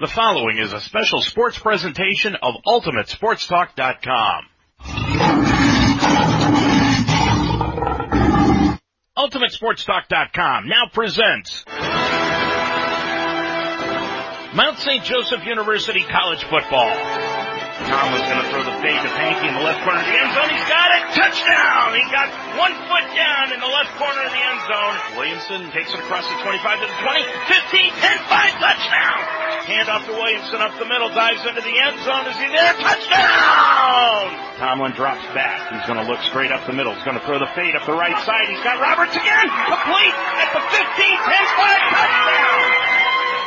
The following is a special sports presentation of UltimateSportsTalk.com. UltimateSportsTalk.com now presents Mount St. Joseph University College Football. Tomlin's going to throw the fade to Pankey in the left corner of the end zone. He's got it. Touchdown. He got one foot down in the left corner of the end zone. Williamson takes it across the 25 to the 20, 15, 10, 5, touchdown. Hand off to Williamson up the middle, dives into the end zone. Is he there? Touchdown. Tomlin drops back. He's going to look straight up the middle. He's going to throw the fade up the right side. He's got Roberts again. Complete at the 15, 10, 5, touchdown.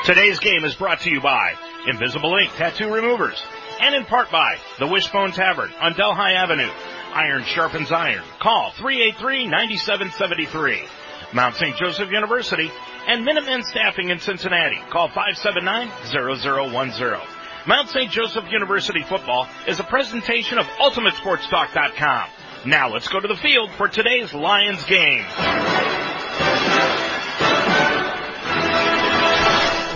Today's game is brought to you by Invisible Ink Tattoo Removers and in part by the Wishbone Tavern on Delhi Avenue. Iron sharpens iron. Call 383-9773. Mount St. Joseph University and Minutemen Staffing in Cincinnati. Call 579-0010. Mount St. Joseph University football is a presentation of UltimateSportsTalk.com. Now let's go to the field for today's Lions game.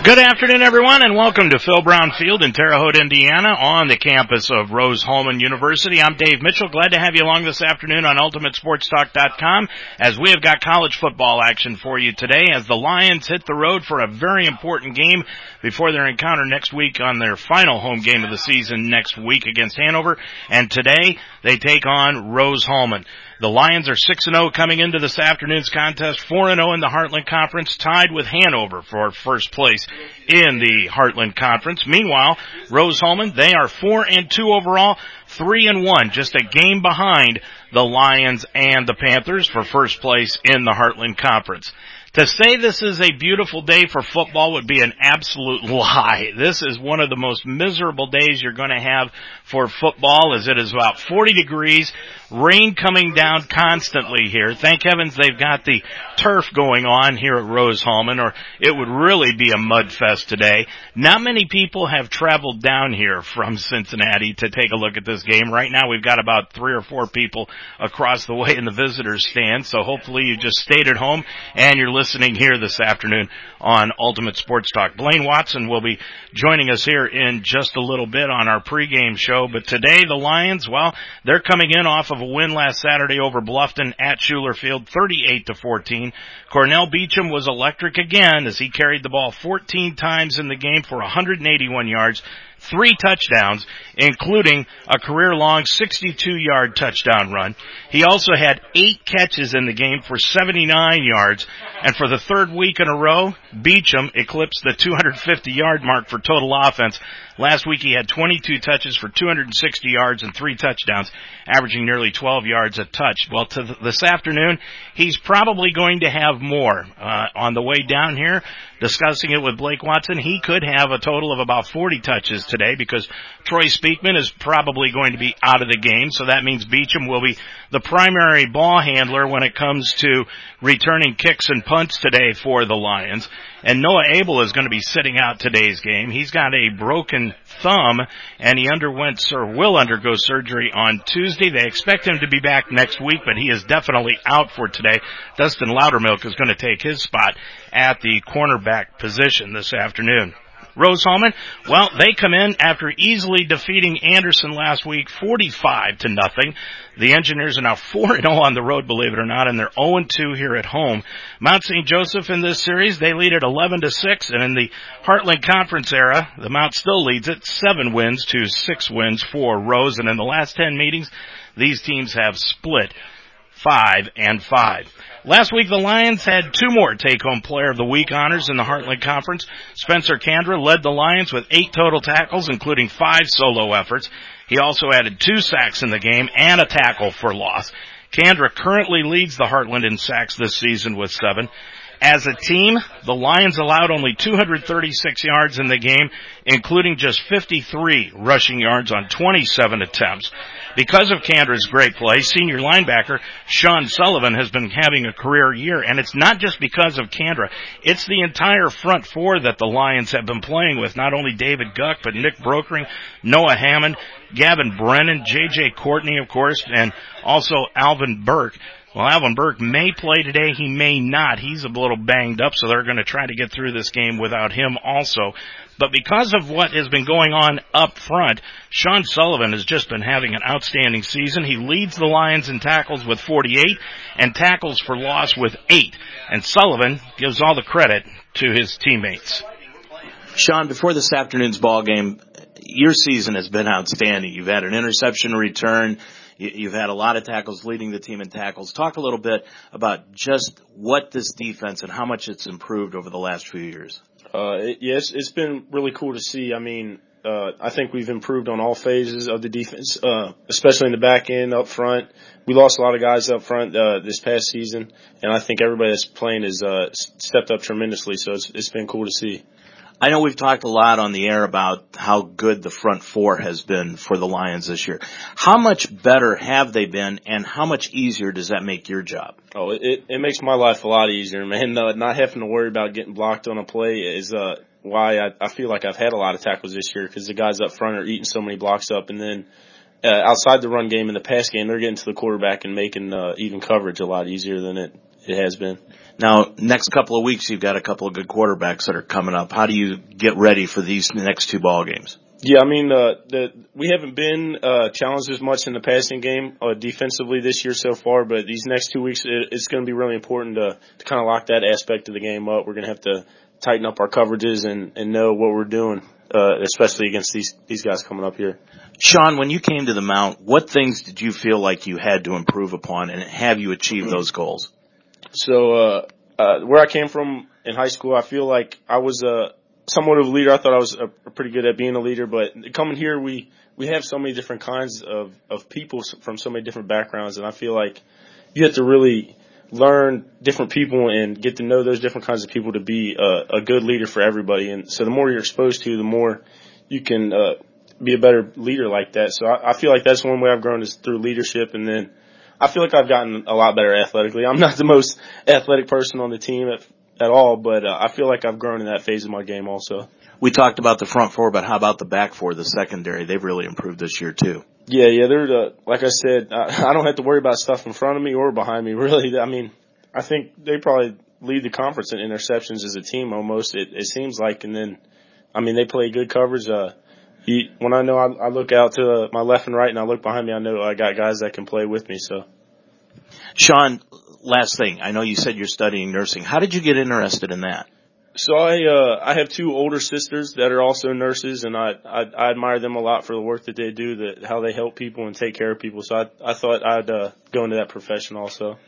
Good afternoon, everyone, and welcome to Phil Brown Field in Terre Haute, Indiana, on the campus of Rose-Hulman University. I'm Dave Mitchell. Glad to have you along this afternoon on UltimateSportsTalk.com as we have got college football action for you today as the Lions hit the road for a very important game before their encounter next week on their final home game of the season next week against Hanover. And today they take on Rose-Hulman. The Lions are 6 0 coming into this afternoon's contest, 4 0 in the Heartland Conference, tied with Hanover for first place in the Heartland Conference. Meanwhile, Rose-Hulman, they are 4 and 2 overall, 3 and 1, just a game behind the Lions and the Panthers for first place in the Heartland Conference. To say this is a beautiful day for football would be an absolute lie. This is one of the most miserable days you're going to have for football as it is about 40 degrees, rain coming down constantly here. Thank heavens they've got the turf going on here at Rose-Hulman or it would really be a mud fest today. Not many people have traveled down here from Cincinnati to take a look at this game. Right now we've got about three or four people across the way in the visitors stand, so hopefully you just stayed at home and you're listening here this afternoon on Ultimate Sports Talk. Blake Watson will be joining us here in just a little bit on our pregame show. But today the Lions, well, they're coming in off of a win last Saturday over Bluffton at Schuler Field, 38 to 14. Cornell Beecham was electric again as he carried the ball 14 times in the game for 181 yards three touchdowns, including a career long 62 yard touchdown run. He also had eight catches in the game for 79 yards. And for the third week in a row, Beecham eclipsed the 250 yard mark for total offense. Last week he had 22 touches for 260 yards and three touchdowns, averaging nearly 12 yards a touch. Well, to th- this afternoon, he's probably going to have more. Uh, on the way down here, discussing it with Blake Watson, he could have a total of about 40 touches today because Troy Speakman is probably going to be out of the game. So that means Beecham will be the primary ball handler when it comes to returning kicks and punts today for the Lions. And Noah Abel is going to be sitting out today's game. He's got a broken thumb and he underwent or will undergo surgery on Tuesday. They expect him to be back next week, but he is definitely out for today. Dustin Loudermilk is going to take his spot at the cornerback position this afternoon. Rose-Hulman, well, they come in after easily defeating Anderson last week, 45 to nothing. The Engineers are now 4-0 on the road, believe it or not, and they're 0-2 here at home. Mount St. Joseph in this series, they lead at 11 to 6, and in the Heartland Conference era, the Mount still leads it 7 wins to 6 wins for Rose, and in the last 10 meetings, these teams have split 5 and 5. Last week, the Lions had two more take-home player of the week honors in the Heartland Conference. Spencer Kandra led the Lions with eight total tackles, including five solo efforts. He also added two sacks in the game and a tackle for loss. Kandra currently leads the Heartland in sacks this season with seven. As a team, the Lions allowed only 236 yards in the game, including just 53 rushing yards on 27 attempts. Because of Kandra's great play, senior linebacker Sean Sullivan has been having a career year, and it's not just because of Kandra. It's the entire front four that the Lions have been playing with. Not only David Guck, but Nick Brokering, Noah Hammond, Gavin Brennan, J.J. Courtney, of course, and also Alvin Burke. Well, Alvin Burke may play today. He may not. He's a little banged up, so they're going to try to get through this game without him also. But because of what has been going on up front, Sean Sullivan has just been having an outstanding season. He leads the Lions in tackles with 48 and tackles for loss with 8. And Sullivan gives all the credit to his teammates. Sean, before this afternoon's ball game, your season has been outstanding. You've had an interception return. You've had a lot of tackles leading the team in tackles. Talk a little bit about just what this defense and how much it's improved over the last few years. Uh, it, yeah, it's, it's been really cool to see. I mean, uh, I think we've improved on all phases of the defense, uh, especially in the back end up front. We lost a lot of guys up front, uh, this past season, and I think everybody that's playing has, uh, stepped up tremendously. So it's, it's been cool to see. I know we've talked a lot on the air about how good the front four has been for the Lions this year. How much better have they been and how much easier does that make your job? Oh, it, it makes my life a lot easier, man. Uh, not having to worry about getting blocked on a play is, uh, why I, I feel like I've had a lot of tackles this year because the guys up front are eating so many blocks up and then, uh, outside the run game and the pass game, they're getting to the quarterback and making, uh, even coverage a lot easier than it, it has been. Now, next couple of weeks, you've got a couple of good quarterbacks that are coming up. How do you get ready for these next two ball games? Yeah, I mean, uh, the, we haven't been, uh, challenged as much in the passing game, uh, defensively this year so far, but these next two weeks, it, it's going to be really important to, to kind of lock that aspect of the game up. We're going to have to tighten up our coverages and, and know what we're doing, uh, especially against these, these guys coming up here. Sean, when you came to the Mount, what things did you feel like you had to improve upon and have you achieved those goals? So, uh, uh, where I came from in high school, I feel like I was a somewhat of a leader. I thought I was pretty good at being a leader, but coming here, we, we have so many different kinds of, of people from so many different backgrounds. And I feel like you have to really learn different people and get to know those different kinds of people to be a, a good leader for everybody. And so the more you're exposed to, the more you can, uh, be a better leader like that. So I, I feel like that's one way I've grown is through leadership and then, I feel like I've gotten a lot better athletically. I'm not the most athletic person on the team at, at all, but uh, I feel like I've grown in that phase of my game also. We talked about the front four, but how about the back four, the secondary? They've really improved this year too. Yeah, yeah, they're the, like I said, I, I don't have to worry about stuff in front of me or behind me. Really, I mean, I think they probably lead the conference in interceptions as a team almost. It, it seems like, and then, I mean, they play good coverage. Uh, he, when I know I, I look out to uh, my left and right and I look behind me, I know I got guys that can play with me. So, Sean, last thing, I know you said you're studying nursing. How did you get interested in that? So I uh I have two older sisters that are also nurses, and I, I I admire them a lot for the work that they do, that how they help people and take care of people. So I I thought I'd uh, go into that profession also.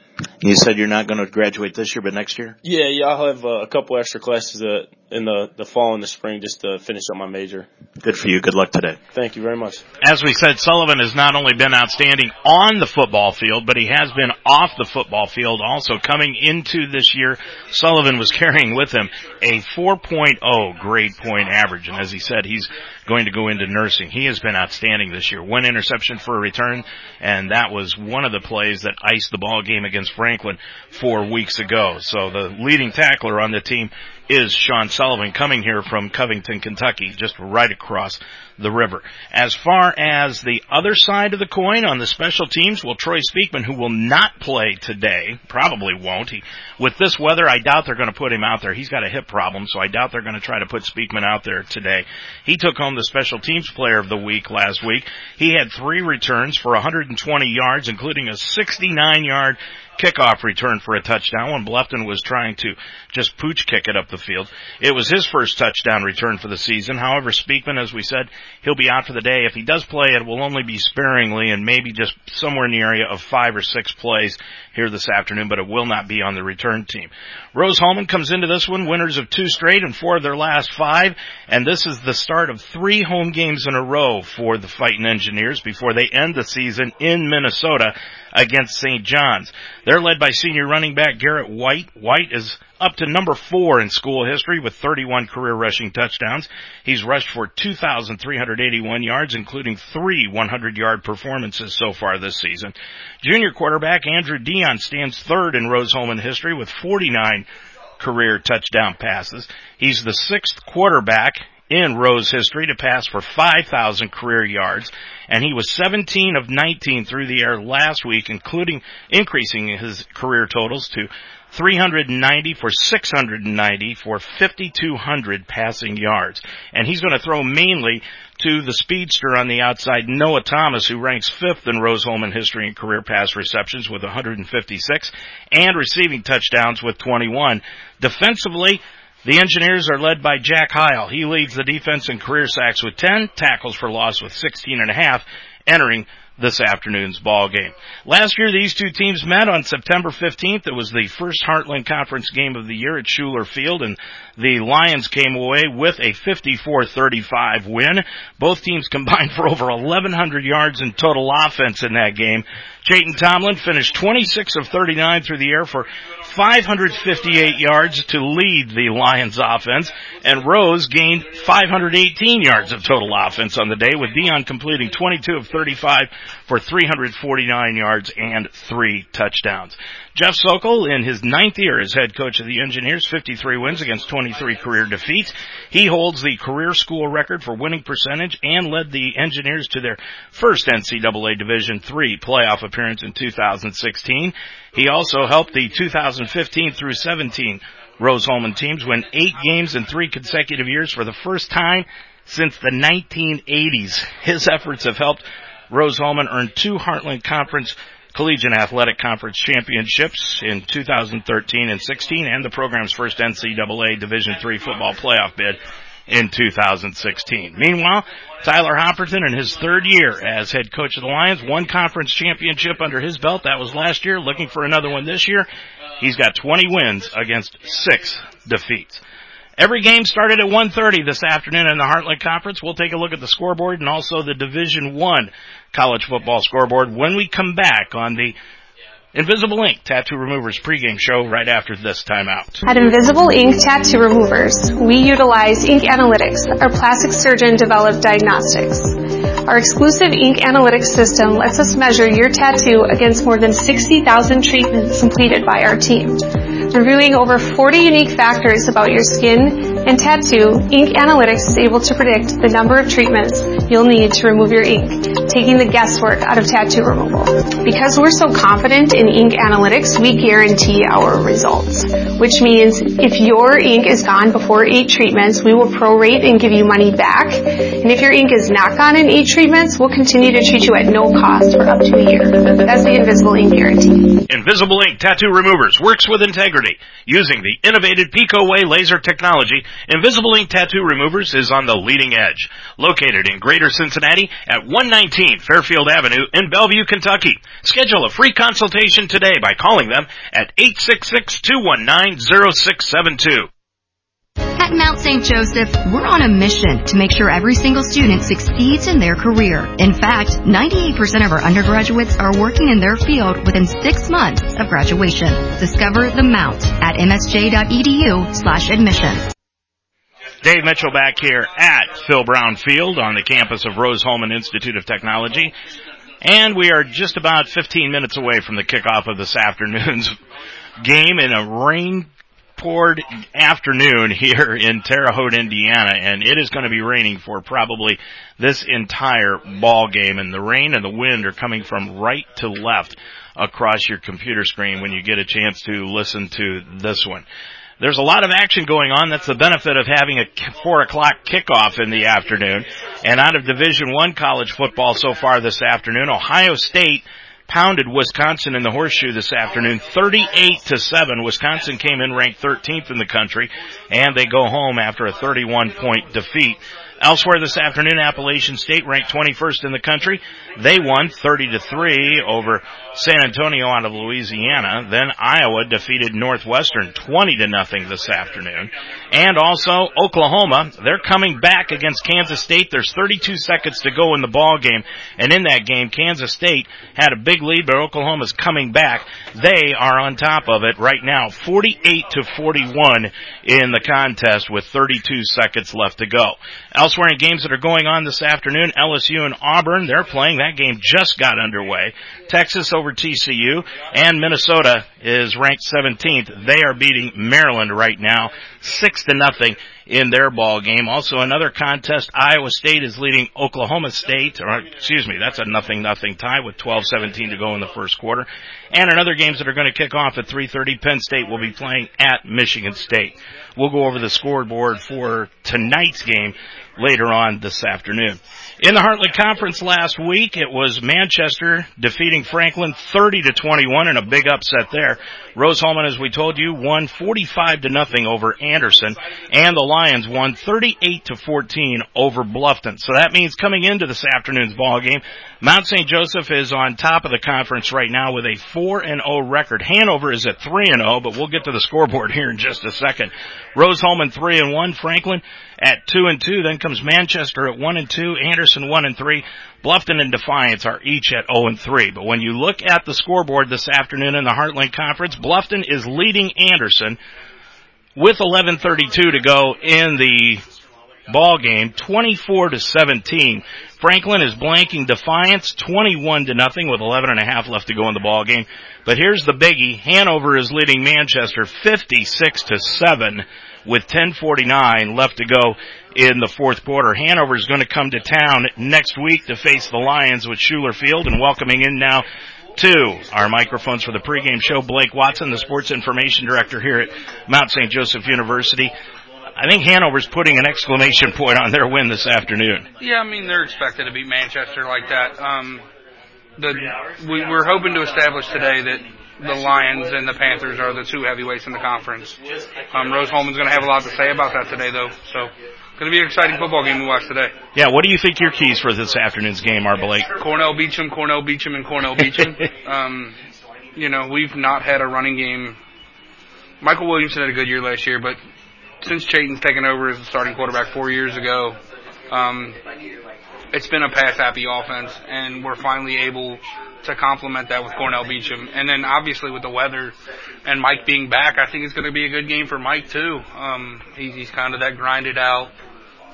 You said you're not going to graduate this year, but next year? Yeah, yeah, I'll have uh, a couple extra classes uh, in the the fall and the spring just to finish up my major. Good for you. Good luck today. Thank you very much. As we said, Sullivan has not only been outstanding on the football field, but he has been off the football field also. Coming into this year, Sullivan was carrying with him a 4.0 grade point average, and as he said, he's going to go into nursing. He has been outstanding this year. One interception for a return, and that was one of the plays that iced the ball game against Franklin four weeks ago. So the leading tackler on the team is Sean Sullivan coming here from Covington, Kentucky, just right across the river. As far as the other side of the coin on the special teams, well, Troy Speakman, who will not play today, probably won't. He, with this weather, I doubt they're going to put him out there. He's got a hip problem, so I doubt they're going to try to put Speakman out there today. He took home the special teams player of the week last week. He had three returns for 120 yards, including a 69 yard kickoff return for a touchdown when Bluffton was trying to just pooch kick it up the field. It was his first touchdown return for the season. However, Speakman, as we said, he'll be out for the day. If he does play, it will only be sparingly and maybe just somewhere in the area of five or six plays here this afternoon, but it will not be on the return team. Rose-Hulman comes into this one winners of two straight and four of their last five, and this is the start of three home games in a row for the Fighting Engineers before they end the season in Minnesota against St. John's. They're led by senior running back Garrett White. White is up to number four in school history with 31 career rushing touchdowns. He's rushed for 2,381 yards, including three 100 yard performances so far this season. Junior quarterback Andrew Dion stands third in Rose-Hulman history with 49 career touchdown passes. He's the sixth quarterback in Rose history to pass for 5,000 career yards, and he was 17 of 19 through the air last week, including increasing his career totals to 390 for 690 for 5,200 passing yards. And he's going to throw mainly to the speedster on the outside, Noah Thomas, who ranks fifth in Rose-Hulman history in career pass receptions with 156 and receiving touchdowns with 21. Defensively, the Engineers are led by Jack Heil. He leads the defense in career sacks with 10, tackles for loss with 16 and a half, entering this afternoon's ball game. Last year, these two teams met on September 15th. It was the first Heartland Conference game of the year at Schuler Field, and the Lions came away with a 54-35 win. Both teams combined for over 1,100 yards in total offense in that game. Chayton Tomlin finished 26 of 39 through the air for 558 yards to lead the Lions offense, and Rose gained 518 yards of total offense on the day with Dion completing 22 of 35 for 349 yards and three touchdowns. Jeff Sokol in his ninth year as head coach of the Engineers, 53 wins against 23 career defeats. He holds the career school record for winning percentage and led the Engineers to their first NCAA Division III playoff appearance in 2016. He also helped the 2015 through 17 Rose-Hulman teams win eight games in three consecutive years for the first time since the 1980s. His efforts have helped Rose-Hulman earn two Heartland Conference Collegiate Athletic Conference championships in 2013 and 16 and the program's first NCAA Division III football playoff bid in 2016. Meanwhile, Tyler Hopperton in his third year as head coach of the Lions, one conference championship under his belt. That was last year, looking for another one this year. He's got 20 wins against six defeats. Every game started at 1.30 this afternoon in the Heartland Conference. We'll take a look at the scoreboard and also the Division One college football scoreboard when we come back on the Invisible Ink Tattoo Removers pregame show right after this timeout. At Invisible Ink Tattoo Removers, we utilize ink analytics, our plastic surgeon developed diagnostics. Our exclusive ink analytics system lets us measure your tattoo against more than 60,000 treatments completed by our team. Reviewing over 40 unique factors about your skin and tattoo, Ink Analytics is able to predict the number of treatments you'll need to remove your ink, taking the guesswork out of tattoo removal. Because we're so confident in Ink Analytics, we guarantee our results, which means if your ink is gone before eight treatments, we will prorate and give you money back. And if your ink is not gone in eight treatments, we'll continue to treat you at no cost for up to a year. That's the Invisible Ink guarantee. Invisible Ink Tattoo Removers works with integrity using the innovative PicoWay laser technology. Invisible Ink Tattoo Removers is on the leading edge. Located in Greater Cincinnati at 119 Fairfield Avenue in Bellevue, Kentucky. Schedule a free consultation today by calling them at 866-219-0672. At Mount St. Joseph, we're on a mission to make sure every single student succeeds in their career. In fact, 98% of our undergraduates are working in their field within six months of graduation. Discover the Mount at msj.edu slash admissions. Dave Mitchell back here at Phil Brown Field on the campus of Rose-Hulman Institute of Technology. And we are just about 15 minutes away from the kickoff of this afternoon's game in a rain poured afternoon here in Terre Haute, Indiana, and it is going to be raining for probably this entire ball game. And the rain and the wind are coming from right to left across your computer screen when you get a chance to listen to this one. There's a lot of action going on. That's the benefit of having a four o'clock kickoff in the afternoon. And out of Division One college football so far this afternoon, Ohio State pounded Wisconsin in the horseshoe this afternoon, 38 to 7. Wisconsin came in ranked 13th in the country, and they go home after a 31 point defeat. Elsewhere this afternoon, Appalachian State ranked 21st in the country. They won 30 to 3 over San Antonio out of Louisiana. Then Iowa defeated Northwestern 20 to nothing this afternoon. And also Oklahoma, they're coming back against Kansas State. There's 32 seconds to go in the ball game. And in that game, Kansas State had a big lead, but Oklahoma's coming back. They are on top of it right now, 48 to 41 in the contest with 32 seconds left to go. Elsewhere in games that are going on this afternoon, LSU and Auburn, they're playing. That game just got underway. Texas over TCU and Minnesota is ranked 17th. They are beating Maryland right now, six to nothing in their ball game. Also another contest, Iowa State is leading Oklahoma State, or excuse me, that's a nothing nothing tie with 12-17 to go in the first quarter. And another games that are going to kick off at 3.30, Penn State will be playing at Michigan State. We'll go over the scoreboard for tonight's game later on this afternoon. In the Heartland Conference last week, it was Manchester defeating Franklin 30 to 21 in a big upset there. Rose-Hulman, as we told you, won 45 to nothing over Anderson, and the Lions won 38 to 14 over Bluffton. So that means coming into this afternoon's ball game, Mount St. Joseph is on top of the conference right now with a 4 and 0 record. Hanover is at 3 and 0, but we'll get to the scoreboard here in just a second. Rose-Hulman 3 and 1, Franklin at 2 and 2, then comes Manchester at 1 and 2, Anderson 1 and 3, Bluffton and Defiance are each at 0 and 3. But when you look at the scoreboard this afternoon in the Heartland Conference, Bluffton is leading Anderson with 11:32 to go in the ball game, 24 to 17. Franklin is blanking Defiance 21 to nothing with 11 and a half left to go in the ball game. But here's the biggie. Hanover is leading Manchester 56 to 7 with 10:49 left to go in the fourth quarter. Hanover is going to come to town next week to face the Lions with Schuler Field and welcoming in now to our microphones for the pregame show, Blake Watson, the sports information director here at Mount St. Joseph University. I think Hanover's putting an exclamation point on their win this afternoon. Yeah, I mean they're expected to beat Manchester like that. Um, the, we, we're hoping to establish today that the Lions and the Panthers are the two heavyweights in the conference. Um, Rose-Hulman's going to have a lot to say about that today, though. So, going to be an exciting football game to watch today. Yeah, what do you think your keys for this afternoon's game are, Blake? Cornell Beecham, Cornell Beecham, and Cornell Beecham. um, you know, we've not had a running game. Michael Williamson had a good year last year, but since Chayton's taken over as the starting quarterback four years ago, um, it's been a pass happy offense, and we're finally able to complement that with Cornell Beecham. And then obviously with the weather and Mike being back, I think it's going to be a good game for Mike too. Um, he's, he's kind of that grinded out,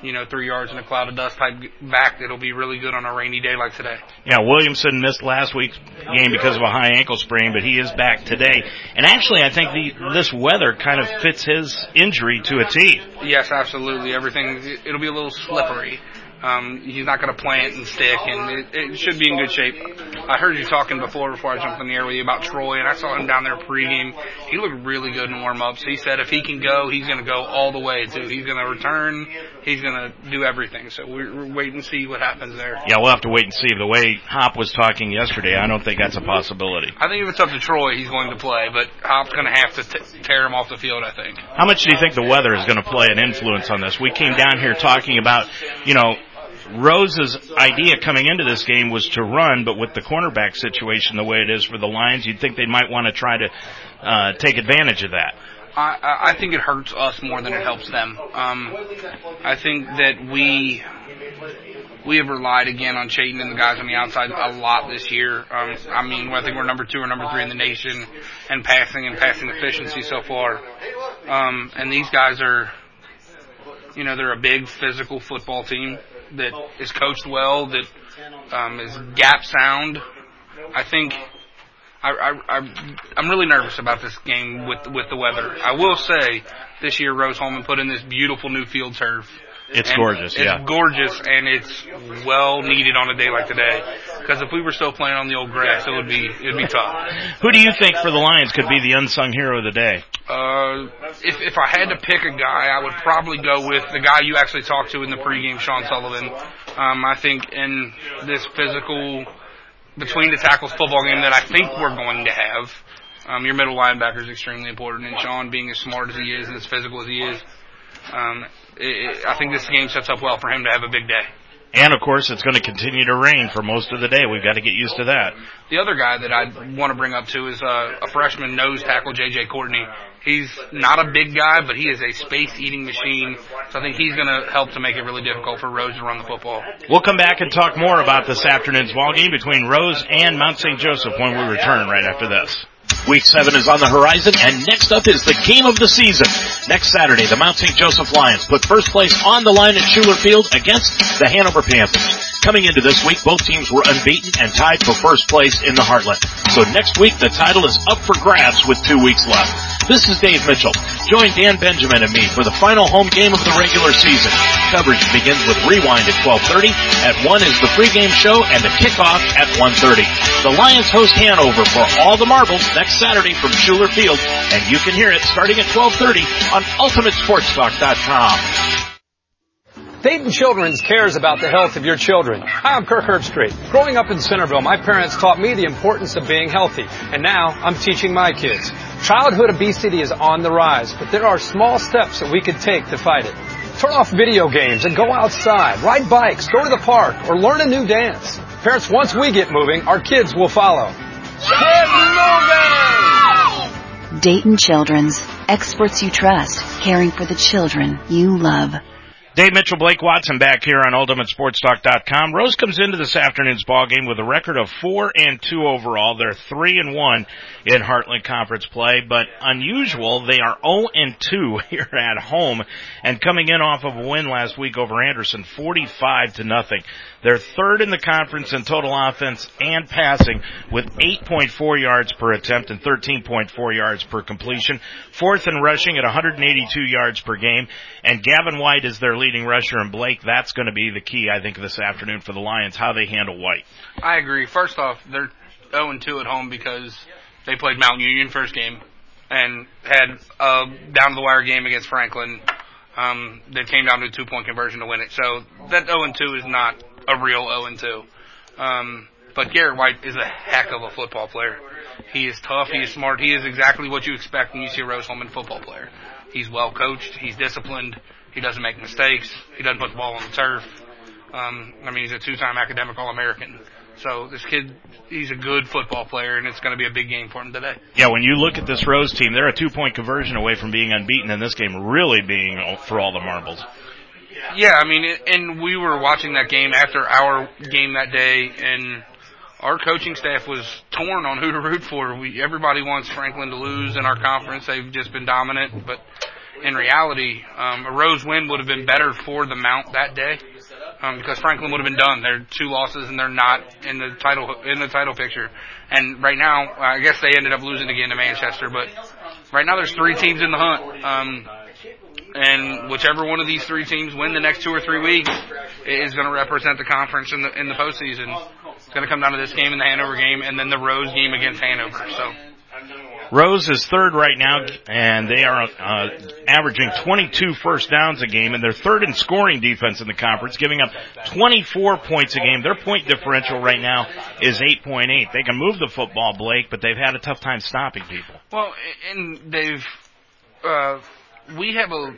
you know, three yards in a cloud of dust type back that'll be really good on a rainy day like today. Yeah, Williamson missed last week's game because of a high ankle sprain, but he is back today. And actually, I think the, this weather kind of fits his injury to a T. Yes, absolutely. Everything, it'll be a little slippery. Um, he's not going to plant and stick, and it, it should be in good shape. I heard you talking before before I jumped in the air with you about Troy, and I saw him down there pregame. He looked really good in warm ups. He said if he can go, he's going to go all the way too. He's going to return. He's going to do everything. So we're, we're waiting to see what happens there. Yeah, we'll have to wait and see. The way Hop was talking yesterday, I don't think that's a possibility. I think if it's up to Troy, he's going to play, but Hop's going to have to t- tear him off the field. I think. How much do you think the weather is going to play an influence on this? We came down here talking about, you know, Rose's idea coming into this game was to run, but with the cornerback situation the way it is for the Lions, you'd think they might want to try to uh, take advantage of that. I, I think it hurts us more than it helps them. Um, I think that we we have relied again on Chayton and the guys on the outside a lot this year. Um, I mean, I think we're number two or number three in the nation and passing and passing efficiency so far. Um, and these guys are, you know, they're a big physical football team that is coached well, that um, is gap sound. I think I, I, I, I'm really nervous about this game with with the weather. I will say this year Rose-Hulman put in this beautiful new field turf. It's And gorgeous, it's yeah. gorgeous, and it's well needed on a day like today. Because if we were still playing on the old grass, it would be it'd be tough. Who do you think for the Lions could be the unsung hero of the day? Uh, if if I had to pick a guy, I would probably go with the guy you actually talked to in the pregame, Sean Sullivan. Um, I think in this physical between the tackles football game that I think we're going to have, um, your middle linebacker is extremely important, and Sean being as smart as he is and as physical as he is, um, it, I think this game sets up well for him to have a big day. And of course, it's going to continue to rain for most of the day. We've got to get used to that. The other guy that I want to bring up too is uh, a freshman nose tackle, JJ Courtney. He's not a big guy, but he is a space eating machine. So I think he's going to help to make it really difficult for Rose to run the football. We'll come back and talk more about this afternoon's ball game between Rose and Mount St. Joseph when we return right after this. Week 7 is on the horizon, and next up is the game of the season. Next Saturday, the Mount St. Joseph Lions put first place on the line at Schuler Field against the Hanover Panthers. Coming into this week, both teams were unbeaten and tied for first place in the Heartland. So next week, the title is up for grabs with two weeks left. This is Dave Mitchell. Join Dan Benjamin and me for the final home game of the regular season. Coverage begins with Rewind at 12.30. At 1 is the pregame show and the kickoff at 1.30. The Lions host Hanover for all the marbles next Saturday from Schuler Field, and you can hear it starting at 12.30 on UltimateSportsTalk.com. Dayton Children's cares about the health of your children. Hi, I'm Kirk Herbstreit. Growing up in Centerville, my parents taught me the importance of being healthy, and now I'm teaching my kids. Childhood obesity is on the rise, but there are small steps that we can take to fight it. Turn off video games and go outside, ride bikes, go to the park, or learn a new dance. Parents, once we get moving, our kids will follow. Get moving! Dayton Children's, experts you trust, caring for the children you love. Dave Mitchell, Blake Watson back here on UltimateSportsTalk.com. Rose comes into this afternoon's ball game with a record of four and two overall. They're three and one in Heartland Conference play, but unusual, they are 0 and 2 here at home and coming in off of a win last week over Anderson, 45 to nothing. They're third in the conference in total offense and passing with 8.4 yards per attempt and 13.4 yards per completion. Fourth in rushing at 182 yards per game. And Gavin White is their leading rusher and Blake, that's going to be the key, I think, this afternoon for the Lions, how they handle White. I agree. First off, they're 0 2 at home because they played Mount Union first game and had a down to the wire game against Franklin. Um, that came down to a two point conversion to win it. So that 0 2 is not a real 0 2. Um, but Garrett White is a heck of a football player. He is tough. He is smart. He is exactly what you expect when you see a Rose-Hulman football player. He's well coached. He's disciplined. He doesn't make mistakes. He doesn't put the ball on the turf. Um, I mean, he's a two-time academic All-American. So this kid, he's a good football player, and it's going to be a big game for him today. Yeah, when you look at this Rose team, they're a two-point conversion away from being unbeaten, and this game really being for all the marbles. Yeah, I mean, and we were watching that game after our game that day, and our coaching staff was torn on who to root for. We, everybody wants Franklin to lose in our conference. They've just been dominant, but in reality, um, a Rose win would have been better for the Mount that day um, because Franklin would have been done. They're two losses and they're not in the title in the title picture. And right now, I guess they ended up losing again to Manchester, but right now there's three teams in the hunt. Um, and whichever one of these three teams win the next two or three weeks is going to represent the conference in the in the postseason. It's going to come down to this game and the Hanover game, and then the Rose game against Hanover. So. Rose is third right now, and they are uh, averaging 22 first downs a game, and they're third in scoring defense in the conference, giving up 24 points a game. Their point differential right now is 8.8. They can move the football, Blake, but they've had a tough time stopping people. Well, and they've uh, we have a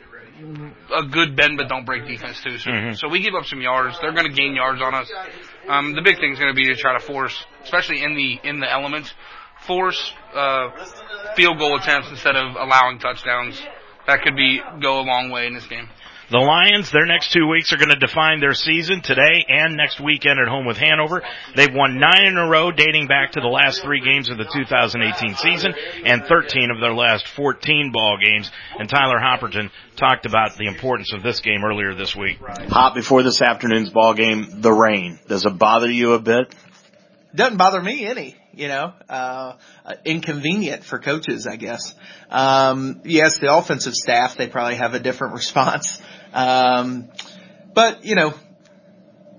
a good bend but don't break defense too. So, mm-hmm. so we give up some yards. They're going to gain yards on us. Um, the big thing is going to be to try to force, especially in the in the elements, force uh, field goal attempts instead of allowing touchdowns. That could be go a long way in this game. The Lions, their next two weeks are going to define their season today and next weekend at home with Hanover. They've won nine in a row dating back to the last three games of the 2018 season and 13 of their last 14 ball games. And Tyler Hopperton talked about the importance of this game earlier this week. Hop before this afternoon's ball game, the rain. Does it bother you a bit? Doesn't bother me any you know, uh, inconvenient for coaches, I guess. Um, yes, the offensive staff, they probably have a different response. Um, but, you know,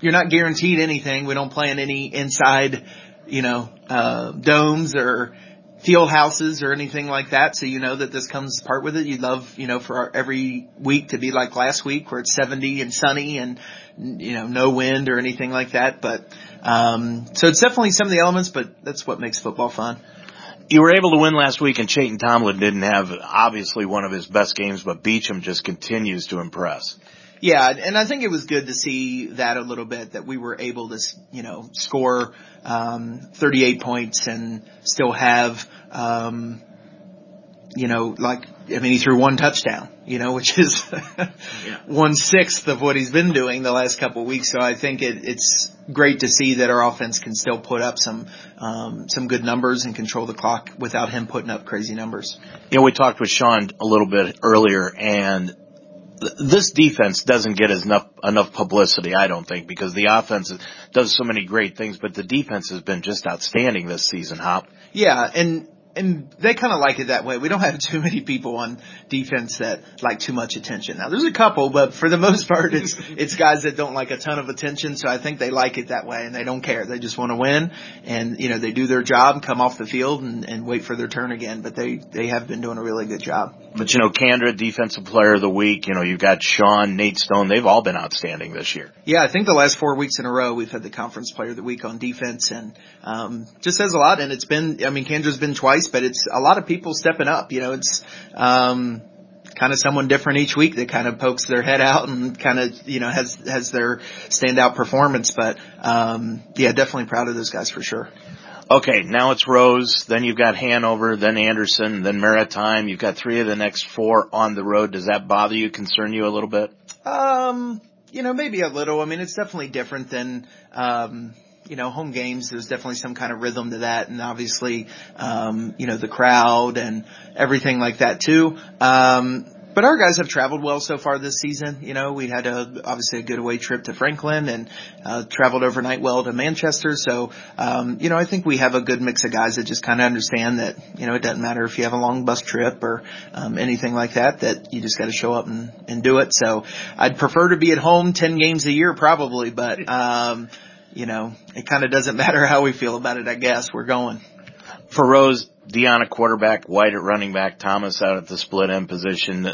you're not guaranteed anything. We don't play in any inside, you know, uh, domes or field houses or anything like that. So you know that this comes part with it. You'd love, you know, for our, every week to be like last week where it's 70 and sunny and, you know, no wind or anything like that. But, um, so it's definitely some of the elements, but that's what makes football fun. You were able to win last week and Chayton Tomlin didn't have obviously one of his best games, but Beecham just continues to impress. Yeah, and I think it was good to see that a little bit that we were able to, you know, score um, 38 points and still have, um, you know, like I mean, he threw one touchdown, you know, which is one sixth of what he's been doing the last couple of weeks. So I think it, it's great to see that our offense can still put up some um, some good numbers and control the clock without him putting up crazy numbers. You know, we talked with Sean a little bit earlier, and th- this defense doesn't get enough enough publicity, I don't think, because the offense does so many great things, but the defense has been just outstanding this season. Hop. Yeah, and and they kind of like it that way. We don't have too many people on defense that like too much attention. Now there's a couple, but for the most part, it's it's guys that don't like a ton of attention. So I think they like it that way, and they don't care. They just want to win, and you know they do their job, come off the field, and, and wait for their turn again. But they they have been doing a really good job. But you know, Kandra, defensive player of the week. You know, you've got Sean, Nate Stone. They've all been outstanding this year. Yeah, I think the last four weeks in a row we've had the conference player of the week on defense, and um, just says a lot. And it's been, I mean, Kandra's been twice, but it's a lot of people stepping up. You know, it's um, kind of someone different each week that kind of pokes their head out and kind of you know has has their standout performance. But um, yeah, definitely proud of those guys for sure. Okay, now it's Rose, then you've got Hanover, then Anderson, then Maritime. You've got three of the next four on the road. Does that bother you, concern you a little bit? Um, you know, maybe a little. I mean, it's definitely different than, um, you know, home games. There's definitely some kind of rhythm to that, and obviously, um, you know, the crowd and everything like that too. Um, but our guys have traveled well so far this season. You know, we had a, obviously a good away trip to Franklin and, uh, traveled overnight well to Manchester. So, um, you know, I think we have a good mix of guys that just kind of understand that, you know, it doesn't matter if you have a long bus trip or, um, anything like that, that you just got to show up and, and do it. So I'd prefer to be at home 10 games a year probably, but, um, you know, it kind of doesn't matter how we feel about it, I guess. We're going. For Rose, Dion at quarterback, White at running back, Thomas out at the split end position.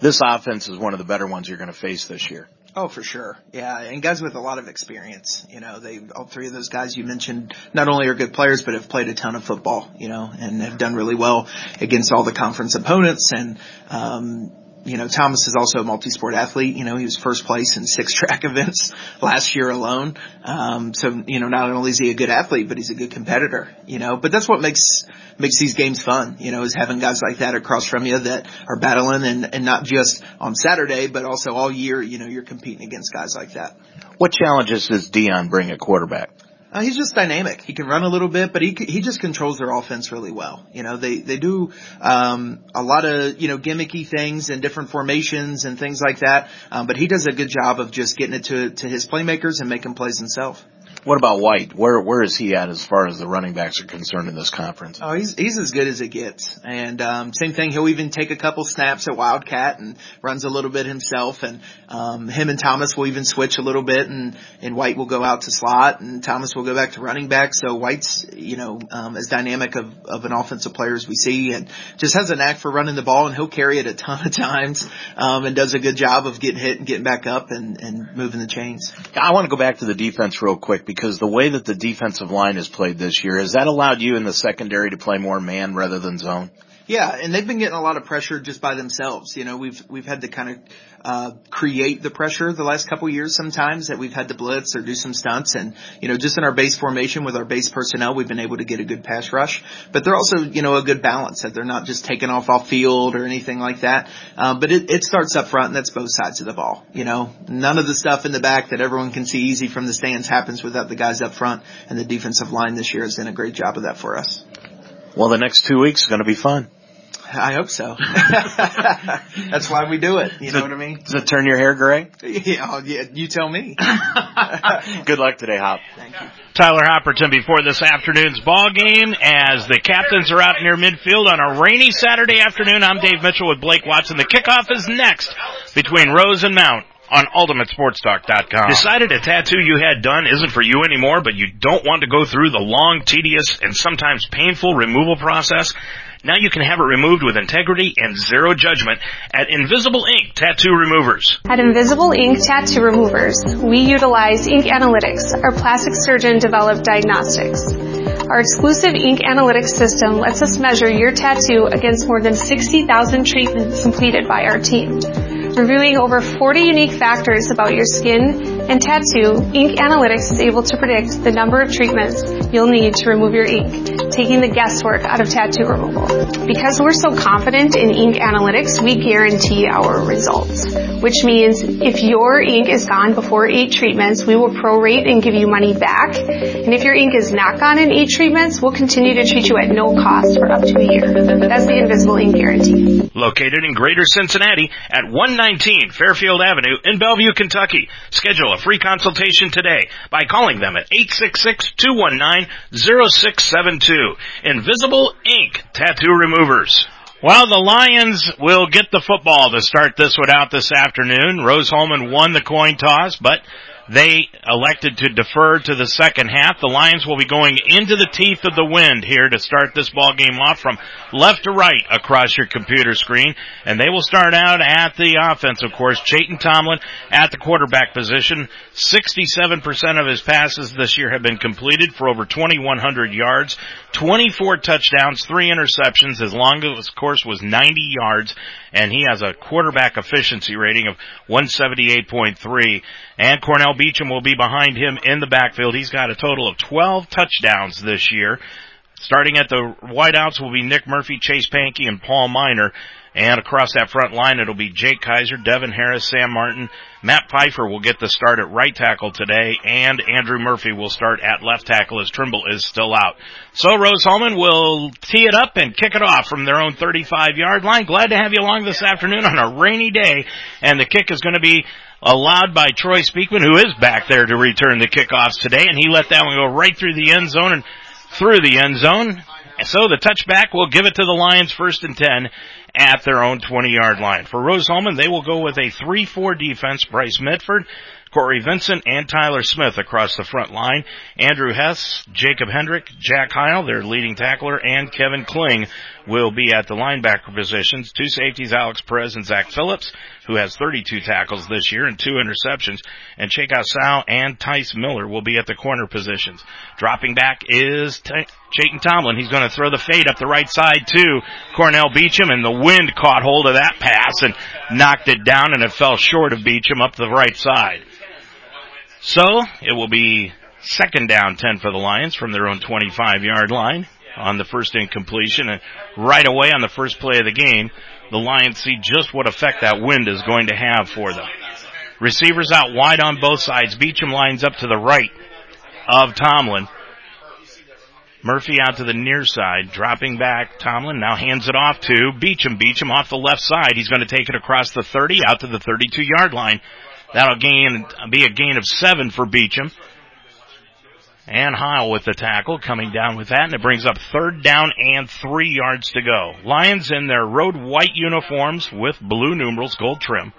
This offense is one of the better ones you're going to face this year. Oh, for sure. Yeah. And guys with a lot of experience, you know, they, all three of those guys you mentioned not only are good players, but have played a ton of football, you know, and have done really well against all the conference opponents. And, um, you know, Thomas is also a multi-sport athlete. You know, he was first place in six track events last year alone. Um, so, you know, not only is he a good athlete, but he's a good competitor, you know, but that's what makes, makes these games fun, you know, is having guys like that across from you that are battling and, and not just on Saturday, but also all year, you know, you're competing against guys like that. What challenges does Dion bring at quarterback? Uh, he's just dynamic. He can run a little bit, but he he just controls their offense really well. You know, they they do um, a lot of you know gimmicky things and different formations and things like that. Um, but he does a good job of just getting it to to his playmakers and making plays himself. What about White? Where where is he at as far as the running backs are concerned in this conference? Oh, he's he's as good as it gets. And um, same thing, he'll even take a couple snaps at Wildcat and runs a little bit himself. And um, him and Thomas will even switch a little bit, and and White will go out to slot, and Thomas will go back to running back. So White's you know um, as dynamic of of an offensive player as we see, and just has a knack for running the ball, and he'll carry it a ton of times, um, and does a good job of getting hit and getting back up and and moving the chains. I want to go back to the defense real quick because the way that the defensive line has played this year, has that allowed you in the secondary to play more man rather than zone? Yeah, and they've been getting a lot of pressure just by themselves. You know, we've we've had to kind of uh, create the pressure the last couple years sometimes that we've had to blitz or do some stunts, and you know, just in our base formation with our base personnel, we've been able to get a good pass rush. But they're also you know a good balance that they're not just taking off off field or anything like that. Uh, but it, it starts up front, and that's both sides of the ball. You know, none of the stuff in the back that everyone can see easy from the stands happens without the guys up front, and the defensive line this year has done a great job of that for us. Well, the next two weeks are going to be fun. I hope so. That's why we do it. You know what I mean? Does it turn your hair gray? Yeah, oh, yeah you tell me. Good luck today, Hop. Thank you. Tyler Hopperton before this afternoon's ball game as the captains are out near midfield on a rainy Saturday afternoon. I'm Dave Mitchell with Blake Watson. The kickoff is next between Rose and Mount on UltimateSportsTalk.com. Decided a tattoo you had done isn't for you anymore, but you don't want to go through the long, tedious, and sometimes painful removal process? Now you can have it removed with integrity and zero judgment at Invisible Ink Tattoo Removers. At Invisible Ink Tattoo Removers, we utilize ink analytics, our plastic surgeon developed diagnostics. Our exclusive ink analytics system lets us measure your tattoo against more than 60,000 treatments completed by our team. Reviewing over 40 unique factors about your skin and tattoo, Ink Analytics is able to predict the number of treatments you'll need to remove your ink taking the guesswork out of tattoo removal. Because we're so confident in ink analytics, we guarantee our results, which means if your ink is gone before eight treatments, we will prorate and give you money back. And if your ink is not gone in eight treatments, we'll continue to treat you at no cost for up to a year. That's the Invisible Ink Guarantee. Located in Greater Cincinnati at 119 Fairfield Avenue in Bellevue, Kentucky. Schedule free consultation today by calling them at 866-219-0672. Invisible Ink Tattoo Removers. Well, the Lions will get the football to start this one out this afternoon. Rose-Hulman won the coin toss, but they elected to defer to the second half. The Lions will be going into the teeth of the wind here to start this ball game off from left to right across your computer screen. And they will start out at the offense, of course. Chayton Tomlin at the quarterback position. 67% of his passes this year have been completed for over 2,100 yards, 24 touchdowns, three interceptions. His longest course was 90 yards and he has a quarterback efficiency rating of 178.3. And Cornell Beecham will be behind him in the backfield. He's got a total of 12 touchdowns this year. Starting at the wideouts will be Nick Murphy, Chase Pankey, and Paul Miner. And across that front line, it'll be Jake Kaiser, Devin Harris, Sam Martin. Matt Pfeiffer will get the start at right tackle today, and Andrew Murphy will start at left tackle as Trimble is still out. So Rose Hulman will tee it up and kick it off from their own 35 yard line. Glad to have you along this afternoon on a rainy day, and the kick is going to be allowed by Troy Speakman, who is back there to return the kickoffs today, and he let that one go right through the end zone and through the end zone. So the touchback will give it to the Lions first and 10 at their own 20 yard line. For Rose Hulman, they will go with a 3-4 defense. Bryce Mitford, Corey Vincent, and Tyler Smith across the front line. Andrew Hess, Jacob Hendrick, Jack Heil, their leading tackler, and Kevin Kling will be at the linebacker positions. Two safeties, Alex Perez and Zach Phillips, who has 32 tackles this year and two interceptions. And Cheka ah Sao and Tice Miller will be at the corner positions. Dropping back is T- Chayton Tomlin. He's going to throw the fade up the right side to Cornell Beecham, and the wind caught hold of that pass and knocked it down, and it fell short of Beecham up the right side. So it will be second down 10 for the Lions from their own 25 yard line on the first incompletion. And right away on the first play of the game, the Lions see just what effect that wind is going to have for them. Receivers out wide on both sides. Beecham lines up to the right of Tomlin. Murphy out to the near side, dropping back. Tomlin now hands it off to Beecham. Beecham off the left side. He's going to take it across the 30 out to the 32 yard line. That'll gain, be a gain of seven for Beecham. And Heil with the tackle coming down with that and it brings up third down and three yards to go. Lions in their road white uniforms with blue numerals, gold trim.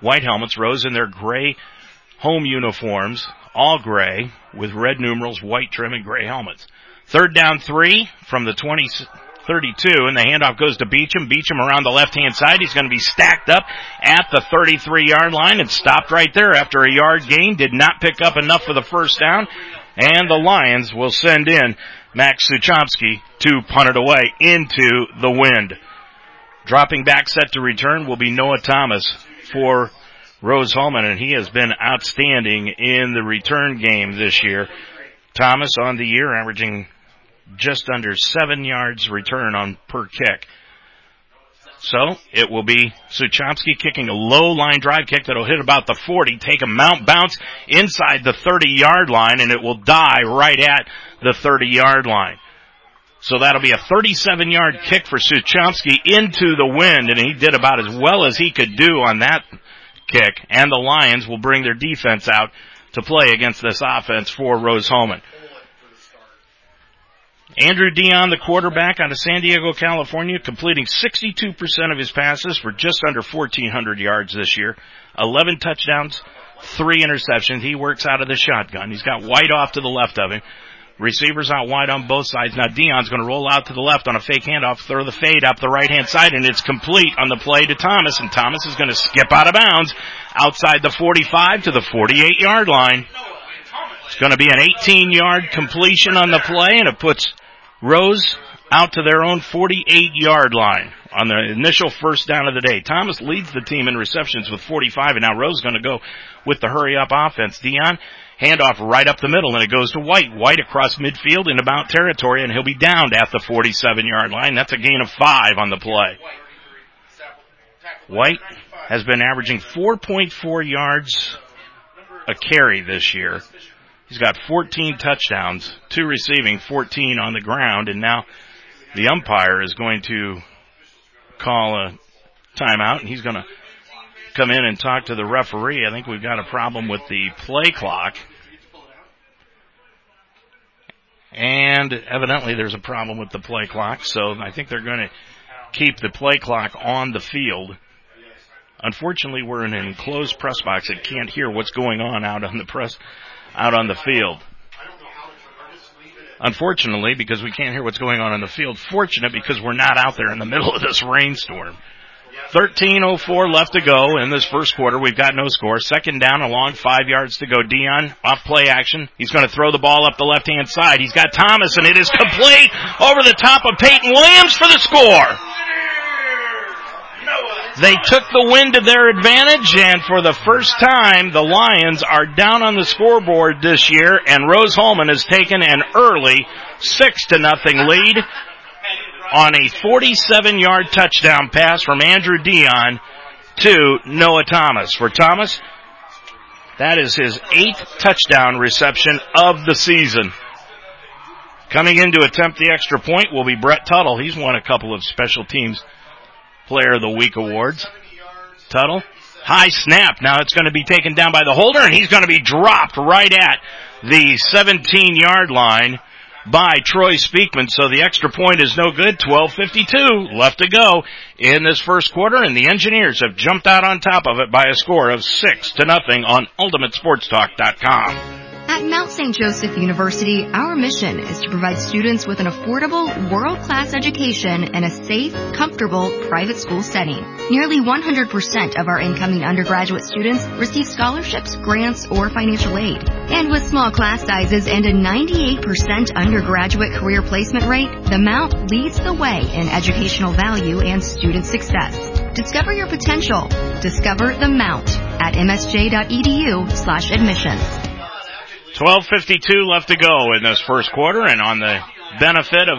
White helmets, Rose in their gray home uniforms, all gray with red numerals, white trim and gray helmets. Third down three from the 20, 32 and the handoff goes to Beecham. Beecham around the left hand side. He's going to be stacked up at the 33 yard line and stopped right there after a yard gain. Did not pick up enough for the first down and the Lions will send in Max Suchomsky to punt it away into the wind. Dropping back set to return will be Noah Thomas for Rose Hulman, and he has been outstanding in the return game this year. Thomas on the year averaging just under seven yards return on per kick. So it will be Suchomsky kicking a low line drive kick that'll hit about the 40, take a mount bounce inside the 30 yard line and it will die right at the 30 yard line. So that'll be a 37 yard kick for Suchomsky into the wind and he did about as well as he could do on that kick and the Lions will bring their defense out to play against this offense for Rose Hulman. Andrew Dion, the quarterback out of San Diego, California, completing 62% of his passes for just under 1,400 yards this year. 11 touchdowns, 3 interceptions. He works out of the shotgun. He's got White off to the left of him. Receivers out wide on both sides. Now Dion's going to roll out to the left on a fake handoff, throw the fade up the right hand side, and it's complete on the play to Thomas, and Thomas is going to skip out of bounds outside the 45 to the 48 yard line. It's going to be an 18 yard completion on the play, and it puts Rose out to their own 48 yard line on the initial first down of the day. Thomas leads the team in receptions with 45 and now Rose is going to go with the hurry up offense. Dion, Handoff right up the middle and it goes to White. White across midfield in Mount territory and he'll be downed at the 47 yard line. That's a gain of five on the play. White has been averaging 4.4 yards a carry this year. He's got 14 touchdowns, two receiving, 14 on the ground, and now the umpire is going to call a timeout and he's going to come in and talk to the referee. I think we've got a problem with the play clock. And evidently there's a problem with the play clock, so I think they're going to keep the play clock on the field. Unfortunately, we're in an enclosed press box and can't hear what's going on out on the press, out on the field. Unfortunately, because we can't hear what's going on in the field. Fortunate because we're not out there in the middle of this rainstorm. 13.04 left to go in this first quarter. We've got no score. Second down a long five yards to go. Dion off play action. He's going to throw the ball up the left hand side. He's got Thomas and it is complete over the top of Peyton Williams for the score. They took the win to their advantage and for the first time the Lions are down on the scoreboard this year and Rose Hulman has taken an early six to nothing lead on a 47 yard touchdown pass from Andrew Dion to Noah Thomas. For Thomas, that is his eighth touchdown reception of the season. Coming in to attempt the extra point will be Brett Tuttle. He's won a couple of special teams player of the week awards. Tuttle, high snap. Now it's going to be taken down by the holder and he's going to be dropped right at the 17 yard line by Troy Speakman. So the extra point is no good. 12.52 left to go in this first quarter and the Engineers have jumped out on top of it by a score of six to nothing on UltimateSportsTalk.com. At Mount St. Joseph University, our mission is to provide students with an affordable, world-class education in a safe, comfortable, private school setting. Nearly 100% of our incoming undergraduate students receive scholarships, grants, or financial aid. And with small class sizes and a 98% undergraduate career placement rate, the Mount leads the way in educational value and student success. Discover your potential. Discover the Mount at msj.edu slash admissions. 12.52 left to go in this first quarter and on the benefit of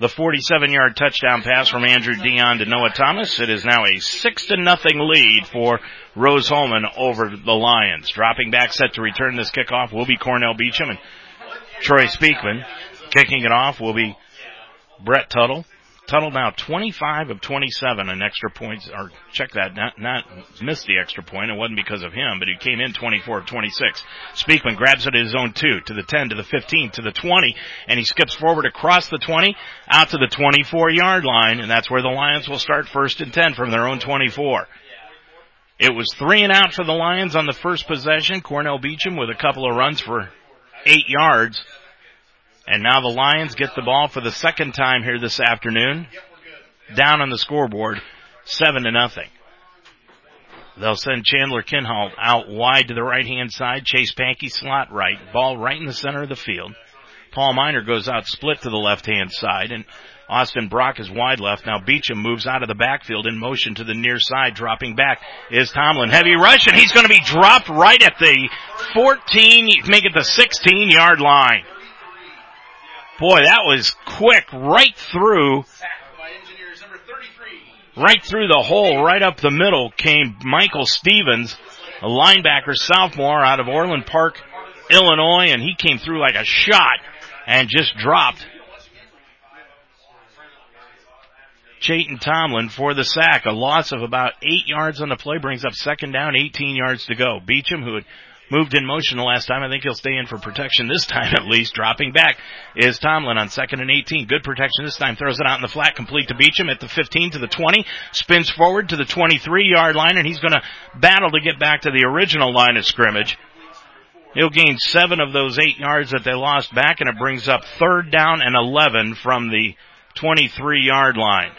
the 47 yard touchdown pass from Andrew Dion to Noah Thomas, it is now a six to nothing lead for Rose Hulman over the Lions. Dropping back set to return this kickoff will be Cornell Beecham and Troy Speakman. Kicking it off will be Brett Tuttle. Tuttle now 25 of 27 and extra points, or check that, not, not missed the extra point. It wasn't because of him, but he came in 24 of 26. Speakman grabs it at his own two, to the 10, to the 15, to the 20, and he skips forward across the 20, out to the 24 yard line, and that's where the Lions will start first and 10 from their own 24. It was three and out for the Lions on the first possession. Cornell Beecham with a couple of runs for eight yards. And now the Lions get the ball for the second time here this afternoon. Down on the scoreboard, seven to nothing. They'll send Chandler Kinhall out wide to the right hand side. Chase Pankey slot right. Ball right in the center of the field. Paul Miner goes out split to the left hand side and Austin Brock is wide left. Now Beecham moves out of the backfield in motion to the near side. Dropping back is Tomlin. Heavy rush and he's going to be dropped right at the 14, make it the 16 yard line. Boy, that was quick right through. Right through the hole, right up the middle came Michael Stevens, a linebacker sophomore out of Orland Park, Illinois, and he came through like a shot and just dropped Chayton Tomlin for the sack. A loss of about eight yards on the play brings up second down, 18 yards to go. Beecham, who had moved in motion the last time. I think he'll stay in for protection this time at least. Dropping back is Tomlin on second and 18. Good protection this time. Throws it out in the flat, complete to Beecham at the 15 to the 20. Spins forward to the 23 yard line and he's going to battle to get back to the original line of scrimmage. He'll gain seven of those eight yards that they lost back and it brings up third down and 11 from the 23 yard line.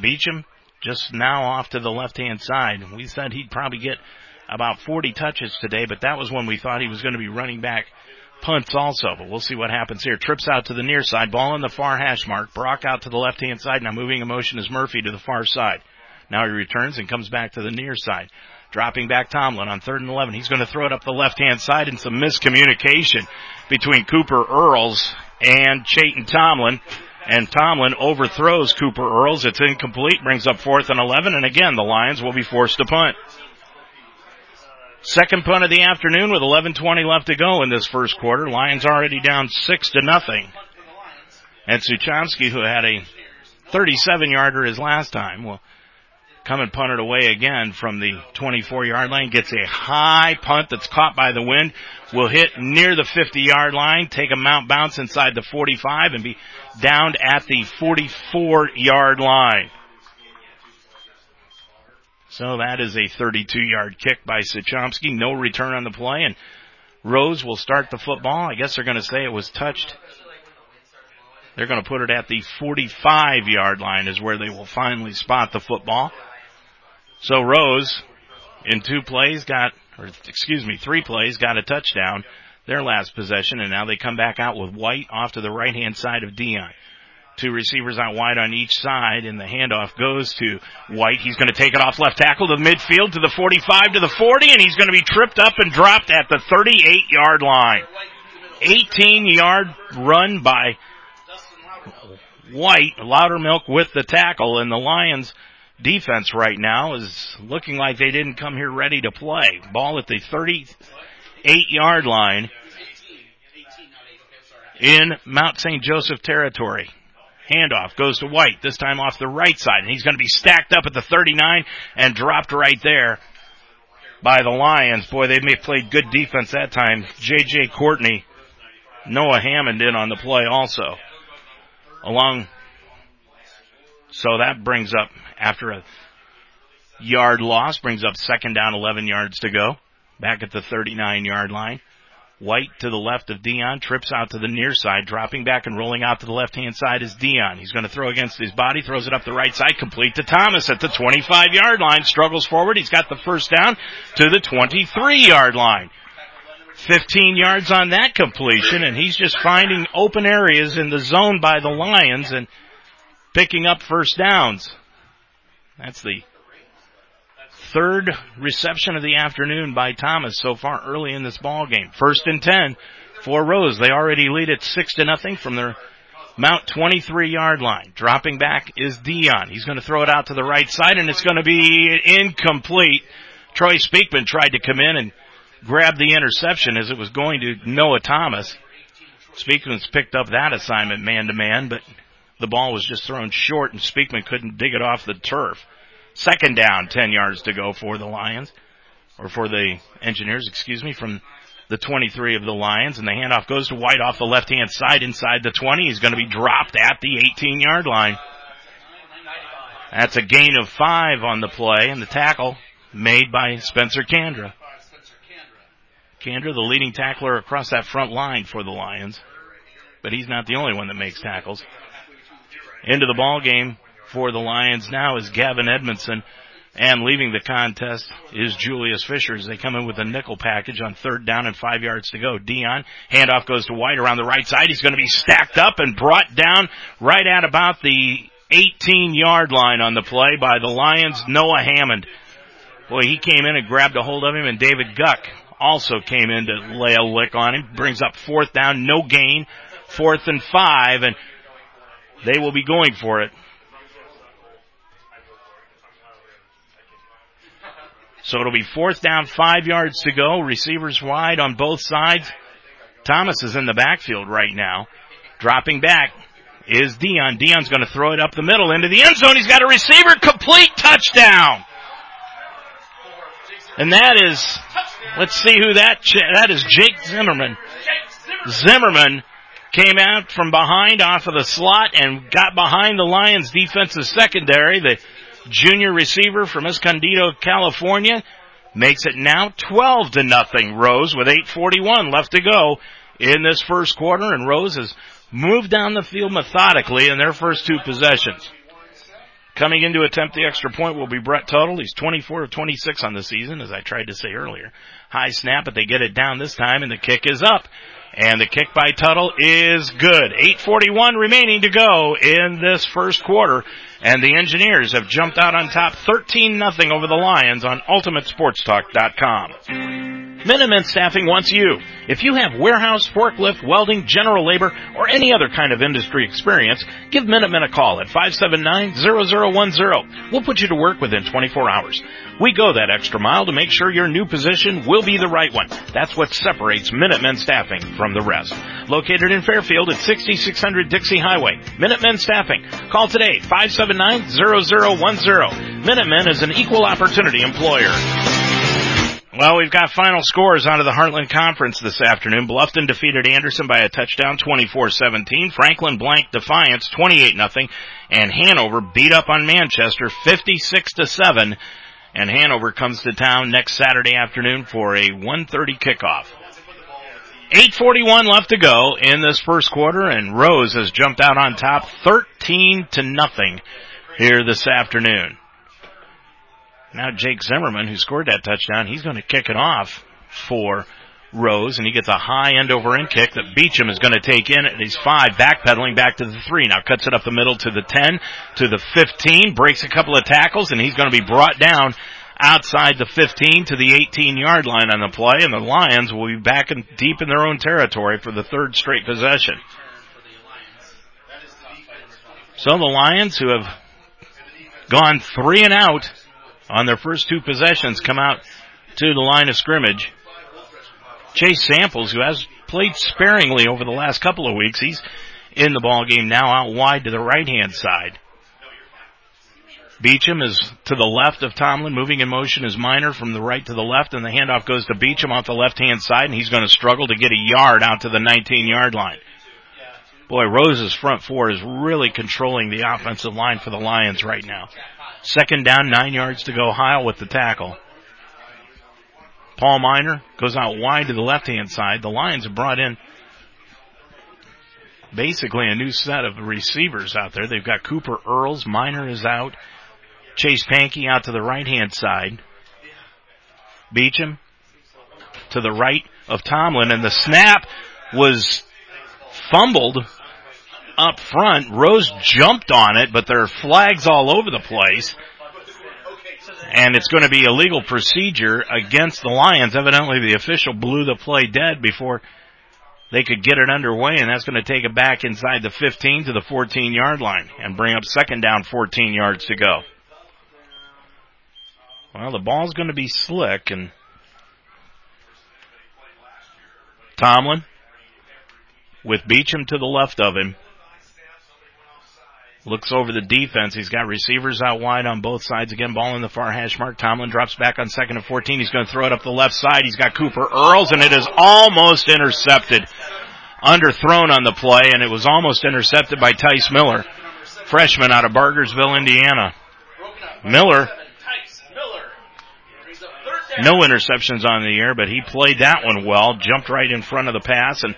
Beecham just now off to the left hand side. We said he'd probably get about 40 touches today, but that was when we thought he was going to be running back punts also, but we'll see what happens here. Trips out to the near side, ball in the far hash mark. Brock out to the left hand side. Now moving in motion is Murphy to the far side. Now he returns and comes back to the near side. Dropping back Tomlin on third and 11. He's going to throw it up the left hand side and some miscommunication between Cooper Earls and Chayton Tomlin. And Tomlin overthrows Cooper Earls. It's incomplete, brings up fourth and 11. And again, the Lions will be forced to punt. Second punt of the afternoon with 11:20 left to go in this first quarter. Lions already down six to nothing. And Suchomsky, who had a 37 yarder his last time, will come and punt it away again from the 24 yard line. Gets a high punt that's caught by the wind. Will hit near the 50 yard line, take a mount bounce inside the 45 and be downed at the 44 yard line. So that is a 32 yard kick by Suchomsky. No return on the play and Rose will start the football. I guess they're going to say it was touched. They're going to put it at the 45 yard line is where they will finally spot the football. So Rose, in two plays, got, or excuse me, three plays, got a touchdown, their last possession, and now they come back out with White off to the right hand side of Dion. Two receivers out wide on each side, and the handoff goes to White. He's going to take it off left tackle to the midfield to the 45 to the 40, and he's going to be tripped up and dropped at the 38 yard line. 18 yard run by White, Loudermilk with the tackle, and the Lions defense right now is looking like they didn't come here ready to play. Ball at the 38 yard line in Mount St. Joseph territory. Handoff goes to White, this time off the right side, and he's going to be stacked up at the 39 and dropped right there by the Lions. Boy, they may played good defense that time. J.J. Courtney, Noah Hammond in on the play also. Along, so that brings up after a yard loss brings up second down 11 yards to go. Back at the 39 yard line. White to the left of Dion, trips out to the near side, dropping back and rolling out to the left hand side is Dion. He's going to throw against his body, throws it up the right side, complete to Thomas at the 25 yard line, struggles forward. He's got the first down to the 23 yard line. 15 yards on that completion and he's just finding open areas in the zone by the Lions and picking up first downs. That's the third reception of the afternoon by Thomas so far early in this ball game. First and 10 for Rose. They already lead at 6 to nothing from their Mount 23 yard line. Dropping back is Dion. He's going to throw it out to the right side and it's going to be incomplete. Troy Speakman tried to come in and grab the interception as it was going to Noah Thomas. Speakman's picked up that assignment man to man, but the ball was just thrown short and Speakman couldn't dig it off the turf. Second down, 10 yards to go for the Lions, or for the Engineers, excuse me, from the 23 of the Lions, and the handoff goes to White off the left hand side inside the 20. He's going to be dropped at the 18 yard line. That's a gain of five on the play, and the tackle made by Spencer Kandra. Kandra, the leading tackler across that front line for the Lions, but he's not the only one that makes tackles into the ball game for the Lions now is Gavin Edmondson. And leaving the contest is Julius Fisher as they come in with a nickel package on third down and five yards to go. Dion, handoff goes to White around the right side. He's going to be stacked up and brought down right at about the 18 yard line on the play by the Lions, Noah Hammond. Boy, he came in and grabbed a hold of him and David Guck also came in to lay a lick on him. Brings up fourth down, no gain, fourth and five, and they will be going for it. So it'll be fourth down, five yards to go. Receivers wide on both sides. Thomas is in the backfield right now. Dropping back is Dion. Dion's going to throw it up the middle into the end zone. He's got a receiver, complete touchdown. And that is, let's see who that, that is Jake Zimmerman. Zimmerman came out from behind off of the slot and got behind the Lions defensive secondary. The junior receiver from Escondido, California makes it now 12 to nothing. Rose with 841 left to go in this first quarter and Rose has moved down the field methodically in their first two possessions. Coming in to attempt the extra point will be Brett Tuttle. He's 24 of 26 on the season, as I tried to say earlier. High snap, but they get it down this time, and the kick is up And the kick by Tuttle is good. 841 remaining to go in this first quarter. And the Engineers have jumped out on top 13 nothing over the Lions on UltimateSportsTalk.com. Minutemen Staffing wants you. If you have warehouse, forklift, welding, general labor, or any other kind of industry experience, give Minutemen a call at 579-0010. We'll put you to work within 24 hours. We go that extra mile to make sure your new position will be the right one. That's what separates Minutemen Staffing from the rest. Located in Fairfield at 6600 Dixie Highway. Minutemen Staffing. Call today, 579-0010. Minutemen is an equal opportunity employer. Well, we've got final scores out of the Heartland Conference this afternoon. Bluffton defeated Anderson by a touchdown, 24-17. Franklin blank Defiance, 28-0. And Hanover beat up on Manchester, 56-7. And Hanover comes to town next Saturday afternoon for a 1.30 kickoff. 8.41 left to go in this first quarter, and Rose has jumped out on top 13 to nothing here this afternoon. Now Jake Zimmerman, who scored that touchdown, he's going to kick it off for Rose, and he gets a high end over end kick that Beecham is going to take in at his five, backpedaling back to the three. Now cuts it up the middle to the 10, to the 15, breaks a couple of tackles, and he's going to be brought down outside the 15 to the 18 yard line on the play, and the Lions will be back in, deep in their own territory for the third straight possession. So the Lions, who have gone three and out on their first two possessions come out to the line of scrimmage. Chase Samples, who has played sparingly over the last couple of weeks, he's in the ball game now out wide to the right hand side. Beecham is to the left of Tomlin. Moving in motion is Miner from the right to the left, and the handoff goes to Beecham off the left hand side, and he's going to struggle to get a yard out to the 19 yard line. Boy, Rose's front four is really controlling the offensive line for the Lions right now. Second down, nine yards to go. Heil with the tackle. Paul Miner goes out wide to the left hand side. The Lions have brought in basically a new set of receivers out there. They've got Cooper Earls. Miner is out. Chase Pankey out to the right hand side. Beecham to the right of Tomlin and the snap was fumbled up front. Rose jumped on it, but there are flags all over the place. And it's going to be a legal procedure against the Lions. Evidently the official blew the play dead before they could get it underway and that's going to take it back inside the 15 to the 14 yard line and bring up second down 14 yards to go. Well, the ball's going to be slick and Tomlin with Beecham to the left of him Looks over the defense. He's got receivers out wide on both sides. Again, ball in the far hash mark. Tomlin drops back on second and 14. He's going to throw it up the left side. He's got Cooper Earls and it is almost intercepted. Underthrown on the play and it was almost intercepted by Tice Miller. Freshman out of Bargersville, Indiana. Miller. No interceptions on the year, but he played that one well. Jumped right in front of the pass and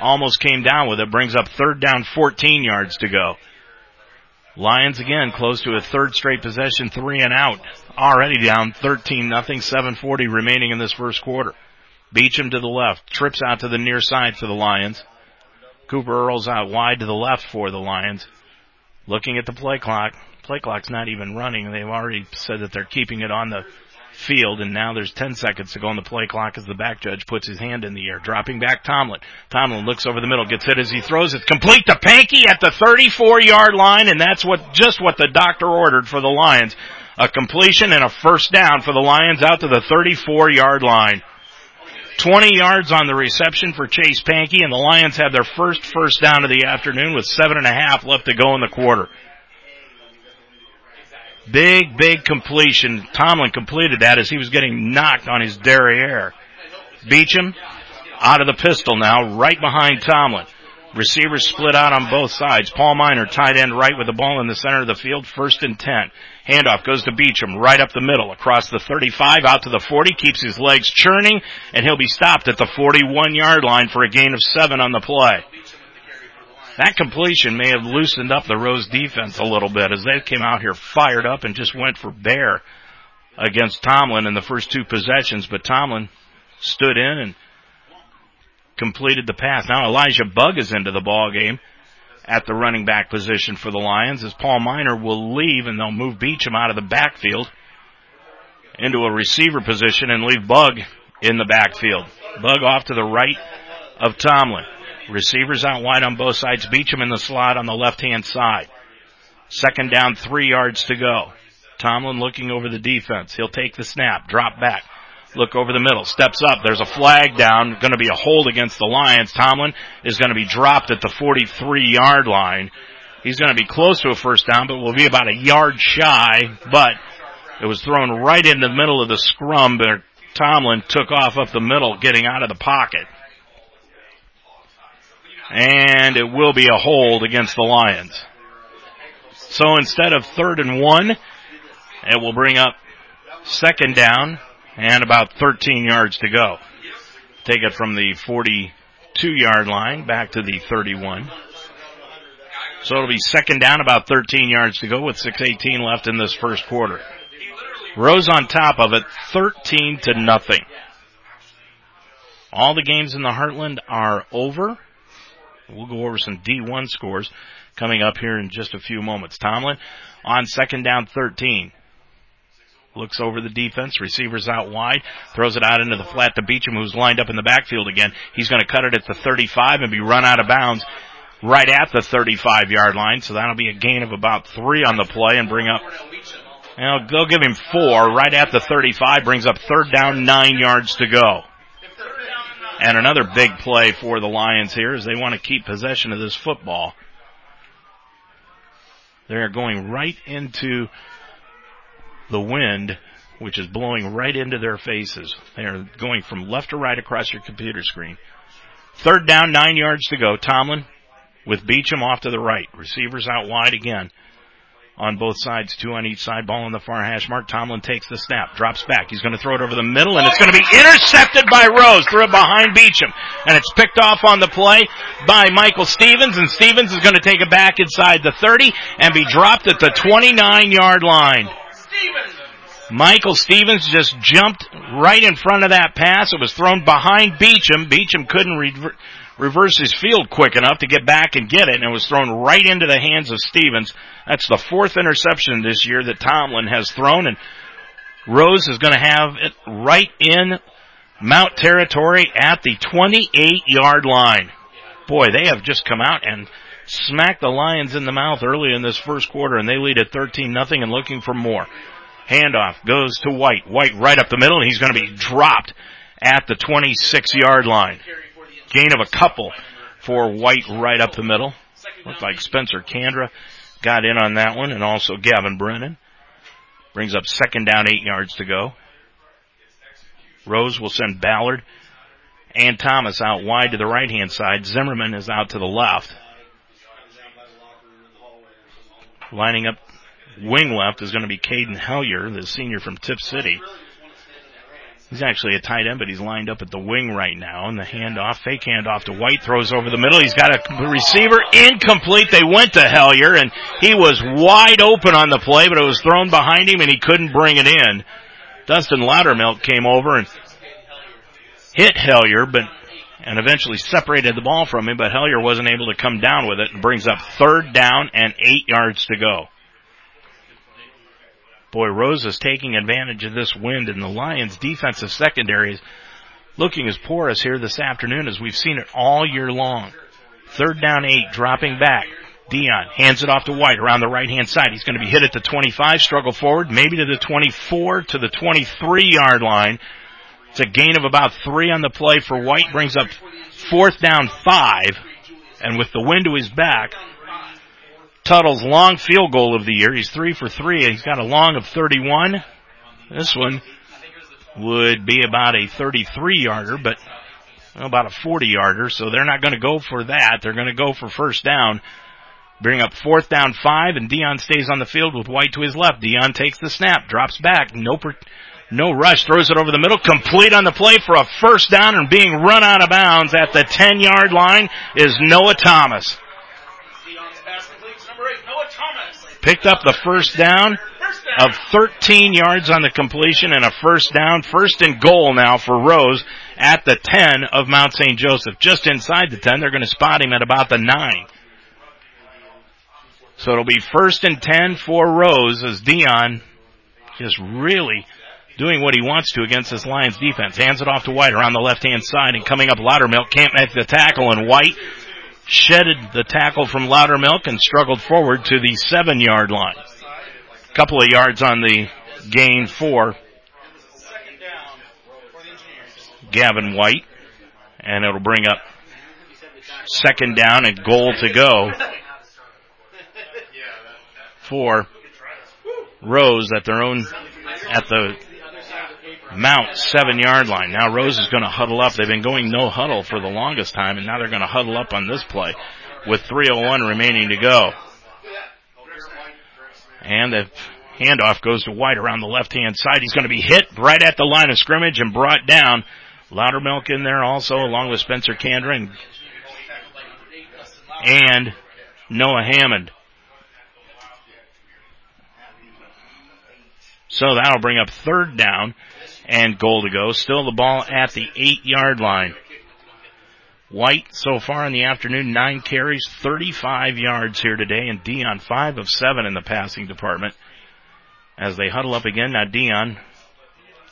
almost came down with it. Brings up third down 14 yards to go. Lions again close to a third straight possession, three and out. Already down 13 nothing, 740 remaining in this first quarter. Beecham to the left, trips out to the near side for the Lions. Cooper Earls out wide to the left for the Lions. Looking at the play clock. Play clock's not even running. They've already said that they're keeping it on the field, and now there's 10 seconds to go on the play clock as the back judge puts his hand in the air. Dropping back Tomlin. Tomlin looks over the middle, gets hit as he throws. it, complete to Pankey at the 34 yard line, and that's what, just what the doctor ordered for the Lions. A completion and a first down for the Lions out to the 34 yard line. 20 yards on the reception for Chase Pankey, and the Lions have their first first down of the afternoon with seven and a half left to go in the quarter. Big, big completion. Tomlin completed that as he was getting knocked on his derriere. Beecham out of the pistol now, right behind Tomlin. Receivers split out on both sides. Paul Miner, tight end right with the ball in the center of the field, first and 10. Handoff goes to Beecham, right up the middle, across the 35, out to the 40, keeps his legs churning, and he'll be stopped at the 41 yard line for a gain of seven on the play. That completion may have loosened up the Rose defense a little bit as they came out here fired up and just went for bear against Tomlin in the first two possessions, but Tomlin stood in and completed the pass. Now Elijah Bug is into the ball game at the running back position for the Lions as Paul Miner will leave and they'll move Beecham out of the backfield into a receiver position and leave Bug in the backfield. Bug off to the right of Tomlin. Receivers out wide on both sides. Beecham in the slot on the left hand side. Second down, three yards to go. Tomlin looking over the defense. He'll take the snap, drop back, look over the middle, steps up. There's a flag down, going to be a hold against the Lions. Tomlin is going to be dropped at the 43 yard line. He's going to be close to a first down, but will be about a yard shy, but it was thrown right in the middle of the scrum, but Tomlin took off up the middle, getting out of the pocket. And it will be a hold against the Lions. So instead of third and one, it will bring up second down and about 13 yards to go. Take it from the 42 yard line back to the 31. So it'll be second down about 13 yards to go with 6.18 left in this first quarter. Rose on top of it, 13 to nothing. All the games in the Heartland are over. We'll go over some D1 scores coming up here in just a few moments. Tomlin on second down 13 looks over the defense, receivers out wide, throws it out into the flat to Beecham, who's lined up in the backfield again. He's going to cut it at the 35 and be run out of bounds right at the 35 yard line. So that'll be a gain of about three on the play and bring up. Know, they'll give him four right at the 35, brings up third down, nine yards to go. And another big play for the Lions here is they want to keep possession of this football. They're going right into the wind, which is blowing right into their faces. They are going from left to right across your computer screen. Third down, nine yards to go. Tomlin with Beecham off to the right. Receivers out wide again on both sides, two on each side, ball on the far hash mark. Tomlin takes the snap, drops back. He's going to throw it over the middle, and it's going to be intercepted by Rose. Threw it behind Beecham, and it's picked off on the play by Michael Stevens, and Stevens is going to take it back inside the 30 and be dropped at the 29 yard line. Michael Stevens just jumped right in front of that pass. It was thrown behind Beecham. Beecham couldn't re- reverse his field quick enough to get back and get it, and it was thrown right into the hands of Stevens. That's the fourth interception this year that Tomlin has thrown, and Rose is going to have it right in Mount territory at the 28 yard line. Boy, they have just come out and smacked the Lions in the mouth early in this first quarter, and they lead at 13 nothing and looking for more. Handoff goes to White. White right up the middle, and he's going to be dropped at the 26 yard line. Gain of a couple for White right up the middle. Looks like Spencer Candra got in on that one, and also Gavin Brennan. Brings up second down, eight yards to go. Rose will send Ballard and Thomas out wide to the right hand side. Zimmerman is out to the left. Lining up wing left is going to be Caden Hellier, the senior from Tipp City. He's actually a tight end, but he's lined up at the wing right now. And the handoff, fake handoff to White, throws over the middle. He's got a receiver incomplete. They went to Hellier, and he was wide open on the play, but it was thrown behind him, and he couldn't bring it in. Dustin Loudermilk came over and hit Hellier, but and eventually separated the ball from him, but Hellier wasn't able to come down with it and brings up third down and eight yards to go. Boy, Rose is taking advantage of this wind and the Lions defensive secondary is looking as porous here this afternoon as we've seen it all year long. Third down eight, dropping back. Dion hands it off to White around the right hand side. He's going to be hit at the 25, struggle forward, maybe to the 24, to the 23 yard line. It's a gain of about three on the play for White, brings up fourth down five, and with the wind to his back, Tuttle's long field goal of the year. He's three for three. He's got a long of 31. This one would be about a 33 yarder, but about a 40 yarder. So they're not going to go for that. They're going to go for first down. Bring up fourth down five, and Dion stays on the field with White to his left. Dion takes the snap, drops back, no per, no rush, throws it over the middle, complete on the play for a first down, and being run out of bounds at the 10 yard line is Noah Thomas. Picked up the first down of 13 yards on the completion and a first down. First and goal now for Rose at the 10 of Mount St. Joseph. Just inside the 10, they're going to spot him at about the 9. So it'll be first and 10 for Rose as Dion just really doing what he wants to against this Lions defense. Hands it off to White around the left hand side and coming up Loudermilk can't make the tackle and White shedded the tackle from Loudermilk and struggled forward to the seven yard line. A Couple of yards on the gain for Gavin White and it'll bring up second down and goal to go for Rose at their own, at the Mount seven yard line. Now Rose is going to huddle up. They've been going no huddle for the longest time and now they're going to huddle up on this play with 301 remaining to go. And the handoff goes to White around the left hand side. He's going to be hit right at the line of scrimmage and brought down. Loudermilk in there also along with Spencer Candra and, and Noah Hammond. So that'll bring up third down and goal to go. Still the ball at the eight yard line. White so far in the afternoon, nine carries, 35 yards here today, and Dion five of seven in the passing department. As they huddle up again, now Dion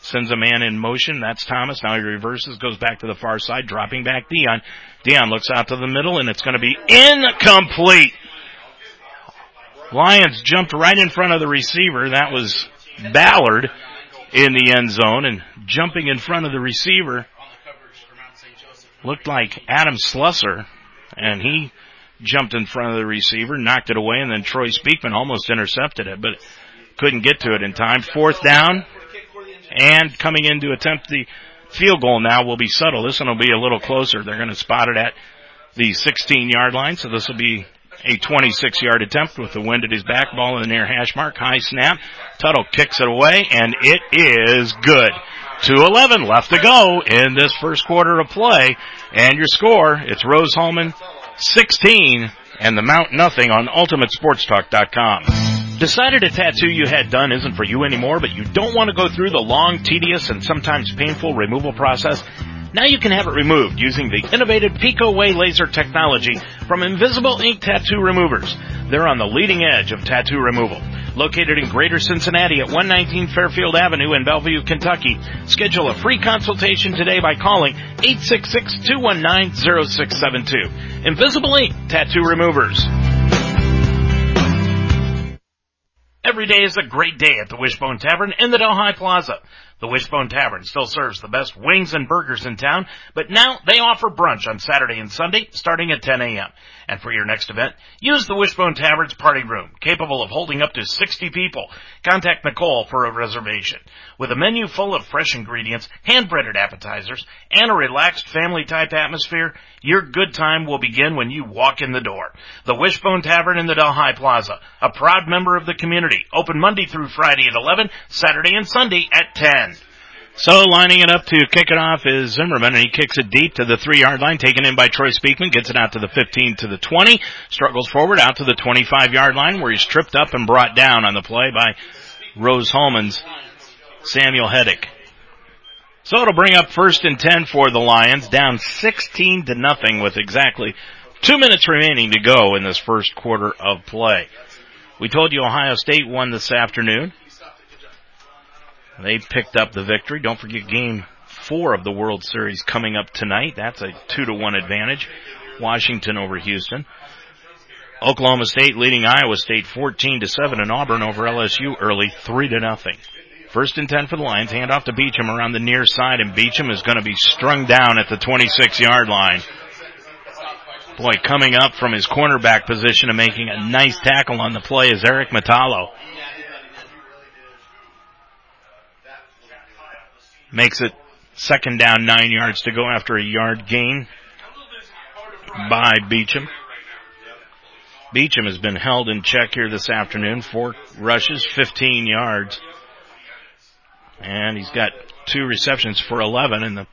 sends a man in motion. That's Thomas. Now he reverses, goes back to the far side, dropping back Dion. Dion looks out to the middle, and it's going to be incomplete. Lions jumped right in front of the receiver. That was Ballard in the end zone and jumping in front of the receiver looked like Adam Slusser and he jumped in front of the receiver, knocked it away, and then Troy Speakman almost intercepted it, but couldn't get to it in time. Fourth down, and coming in to attempt the field goal now will be Tuttle. This one will be a little closer. They're going to spot it at the 16 yard line, so this will be a 26 yard attempt with the wind at his back, ball in the near hash mark, high snap. Tuttle kicks it away and it is good. 2.11 left to go in this first quarter of play. And your score, it's Rose Hulman 16 and the Mount Nothing on UltimateSportsTalk.com. Decided a tattoo you had done isn't for you anymore, but you don't want to go through the long, tedious, and sometimes painful removal process? Now you can have it removed using the innovative PicoWay laser technology from Invisible Ink Tattoo Removers. They're on the leading edge of tattoo removal. Located in Greater Cincinnati at 119 Fairfield Avenue in Bellevue, Kentucky. Schedule a free consultation today by calling 866-219-0672. Invisible Ink Tattoo Removers. Every day is a great day at the Wishbone Tavern in the Delhi Plaza. The Wishbone Tavern still serves the best wings and burgers in town, but now they offer brunch on Saturday and Sunday starting at 10 a.m. And for your next event, use the Wishbone Tavern's party room, capable of holding up to 60 people. Contact Nicole for a reservation. With a menu full of fresh ingredients, hand-breaded appetizers, and a relaxed family-type atmosphere, your good time will begin when you walk in the door. The Wishbone Tavern in the Delhi Plaza, a proud member of the community, open Monday through Friday at 11, Saturday and Sunday at 10. So lining it up to kick it off is Zimmerman, and he kicks it deep to the three yard line, taken in by Troy Speakman, gets it out to the 15 to the 20, struggles forward out to the 25 yard line where he's tripped up and brought down on the play by Rose Hulman's Samuel Heddick. So it'll bring up first and 10 for the Lions, down 16 to nothing with exactly two minutes remaining to go in this first quarter of play. We told you Ohio State won this afternoon. They picked up the victory. Don't forget game four of the World Series coming up tonight. That's a two to one advantage. Washington over Houston. Oklahoma State leading Iowa State 14 to 7 and Auburn over LSU early 3 to nothing. First and 10 for the Lions. Hand off to Beecham around the near side and Beecham is going to be strung down at the 26 yard line. Boy, coming up from his cornerback position and making a nice tackle on the play is Eric Metallo. Makes it second down nine yards to go after a yard gain by Beecham. Beecham has been held in check here this afternoon. Four rushes, 15 yards. And he's got two receptions for 11 and the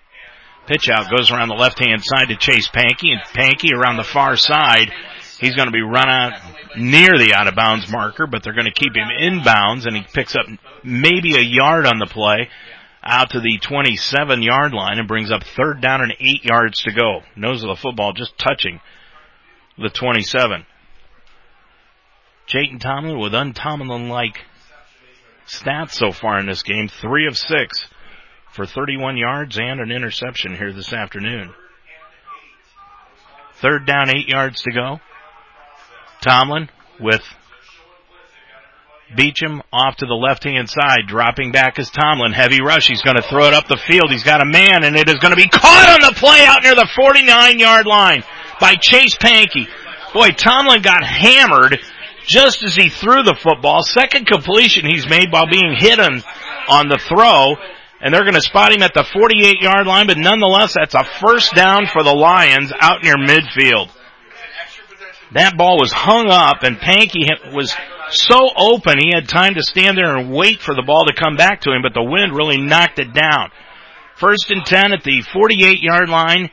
pitch out goes around the left hand side to Chase Pankey and Pankey around the far side He's going to be run out near the out of bounds marker, but they're going to keep him in bounds and he picks up maybe a yard on the play out to the 27 yard line and brings up third down and eight yards to go. Nose of the football just touching the 27. Chayton Tomlin with untomlin like stats so far in this game. Three of six for 31 yards and an interception here this afternoon. Third down, eight yards to go. Tomlin with Beecham off to the left hand side, dropping back as Tomlin. Heavy rush. He's going to throw it up the field. He's got a man and it is going to be caught on the play out near the 49 yard line by Chase Pankey. Boy, Tomlin got hammered just as he threw the football. Second completion he's made while being hit on, on the throw. And they're going to spot him at the 48 yard line, but nonetheless, that's a first down for the Lions out near midfield. That ball was hung up and Pankey was so open he had time to stand there and wait for the ball to come back to him, but the wind really knocked it down. First and 10 at the 48 yard line,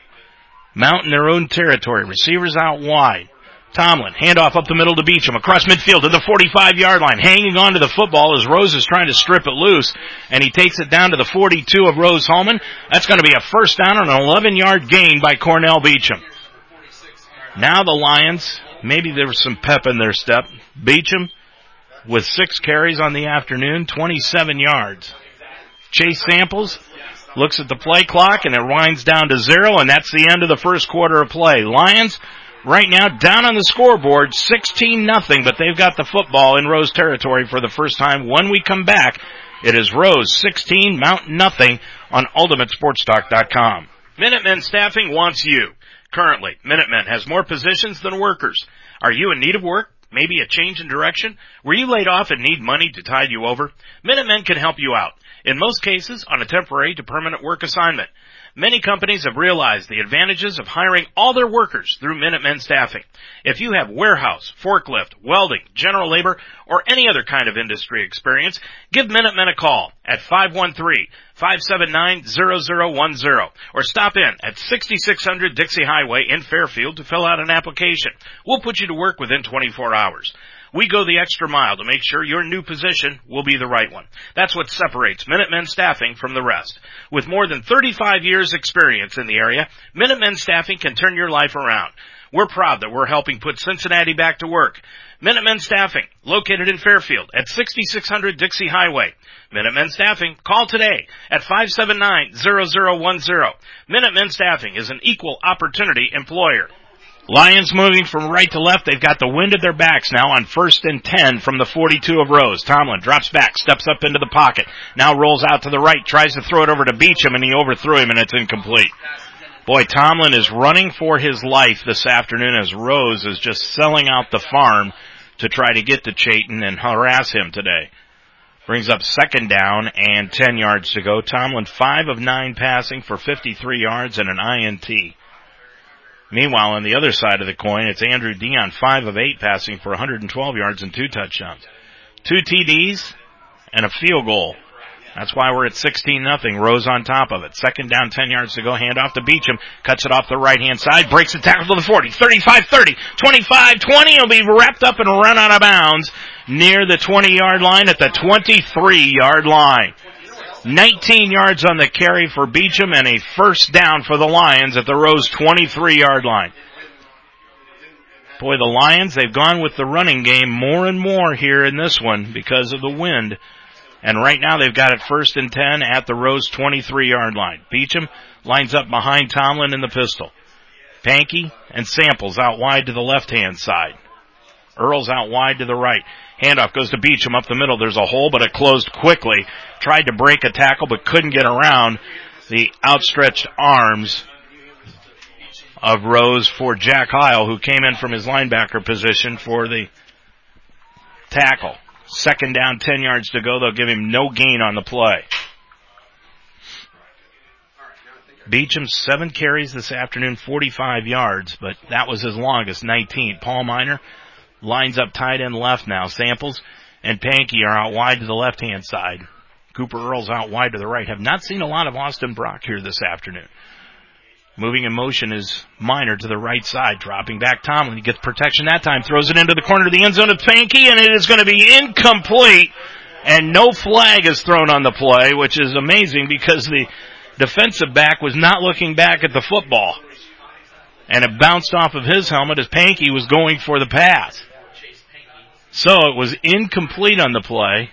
mounting their own territory. Receivers out wide. Tomlin, handoff up the middle to Beecham, across midfield to the 45 yard line, hanging on to the football as Rose is trying to strip it loose, and he takes it down to the 42 of Rose Hulman. That's going to be a first down and an 11 yard gain by Cornell Beecham. Now the Lions, maybe there was some pep in their step. Beecham with six carries on the afternoon, 27 yards. Chase Samples looks at the play clock and it winds down to zero and that's the end of the first quarter of play. Lions right now down on the scoreboard 16 nothing, but they've got the football in Rose territory for the first time. When we come back, it is Rose 16, Mount nothing on ultimatesportstalk.com. Minutemen Staffing wants you. Currently, Minutemen has more positions than workers. Are you in need of work? Maybe a change in direction? Were you laid off and need money to tide you over? Minutemen can help you out. In most cases, on a temporary to permanent work assignment. Many companies have realized the advantages of hiring all their workers through Minutemen Staffing. If you have warehouse, forklift, welding, general labor, or any other kind of industry experience, give Minutemen a call at 513-579-0010 or stop in at 6600 Dixie Highway in Fairfield to fill out an application. We'll put you to work within 24 hours. We go the extra mile to make sure your new position will be the right one. That's what separates Minutemen Staffing from the rest. With more than 35 years experience in the area, Minutemen Staffing can turn your life around. We're proud that we're helping put Cincinnati back to work. Minutemen Staffing, located in Fairfield at 6600 Dixie Highway. Minutemen Staffing, call today at 579-0010. Minutemen Staffing is an equal opportunity employer. Lions moving from right to left. They've got the wind at their backs now on first and 10 from the 42 of Rose. Tomlin drops back, steps up into the pocket, now rolls out to the right, tries to throw it over to Beecham and he overthrew him and it's incomplete. Boy, Tomlin is running for his life this afternoon as Rose is just selling out the farm to try to get to Chayton and harass him today. Brings up second down and 10 yards to go. Tomlin 5 of 9 passing for 53 yards and an INT. Meanwhile, on the other side of the coin, it's Andrew Dion, 5 of 8 passing for 112 yards and 2 touchdowns. Two TDs and a field goal. That's why we're at 16 nothing. Rose on top of it. Second down, 10 yards to go. Hand off to Beecham. Cuts it off the right hand side. Breaks the tackle to the 40. 35, 30, 25, 20. He'll be wrapped up and run out of bounds near the 20 yard line at the 23 yard line. 19 yards on the carry for Beecham and a first down for the Lions at the Rose 23 yard line. Boy, the Lions, they've gone with the running game more and more here in this one because of the wind. And right now they've got it first and 10 at the Rose 23 yard line. Beecham lines up behind Tomlin in the pistol. Pankey and Samples out wide to the left hand side. Earl's out wide to the right. Handoff goes to Beecham up the middle. There's a hole, but it closed quickly. Tried to break a tackle, but couldn't get around the outstretched arms of Rose for Jack Heil, who came in from his linebacker position for the tackle. Second down, 10 yards to go. They'll give him no gain on the play. Beecham, seven carries this afternoon, 45 yards, but that was his longest, 19. Paul Miner, lines up tight end left now. Samples and Pankey are out wide to the left hand side. Cooper Earl's out wide to the right. Have not seen a lot of Austin Brock here this afternoon. Moving in motion is Miner to the right side, dropping back Tomlin. He gets protection that time, throws it into the corner of the end zone of Pankey, and it is going to be incomplete. And no flag is thrown on the play, which is amazing because the defensive back was not looking back at the football. And it bounced off of his helmet as Pankey was going for the pass. So it was incomplete on the play.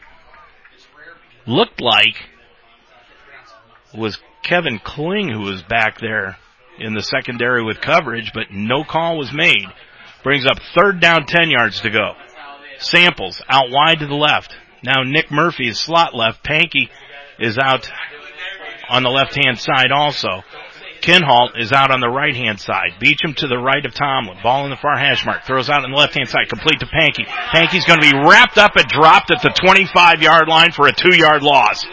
Looked like was Kevin Kling who was back there in the secondary with coverage, but no call was made. Brings up third down, 10 yards to go. Samples out wide to the left. Now Nick Murphy is slot left. Pankey is out on the left hand side also. Kinhalt is out on the right hand side. Beecham to the right of Tomlin. Ball in the far hash mark. Throws out on the left hand side. Complete to Pankey. Pankey's going to be wrapped up and dropped at the 25 yard line for a two yard loss.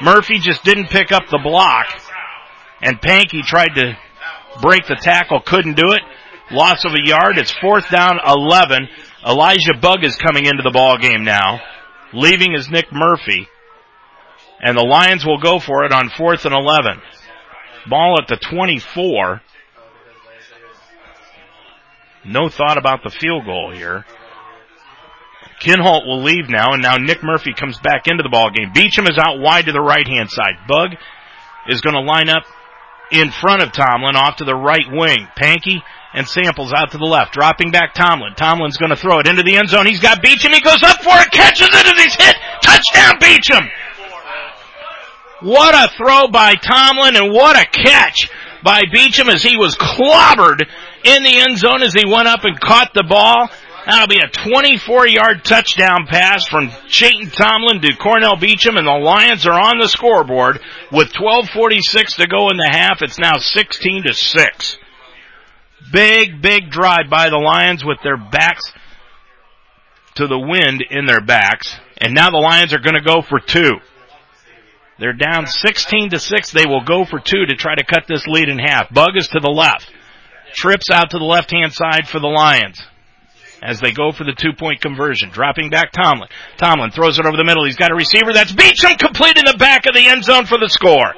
Murphy just didn't pick up the block and Pankey tried to break the tackle, couldn't do it. Loss of a yard. It's fourth down 11. Elijah Bug is coming into the ball game now. Leaving is Nick Murphy. And the Lions will go for it on fourth and 11. Ball at the 24. No thought about the field goal here. Kinholt will leave now, and now Nick Murphy comes back into the ball game. Beecham is out wide to the right hand side. Bug is going to line up in front of Tomlin off to the right wing. Pankey and Samples out to the left. Dropping back Tomlin. Tomlin's going to throw it into the end zone. He's got Beecham. He goes up for it, catches it, and he's hit. Touchdown Beecham! What a throw by Tomlin and what a catch by Beecham as he was clobbered in the end zone as he went up and caught the ball. That'll be a 24 yard touchdown pass from Chayton Tomlin to Cornell Beecham and the Lions are on the scoreboard with 1246 to go in the half. It's now 16 to 6. Big, big drive by the Lions with their backs to the wind in their backs. And now the Lions are going to go for two. They're down 16 to 6. They will go for two to try to cut this lead in half. Bug is to the left. Trips out to the left hand side for the Lions as they go for the two point conversion. Dropping back Tomlin. Tomlin throws it over the middle. He's got a receiver. That's Beecham complete in the back of the end zone for the score.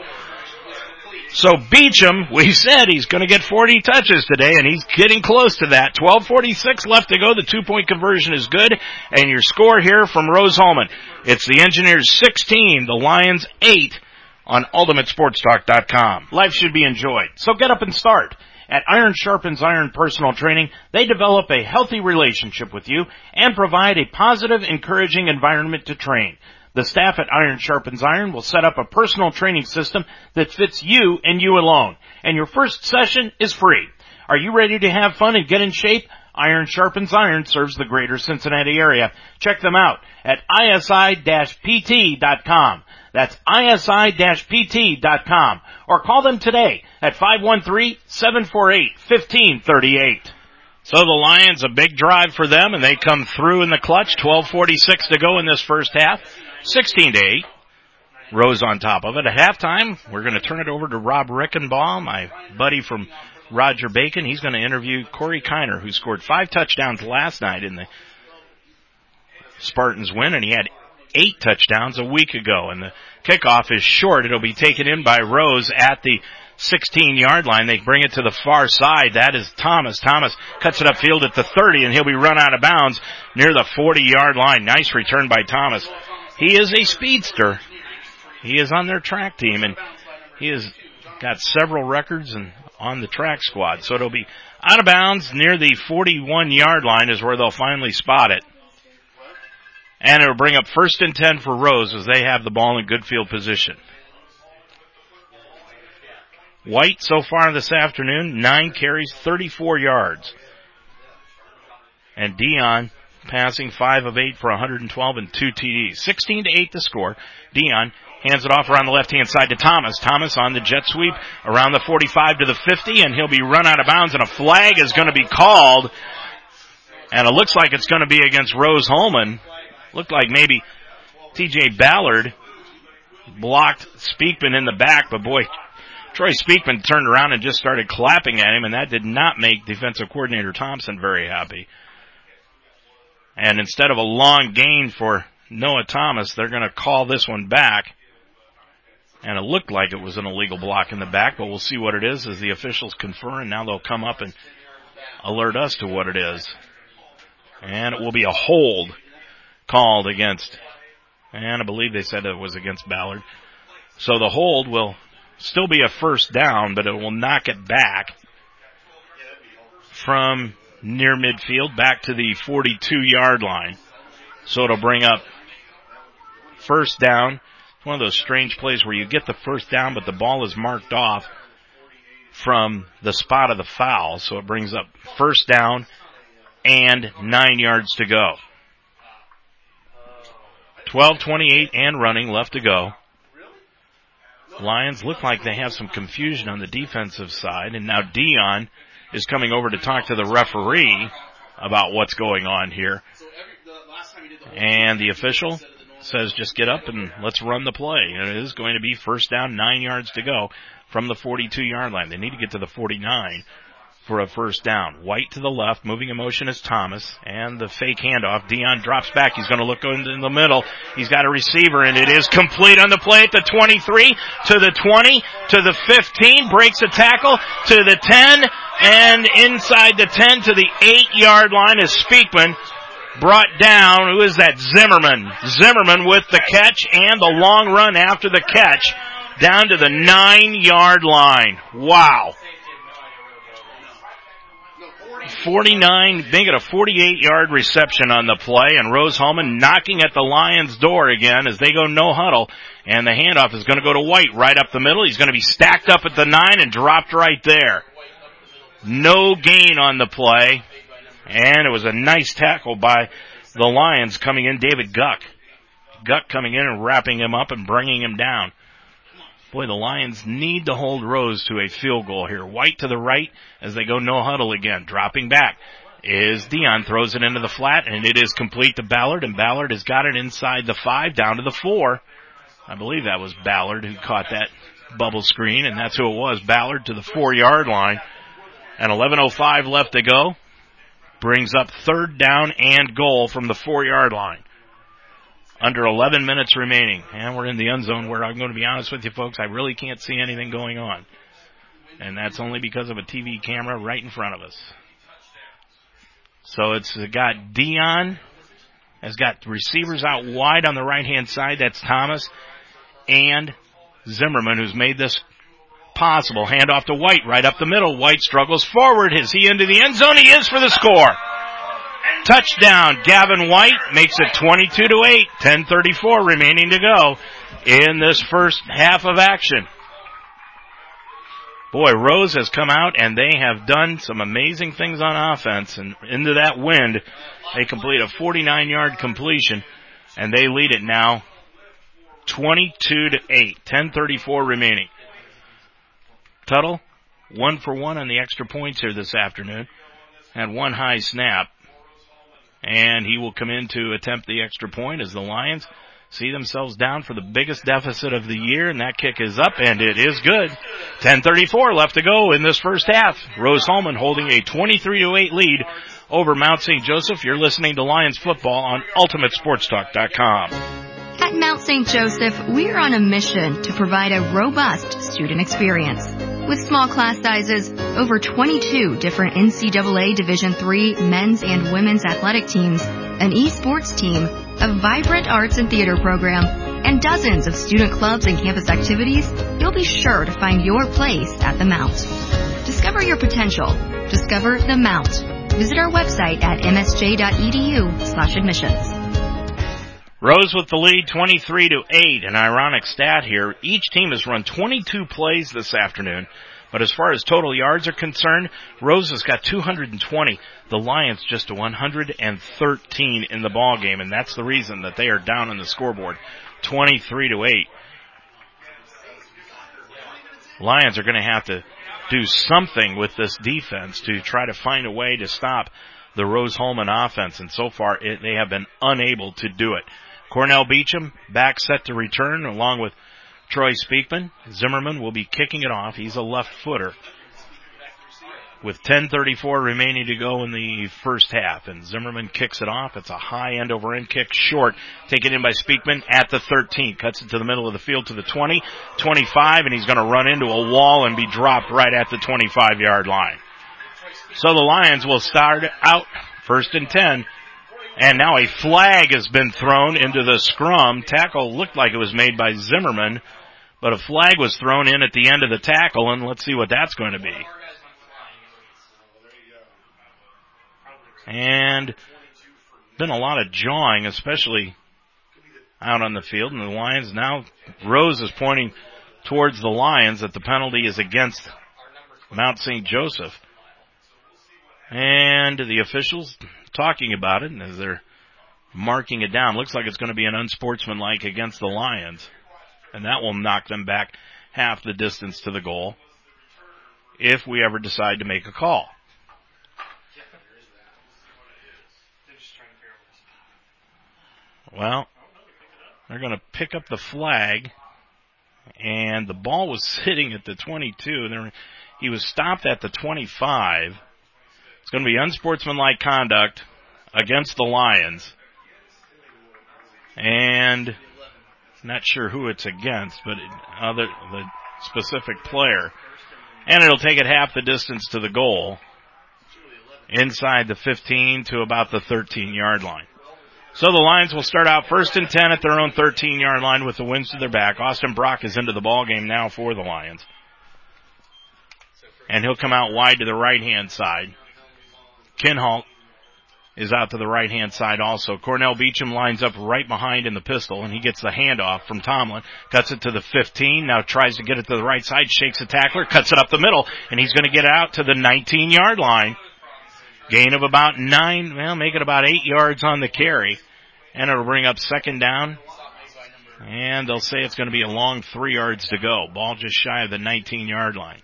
So Beecham, we said he's going to get 40 touches today and he's getting close to that. 1246 left to go. The two point conversion is good. And your score here from Rose-Hulman. It's the Engineers 16, the Lions 8 on UltimateSportsTalk.com. Life should be enjoyed. So get up and start. At Iron Sharpens Iron Personal Training, they develop a healthy relationship with you and provide a positive, encouraging environment to train. The staff at Iron Sharpens Iron will set up a personal training system that fits you and you alone. And your first session is free. Are you ready to have fun and get in shape? Iron Sharpens Iron serves the greater Cincinnati area. Check them out at isi-pt.com. That's isi-pt.com. Or call them today at 513-748-1538. So the Lions, a big drive for them, and they come through in the clutch. 12.46 to go in this first half. 16 to 8. Rose on top of it. At halftime, we're going to turn it over to Rob Rickenbaugh, my buddy from Roger Bacon. He's going to interview Corey Kiner, who scored five touchdowns last night in the Spartans win, and he had eight touchdowns a week ago. And the kickoff is short. It'll be taken in by Rose at the 16 yard line. They bring it to the far side. That is Thomas. Thomas cuts it upfield at the 30 and he'll be run out of bounds near the 40 yard line. Nice return by Thomas. He is a speedster. He is on their track team and he has got several records and on the track squad. So it'll be out of bounds near the 41 yard line is where they'll finally spot it. And it'll bring up first and 10 for Rose as they have the ball in good field position. White so far this afternoon, nine carries, 34 yards. And Dion passing five of eight for 112 and two TDs. 16 to 8 the score. Dion hands it off around the left hand side to Thomas. Thomas on the jet sweep around the 45 to the 50 and he'll be run out of bounds and a flag is going to be called. And it looks like it's going to be against Rose Hulman. Looked like maybe TJ Ballard blocked Speakman in the back, but boy, Troy Speakman turned around and just started clapping at him, and that did not make defensive coordinator Thompson very happy. And instead of a long gain for Noah Thomas, they're going to call this one back. And it looked like it was an illegal block in the back, but we'll see what it is as the officials confer and now they'll come up and alert us to what it is. And it will be a hold called against, and I believe they said it was against Ballard. So the hold will still be a first down, but it will knock it back from near midfield back to the 42 yard line. So it'll bring up first down. It's one of those strange plays where you get the first down, but the ball is marked off from the spot of the foul. So it brings up first down and nine yards to go. 12:28 and running left to go. Lions look like they have some confusion on the defensive side, and now Dion is coming over to talk to the referee about what's going on here. And the official says just get up and let's run the play. And it is going to be first down, nine yards to go from the 42 yard line. They need to get to the 49 for a first down. White to the left, moving in motion is Thomas, and the fake handoff. Dion drops back. He's going to look in the middle. He's got a receiver, and it is complete on the play at the 23, to the 20, to the 15, breaks a tackle, to the 10, and inside the 10 to the 8 yard line is Speakman. Brought down, who is that? Zimmerman. Zimmerman with the catch and the long run after the catch down to the 9 yard line. Wow. 49, they get a 48 yard reception on the play and Rose Hulman knocking at the Lions door again as they go no huddle and the handoff is going to go to White right up the middle. He's going to be stacked up at the nine and dropped right there. No gain on the play and it was a nice tackle by the Lions coming in, David Guck. Guck coming in and wrapping him up and bringing him down. Boy, the Lions need to hold Rose to a field goal here. White to the right as they go no huddle again. Dropping back is Dion throws it into the flat and it is complete to Ballard and Ballard has got it inside the five down to the four. I believe that was Ballard who caught that bubble screen and that's who it was. Ballard to the four yard line and 11.05 left to go brings up third down and goal from the four yard line under 11 minutes remaining. And we're in the end zone where I'm going to be honest with you folks, I really can't see anything going on. And that's only because of a TV camera right in front of us. So it's uh, got Dion, has got receivers out wide on the right hand side. That's Thomas and Zimmerman who's made this possible. Hand off to White right up the middle. White struggles forward. Is he into the end zone? He is for the score. Touchdown, Gavin White makes it 22 to 8. 10:34 remaining to go in this first half of action. Boy, Rose has come out and they have done some amazing things on offense and into that wind, they complete a 49 yard completion and they lead it now 22 to 8. 10:34 remaining. Tuttle, one for one on the extra points here this afternoon. Had one high snap. And he will come in to attempt the extra point as the Lions see themselves down for the biggest deficit of the year and that kick is up and it is good. 1034 left to go in this first half. Rose Hulman holding a 23 to 8 lead over Mount St. Joseph. You're listening to Lions football on ultimatesportstalk.com. At Mount St. Joseph, we're on a mission to provide a robust student experience. With small class sizes, over 22 different NCAA Division III men's and women's athletic teams, an esports team, a vibrant arts and theater program, and dozens of student clubs and campus activities, you'll be sure to find your place at the Mount. Discover your potential. Discover the Mount. Visit our website at msj.edu slash admissions. Rose with the lead 23 to 8. An ironic stat here. Each team has run 22 plays this afternoon. But as far as total yards are concerned, Rose has got 220. The Lions just 113 in the ball game, and that's the reason that they are down on the scoreboard, 23 to 8. Lions are going to have to do something with this defense to try to find a way to stop the Rose Hulman offense, and so far it, they have been unable to do it. Cornell Beecham back set to return along with Troy Speakman. Zimmerman will be kicking it off. He's a left footer. with 10:34 remaining to go in the first half. And Zimmerman kicks it off. It's a high end over end kick, short, taken in by Speakman at the 13. Cuts it to the middle of the field to the 20, 25, and he's going to run into a wall and be dropped right at the 25 yard line. So the Lions will start out first and 10. And now a flag has been thrown into the scrum. Tackle looked like it was made by Zimmerman, but a flag was thrown in at the end of the tackle, and let's see what that's going to be. And been a lot of jawing, especially out on the field. And the Lions now, Rose is pointing towards the Lions that the penalty is against Mount St. Joseph. And the officials talking about it and as they're marking it down. Looks like it's going to be an unsportsmanlike against the Lions. And that will knock them back half the distance to the goal if we ever decide to make a call. Well, they're going to pick up the flag, and the ball was sitting at the 22. There, he was stopped at the 25. It's going to be unsportsmanlike conduct against the Lions, and not sure who it's against, but other the specific player, and it'll take it half the distance to the goal, inside the 15 to about the 13 yard line. So the Lions will start out first and 10 at their own 13 yard line with the winds to their back. Austin Brock is into the ball game now for the Lions. And he'll come out wide to the right hand side. Kinhalt is out to the right hand side also. Cornell Beecham lines up right behind in the pistol and he gets the handoff from Tomlin. Cuts it to the 15. Now tries to get it to the right side. Shakes the tackler. Cuts it up the middle and he's going to get out to the 19 yard line. Gain of about nine, well, make it about eight yards on the carry. And it'll bring up second down. And they'll say it's going to be a long three yards to go. Ball just shy of the 19 yard line.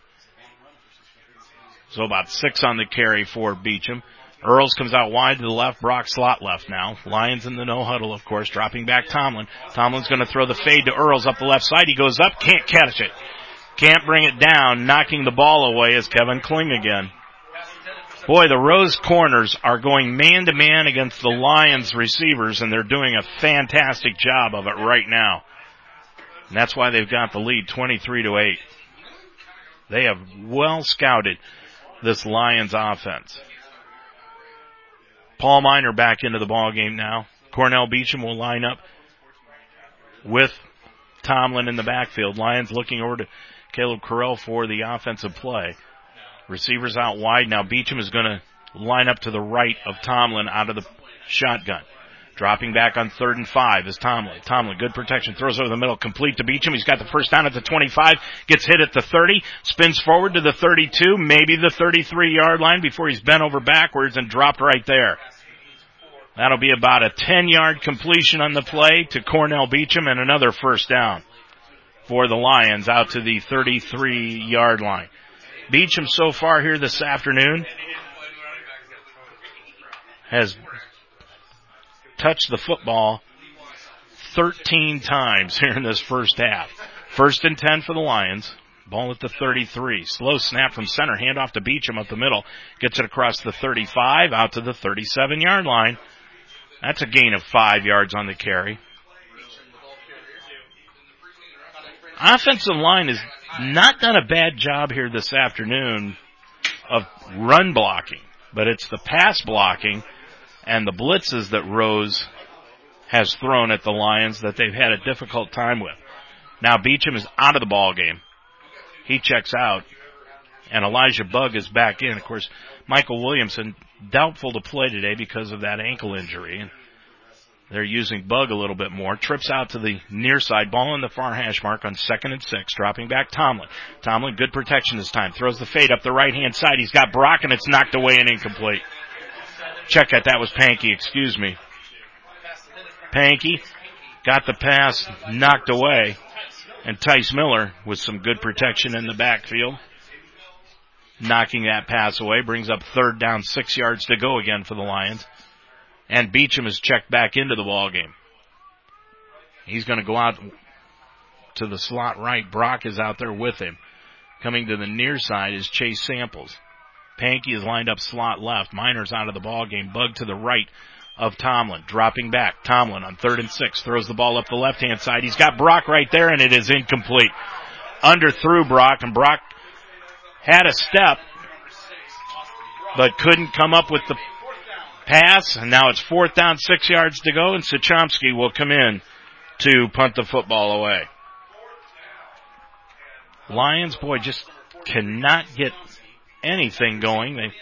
So about six on the carry for Beecham. Earls comes out wide to the left. Brock slot left now. Lions in the no huddle, of course, dropping back Tomlin. Tomlin's going to throw the fade to Earls up the left side. He goes up, can't catch it. Can't bring it down. Knocking the ball away is Kevin Kling again. Boy, the Rose corners are going man to man against the Lions receivers and they're doing a fantastic job of it right now. And that's why they've got the lead 23 to 8. They have well scouted this Lions offense. Paul Miner back into the ball game now. Cornell Beecham will line up with Tomlin in the backfield. Lions looking over to Caleb Carell for the offensive play. Receivers out wide. Now Beecham is going to line up to the right of Tomlin out of the shotgun. Dropping back on third and five is Tomlin. Tomlin, good protection, throws over the middle, complete to Beecham. He's got the first down at the 25, gets hit at the 30, spins forward to the 32, maybe the 33 yard line before he's bent over backwards and dropped right there. That'll be about a 10 yard completion on the play to Cornell Beecham and another first down for the Lions out to the 33 yard line. Beecham so far here this afternoon has touched the football 13 times here in this first half. First and 10 for the Lions. Ball at the 33. Slow snap from center. Hand off to Beecham up the middle. Gets it across the 35 out to the 37 yard line. That's a gain of five yards on the carry. Offensive line has not done a bad job here this afternoon of run blocking, but it's the pass blocking and the blitzes that Rose has thrown at the Lions that they've had a difficult time with. Now Beecham is out of the ball game. He checks out and Elijah Bug is back in. Of course, Michael Williamson doubtful to play today because of that ankle injury. They're using Bug a little bit more. Trips out to the near side. Ball in the far hash mark on second and six. Dropping back Tomlin. Tomlin, good protection this time. Throws the fade up the right hand side. He's got Brock and it's knocked away and incomplete. Check that. That was Pankey. Excuse me. Pankey got the pass knocked away. And Tice Miller with some good protection in the backfield. Knocking that pass away. Brings up third down, six yards to go again for the Lions. And Beecham is checked back into the ball game. He's going to go out to the slot right. Brock is out there with him. Coming to the near side is Chase Samples. Pankey is lined up slot left. Miner's out of the ball game. Bug to the right of Tomlin. Dropping back. Tomlin on third and six. Throws the ball up the left hand side. He's got Brock right there and it is incomplete. Under through Brock and Brock had a step but couldn't come up with the pass and now it's fourth down, six yards to go and Suchomsky will come in to punt the football away. Lions, boy, just cannot get anything going. They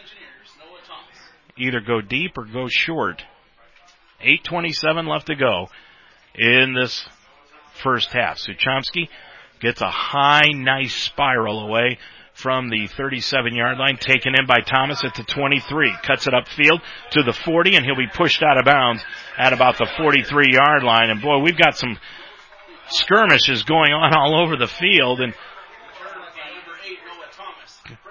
either go deep or go short. 8.27 left to go in this first half. Suchomsky gets a high, nice spiral away from the 37 yard line, taken in by Thomas at the 23, cuts it upfield to the 40 and he'll be pushed out of bounds at about the 43 yard line. And boy, we've got some skirmishes going on all over the field and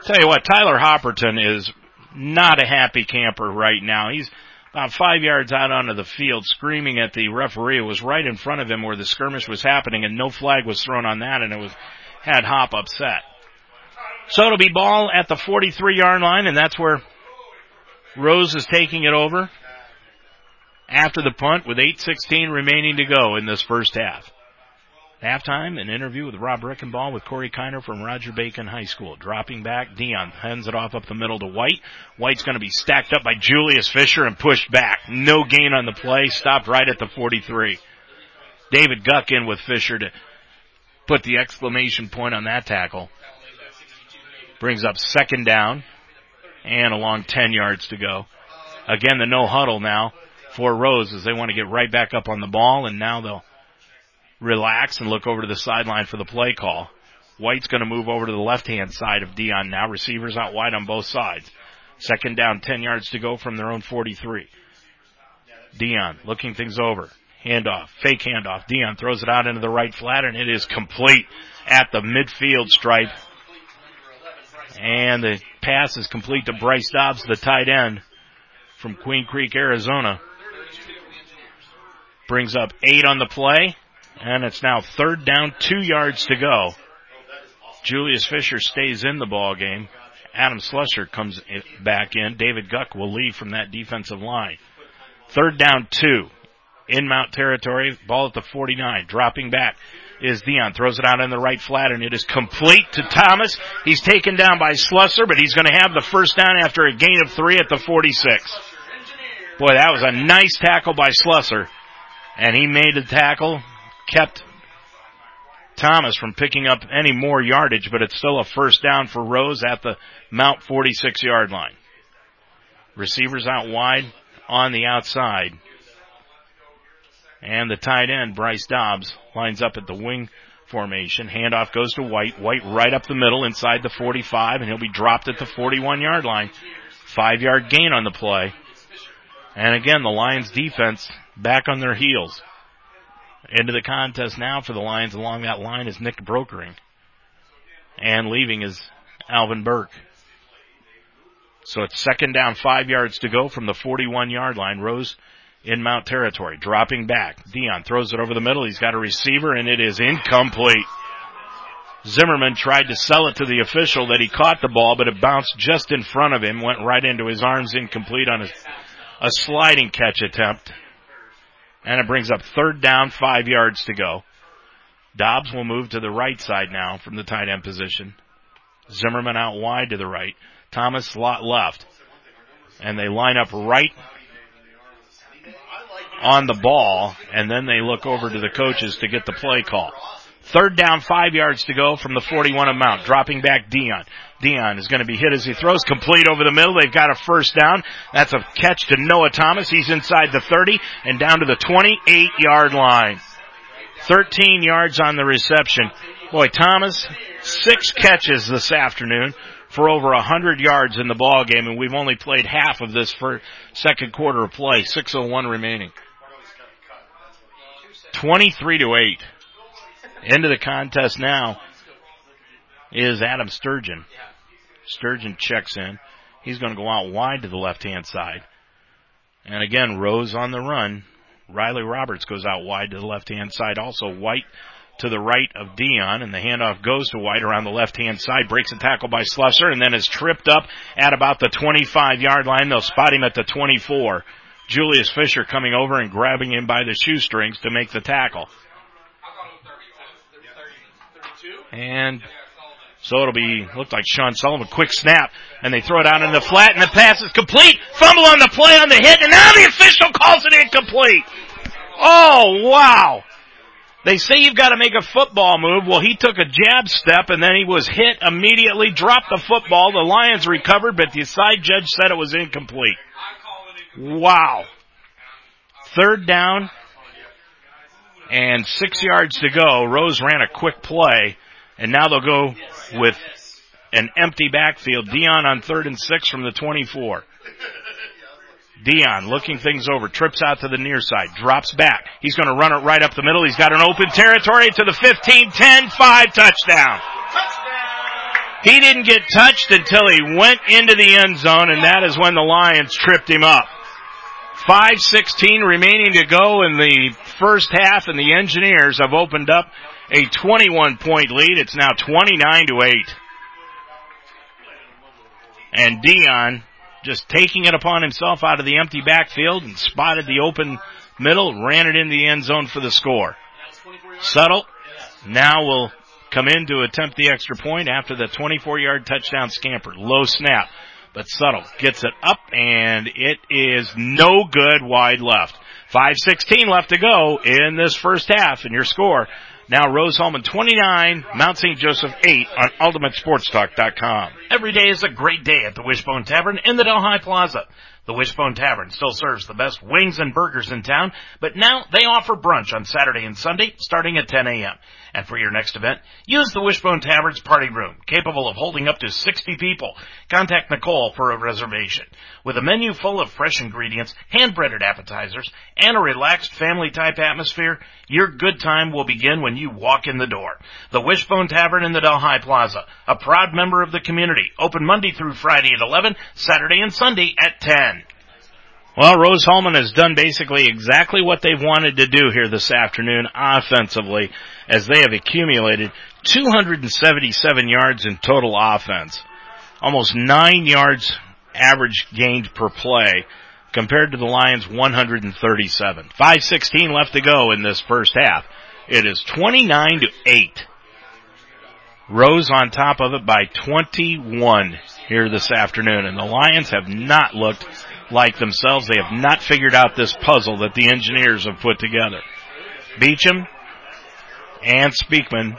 tell you what, Tyler Hopperton is not a happy camper right now. He's about five yards out onto the field screaming at the referee. It was right in front of him where the skirmish was happening and no flag was thrown on that and it was, had Hop upset. So it'll be ball at the 43 yard line and that's where Rose is taking it over after the punt with 8.16 remaining to go in this first half. Halftime, an interview with Rob Rickenbaugh with Corey Kiner from Roger Bacon High School. Dropping back, Dion hands it off up the middle to White. White's going to be stacked up by Julius Fisher and pushed back. No gain on the play, stopped right at the 43. David Guck in with Fisher to put the exclamation point on that tackle. Brings up second down and along 10 yards to go. Again, the no huddle now for Rose as they want to get right back up on the ball and now they'll relax and look over to the sideline for the play call. White's going to move over to the left hand side of Dion now. Receivers out wide on both sides. Second down, 10 yards to go from their own 43. Dion looking things over. Handoff, fake handoff. Dion throws it out into the right flat and it is complete at the midfield stripe. And the pass is complete to Bryce Dobbs, the tight end from Queen Creek, Arizona. Brings up eight on the play. And it's now third down, two yards to go. Julius Fisher stays in the ball game. Adam Slusher comes back in. David Guck will leave from that defensive line. Third down, two. In Mount territory, ball at the 49. Dropping back is Dion. Throws it out in the right flat and it is complete to Thomas. He's taken down by Slusser, but he's going to have the first down after a gain of three at the 46. Boy, that was a nice tackle by Slusser. And he made the tackle kept Thomas from picking up any more yardage, but it's still a first down for Rose at the Mount 46 yard line. Receivers out wide on the outside. And the tight end, Bryce Dobbs, lines up at the wing formation. Handoff goes to White. White right up the middle inside the 45 and he'll be dropped at the 41 yard line. Five yard gain on the play. And again, the Lions defense back on their heels. Into the contest now for the Lions along that line is Nick Brokering. And leaving is Alvin Burke. So it's second down, five yards to go from the 41 yard line. Rose in Mount territory, dropping back. Dion throws it over the middle. He's got a receiver and it is incomplete. Zimmerman tried to sell it to the official that he caught the ball, but it bounced just in front of him, went right into his arms incomplete on a, a sliding catch attempt. And it brings up third down, five yards to go. Dobbs will move to the right side now from the tight end position. Zimmerman out wide to the right. Thomas slot left. And they line up right on the ball and then they look over to the coaches to get the play call. Third down, five yards to go from the 41 of Mount. Dropping back Dion. Dion is going to be hit as he throws. Complete over the middle. They've got a first down. That's a catch to Noah Thomas. He's inside the 30 and down to the 28 yard line. 13 yards on the reception. Boy, Thomas, six catches this afternoon for over 100 yards in the ball game, and we've only played half of this for second quarter of play. 6:01 remaining. 23 to 8. End of the contest now is Adam Sturgeon. Sturgeon checks in. He's going to go out wide to the left hand side. And again, Rose on the run. Riley Roberts goes out wide to the left hand side. Also, White to the right of Dion, and the handoff goes to White around the left-hand side, breaks a tackle by Slusser, and then is tripped up at about the 25-yard line. They'll spot him at the 24. Julius Fisher coming over and grabbing him by the shoestrings to make the tackle. And so it'll be, looked like Sean Sullivan, quick snap, and they throw it out in the flat, and the pass is complete. Fumble on the play on the hit, and now the official calls it incomplete. Oh, wow. They say you've got to make a football move. Well, he took a jab step and then he was hit immediately, dropped the football. The Lions recovered, but the side judge said it was incomplete. Wow. Third down and six yards to go. Rose ran a quick play and now they'll go with an empty backfield. Dion on third and six from the 24. Dion looking things over, trips out to the near side, drops back. He's going to run it right up the middle. He's got an open territory to the 15, 10, 5 touchdown. He didn't get touched until he went into the end zone and that is when the Lions tripped him up. 5.16 remaining to go in the first half and the Engineers have opened up a 21 point lead. It's now 29 to 8. And Dion just taking it upon himself out of the empty backfield and spotted the open middle, ran it in the end zone for the score. Tuttle now will come in to attempt the extra point after the 24 yard touchdown scamper. Low snap, but Tuttle gets it up and it is no good wide left. 516 left to go in this first half and your score now Rose Hulman 29, Mount St. Joseph 8 on UltimateSportsTalk.com. Every day is a great day at the Wishbone Tavern in the Delhi Plaza. The Wishbone Tavern still serves the best wings and burgers in town, but now they offer brunch on Saturday and Sunday starting at 10 a.m. And for your next event, use the Wishbone Tavern's party room, capable of holding up to 60 people. Contact Nicole for a reservation. With a menu full of fresh ingredients, hand-breaded appetizers, and a relaxed family-type atmosphere, your good time will begin when you walk in the door. The Wishbone Tavern in the Delhi Plaza, a proud member of the community, open Monday through Friday at 11, Saturday and Sunday at 10. Well, Rose Hulman has done basically exactly what they've wanted to do here this afternoon offensively as they have accumulated 277 yards in total offense. Almost nine yards average gained per play compared to the Lions 137. 516 left to go in this first half. It is 29 to 8. Rose on top of it by 21 here this afternoon and the Lions have not looked like themselves. They have not figured out this puzzle that the engineers have put together. Beecham and Speakman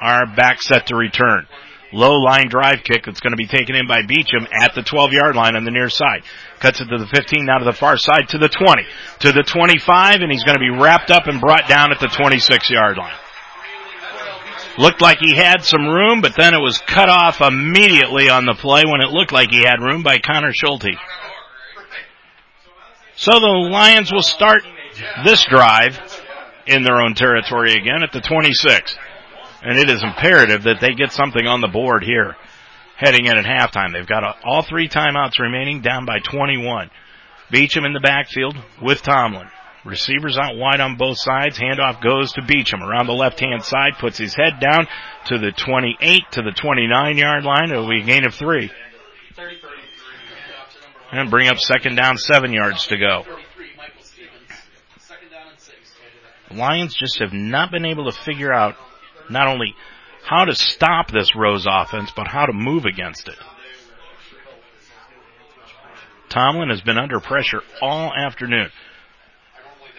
are back set to return. Low line drive kick that's going to be taken in by Beecham at the 12 yard line on the near side. Cuts it to the 15, now to the far side to the 20, to the 25, and he's going to be wrapped up and brought down at the 26 yard line. Looked like he had some room, but then it was cut off immediately on the play when it looked like he had room by Connor Schulte. So the Lions will start this drive in their own territory again at the 26. And it is imperative that they get something on the board here heading in at halftime. They've got all three timeouts remaining down by 21. Beecham in the backfield with Tomlin. Receivers out wide on both sides. Handoff goes to Beecham around the left hand side, puts his head down to the 28 to the 29 yard line. It'll be a gain of three. And bring up second down, seven yards to go. Lions just have not been able to figure out not only how to stop this Rose offense, but how to move against it. Tomlin has been under pressure all afternoon.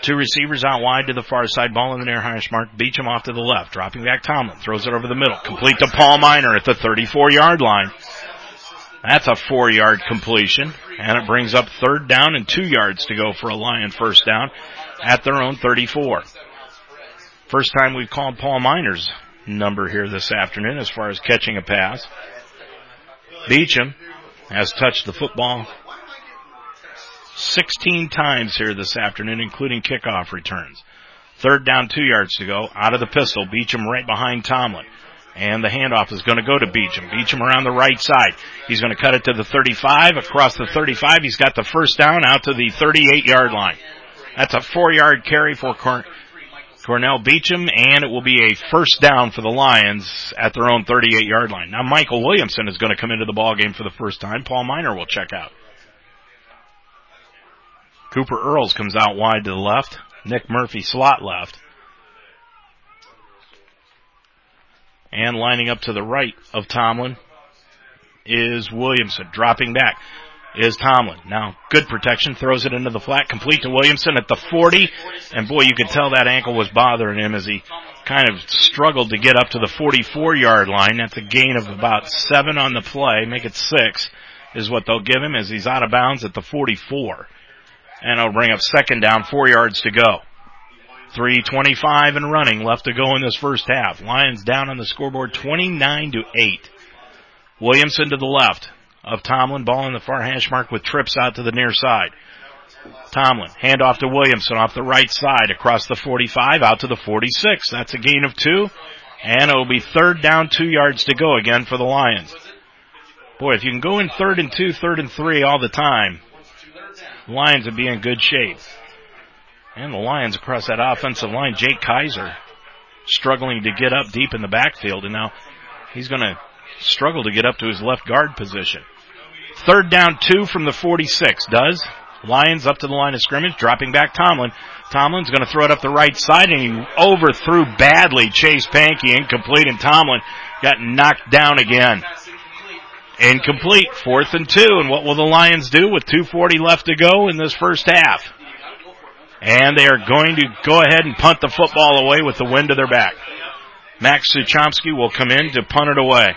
Two receivers out wide to the far side, ball in the near hash mark, Beecham off to the left, dropping back Tomlin, throws it over the middle, complete to Paul Miner at the 34 yard line. That's a four yard completion, and it brings up third down and two yards to go for a Lion first down at their own 34. First time we've called Paul Miner's number here this afternoon as far as catching a pass. Beecham has touched the football 16 times here this afternoon, including kickoff returns. Third down, two yards to go. Out of the pistol, Beecham right behind Tomlin. And the handoff is going to go to Beecham. Beecham around the right side. He's going to cut it to the 35. Across the 35, he's got the first down out to the 38 yard line. That's a four yard carry for Cornell Beecham, and it will be a first down for the Lions at their own 38 yard line. Now Michael Williamson is going to come into the ball game for the first time. Paul Miner will check out. Cooper Earls comes out wide to the left. Nick Murphy slot left. And lining up to the right of Tomlin is Williamson. Dropping back is Tomlin. Now, good protection, throws it into the flat, complete to Williamson at the 40. And boy, you could tell that ankle was bothering him as he kind of struggled to get up to the 44 yard line. That's a gain of about seven on the play. Make it six is what they'll give him as he's out of bounds at the 44. And it'll bring up second down, four yards to go. 325 and running left to go in this first half. Lions down on the scoreboard 29 to 8. Williamson to the left of Tomlin, ball in the far hash mark with trips out to the near side. Tomlin, hand off to Williamson off the right side across the 45 out to the 46. That's a gain of two. And it'll be third down, two yards to go again for the Lions. Boy, if you can go in third and two, third and three all the time, Lions would be in good shape. And the Lions across that offensive line, Jake Kaiser struggling to get up deep in the backfield and now he's going to struggle to get up to his left guard position. Third down two from the 46 does. Lions up to the line of scrimmage, dropping back Tomlin. Tomlin's going to throw it up the right side and he overthrew badly Chase Pankey, incomplete, and Tomlin got knocked down again. Incomplete, fourth and two, and what will the Lions do with 240 left to go in this first half? And they are going to go ahead and punt the football away with the wind to their back. Max Suchomsky will come in to punt it away.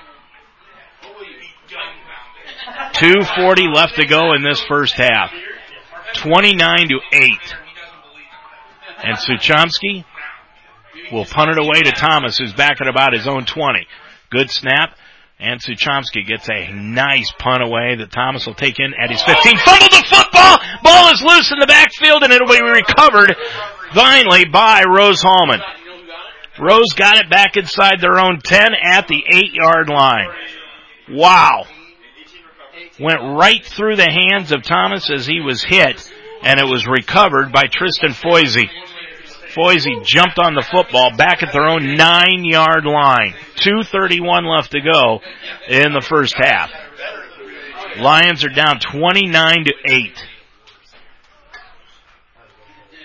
240 left to go in this first half. 29 to 8. And Suchomsky will punt it away to Thomas, who's back at about his own 20. Good snap. And Suchomsky gets a nice punt away that Thomas will take in at his 15. Fumble the football! Ball is loose in the backfield and it'll be recovered finally by Rose Hulman. Rose got it back inside their own 10 at the 8 yard line. Wow. Went right through the hands of Thomas as he was hit and it was recovered by Tristan Foisey. Foisey jumped on the football back at their own nine yard line. 231 left to go in the first half. Lions are down 29 to 8.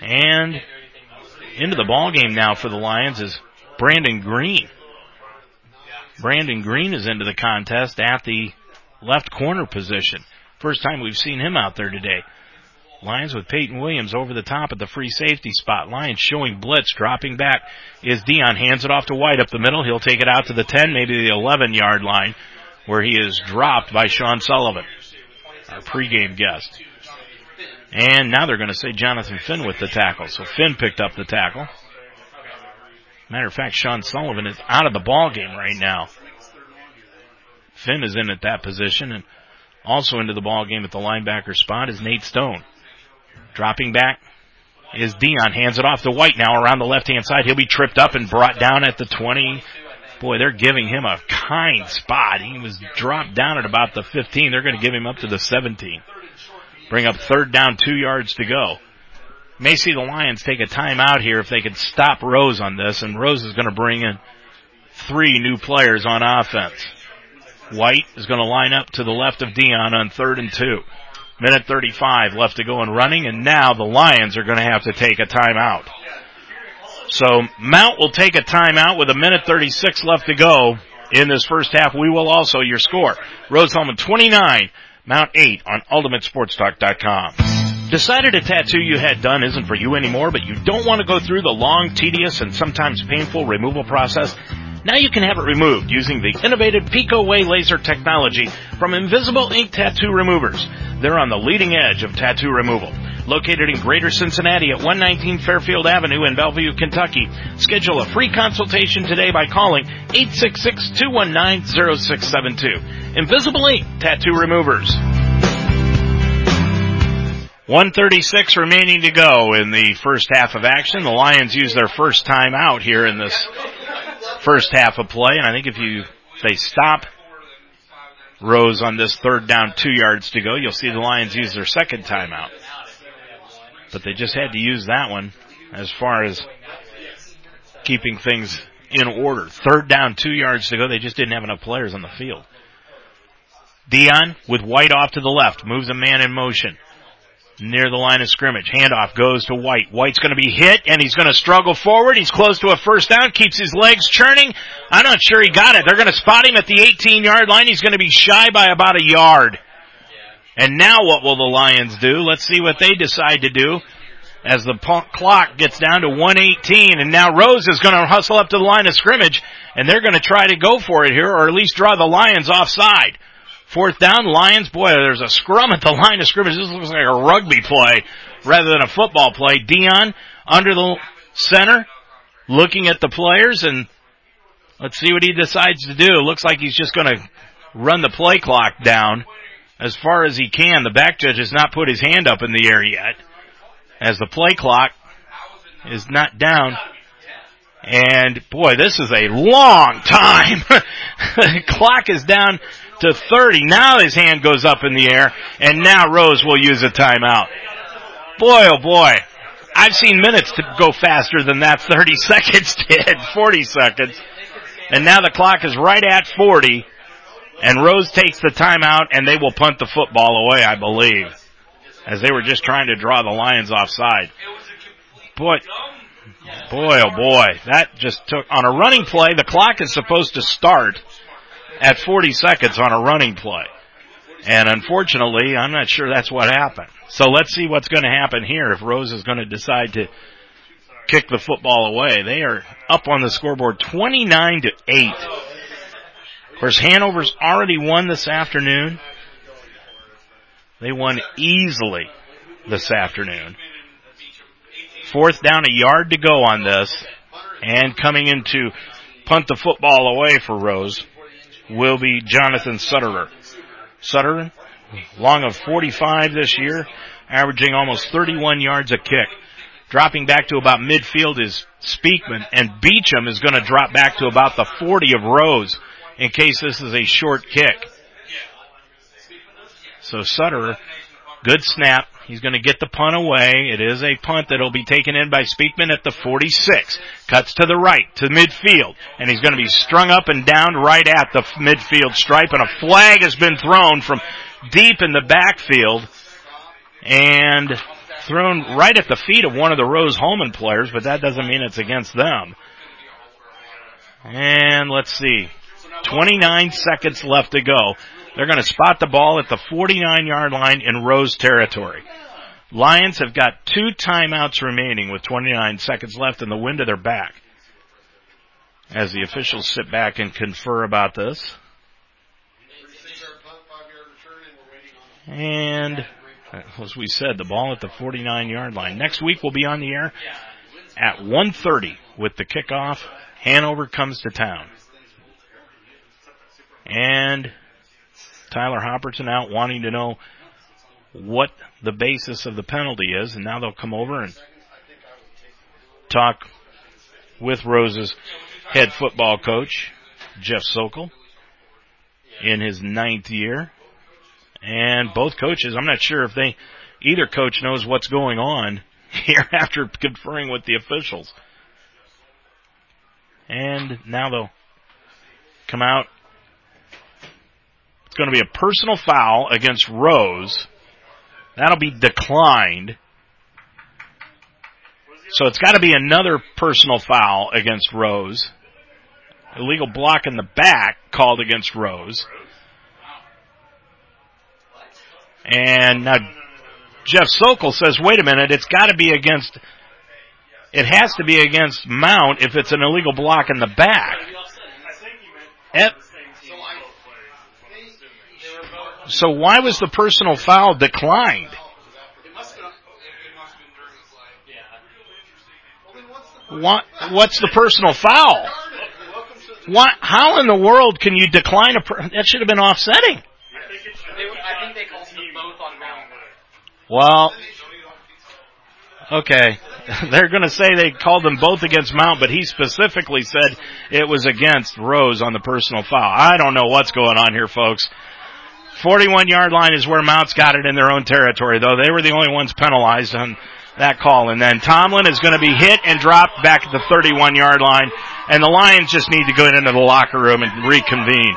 And into the ball game now for the Lions is Brandon Green. Brandon Green is into the contest at the left corner position. First time we've seen him out there today. Lions with Peyton Williams over the top at the free safety spot. Lions showing blitz, dropping back is Dion. Hands it off to White up the middle. He'll take it out to the 10, maybe the 11 yard line where he is dropped by Sean Sullivan, our pregame guest. And now they're going to say Jonathan Finn with the tackle. So Finn picked up the tackle. Matter of fact, Sean Sullivan is out of the ball game right now. Finn is in at that position and also into the ball game at the linebacker spot is Nate Stone. Dropping back is Dion. Hands it off to White now around the left hand side. He'll be tripped up and brought down at the 20. Boy, they're giving him a kind spot. He was dropped down at about the 15. They're going to give him up to the 17. Bring up third down, two yards to go. May see the Lions take a timeout here if they can stop Rose on this, and Rose is going to bring in three new players on offense. White is going to line up to the left of Dion on third and two. Minute 35 left to go and running, and now the Lions are going to have to take a timeout. So Mount will take a timeout with a minute 36 left to go in this first half. We will also your score. Rose Hulman 29, Mount 8 on UltimateSportsTalk.com. Decided a tattoo you had done isn't for you anymore, but you don't want to go through the long, tedious, and sometimes painful removal process? Now you can have it removed using the innovative PicoWay laser technology from Invisible Ink Tattoo Removers. They're on the leading edge of tattoo removal. Located in Greater Cincinnati at 119 Fairfield Avenue in Bellevue, Kentucky. Schedule a free consultation today by calling 866-219-0672. Invisible Ink Tattoo Removers. 136 remaining to go in the first half of action. The Lions use their first time out here in this first half of play, and I think if you if they stop Rose on this third down, two yards to go, you'll see the Lions use their second timeout. But they just had to use that one as far as keeping things in order. Third down, two yards to go. They just didn't have enough players on the field. Dion with White off to the left, moves a man in motion near the line of scrimmage. Handoff goes to White. White's going to be hit and he's going to struggle forward. He's close to a first down, keeps his legs churning. I'm not sure he got it. They're going to spot him at the 18 yard line. He's going to be shy by about a yard. And now what will the Lions do? Let's see what they decide to do as the clock gets down to 118 and now Rose is going to hustle up to the line of scrimmage and they're going to try to go for it here or at least draw the Lions offside. Fourth down, Lions. Boy, there's a scrum at the line of scrimmage. This looks like a rugby play rather than a football play. Dion under the center, looking at the players, and let's see what he decides to do. Looks like he's just going to run the play clock down as far as he can. The back judge has not put his hand up in the air yet, as the play clock is not down. And boy, this is a long time. clock is down to 30. Now his hand goes up in the air, and now Rose will use a timeout. Boy, oh boy. I've seen minutes to go faster than that 30 seconds did, 40 seconds. And now the clock is right at 40, and Rose takes the timeout, and they will punt the football away, I believe, as they were just trying to draw the Lions offside. Boy, boy, oh boy, that just took, on a running play, the clock is supposed to start at 40 seconds on a running play. And unfortunately, I'm not sure that's what happened. So let's see what's going to happen here if Rose is going to decide to kick the football away. They are up on the scoreboard 29 to 8. Of course, Hanover's already won this afternoon. They won easily this afternoon. Fourth down, a yard to go on this. And coming in to punt the football away for Rose will be Jonathan Sutterer. Sutterer, long of 45 this year, averaging almost 31 yards a kick. Dropping back to about midfield is Speakman, and Beecham is going to drop back to about the 40 of Rose in case this is a short kick. So Sutterer, good snap, He's going to get the punt away. It is a punt that'll be taken in by Speakman at the 46. Cuts to the right, to midfield. And he's going to be strung up and down right at the midfield stripe. And a flag has been thrown from deep in the backfield. And thrown right at the feet of one of the Rose Hulman players, but that doesn't mean it's against them. And let's see. 29 seconds left to go. They're going to spot the ball at the 49 yard line in Rose territory. Lions have got two timeouts remaining with 29 seconds left in the wind of their back. As the officials sit back and confer about this. And as we said, the ball at the 49 yard line. Next week we'll be on the air at 1.30 with the kickoff. Hanover comes to town. And Tyler Hopperton out wanting to know what the basis of the penalty is, and now they'll come over and talk with Rose's head football coach, Jeff Sokol, in his ninth year. And both coaches, I'm not sure if they, either coach knows what's going on here after conferring with the officials. And now they'll come out it's going to be a personal foul against Rose. That'll be declined. So it's got to be another personal foul against Rose. Illegal block in the back called against Rose. And now Jeff Sokol says, wait a minute, it's got to be against, it has to be against Mount if it's an illegal block in the back. So why was the personal foul declined? What, what's the personal foul? What, how in the world can you decline a, per, that should have been offsetting. Well, okay. They're gonna say they called them both against Mount, but he specifically said it was against Rose on the personal foul. I don't know what's going on here, folks. 41 yard line is where Mounts got it in their own territory, though. They were the only ones penalized on, that call. And then Tomlin is going to be hit and dropped back at the 31 yard line. And the Lions just need to go into the locker room and reconvene.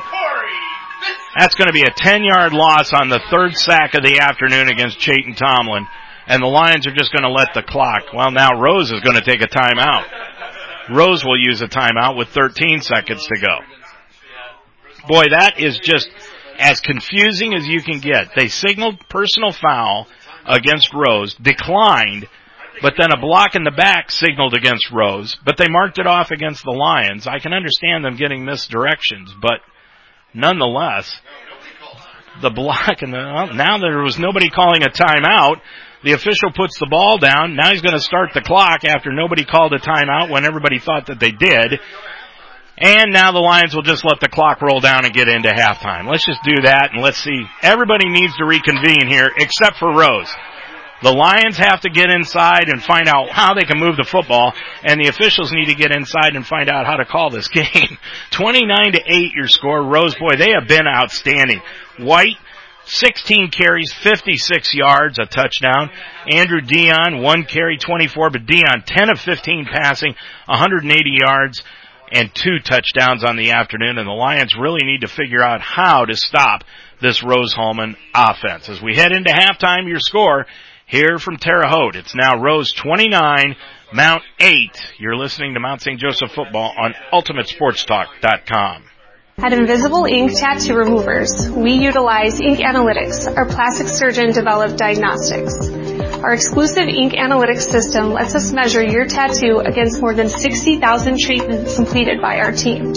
That's going to be a 10 yard loss on the third sack of the afternoon against Chayton Tomlin. And the Lions are just going to let the clock. Well, now Rose is going to take a timeout. Rose will use a timeout with 13 seconds to go. Boy, that is just as confusing as you can get. They signaled personal foul against Rose, declined, but then a block in the back signaled against Rose, but they marked it off against the Lions. I can understand them getting misdirections, but nonetheless, the block and the, well, now there was nobody calling a timeout. The official puts the ball down. Now he's going to start the clock after nobody called a timeout when everybody thought that they did. And now the Lions will just let the clock roll down and get into halftime. Let's just do that and let's see. Everybody needs to reconvene here except for Rose. The Lions have to get inside and find out how they can move the football, and the officials need to get inside and find out how to call this game. 29 to 8 your score. Rose, boy, they have been outstanding. White, 16 carries, 56 yards, a touchdown. Andrew Dion, one carry, 24, but Dion, 10 of 15 passing, 180 yards and two touchdowns on the afternoon, and the Lions really need to figure out how to stop this Rose Hulman offense. As we head into halftime, your score here from Terre Haute. It's now Rose 29, Mount 8. You're listening to Mount St. Joseph football on UltimateSportsTalk.com. At Invisible Ink Tattoo Removers, we utilize ink analytics, our plastic surgeon developed diagnostics. Our exclusive ink analytics system lets us measure your tattoo against more than 60,000 treatments completed by our team.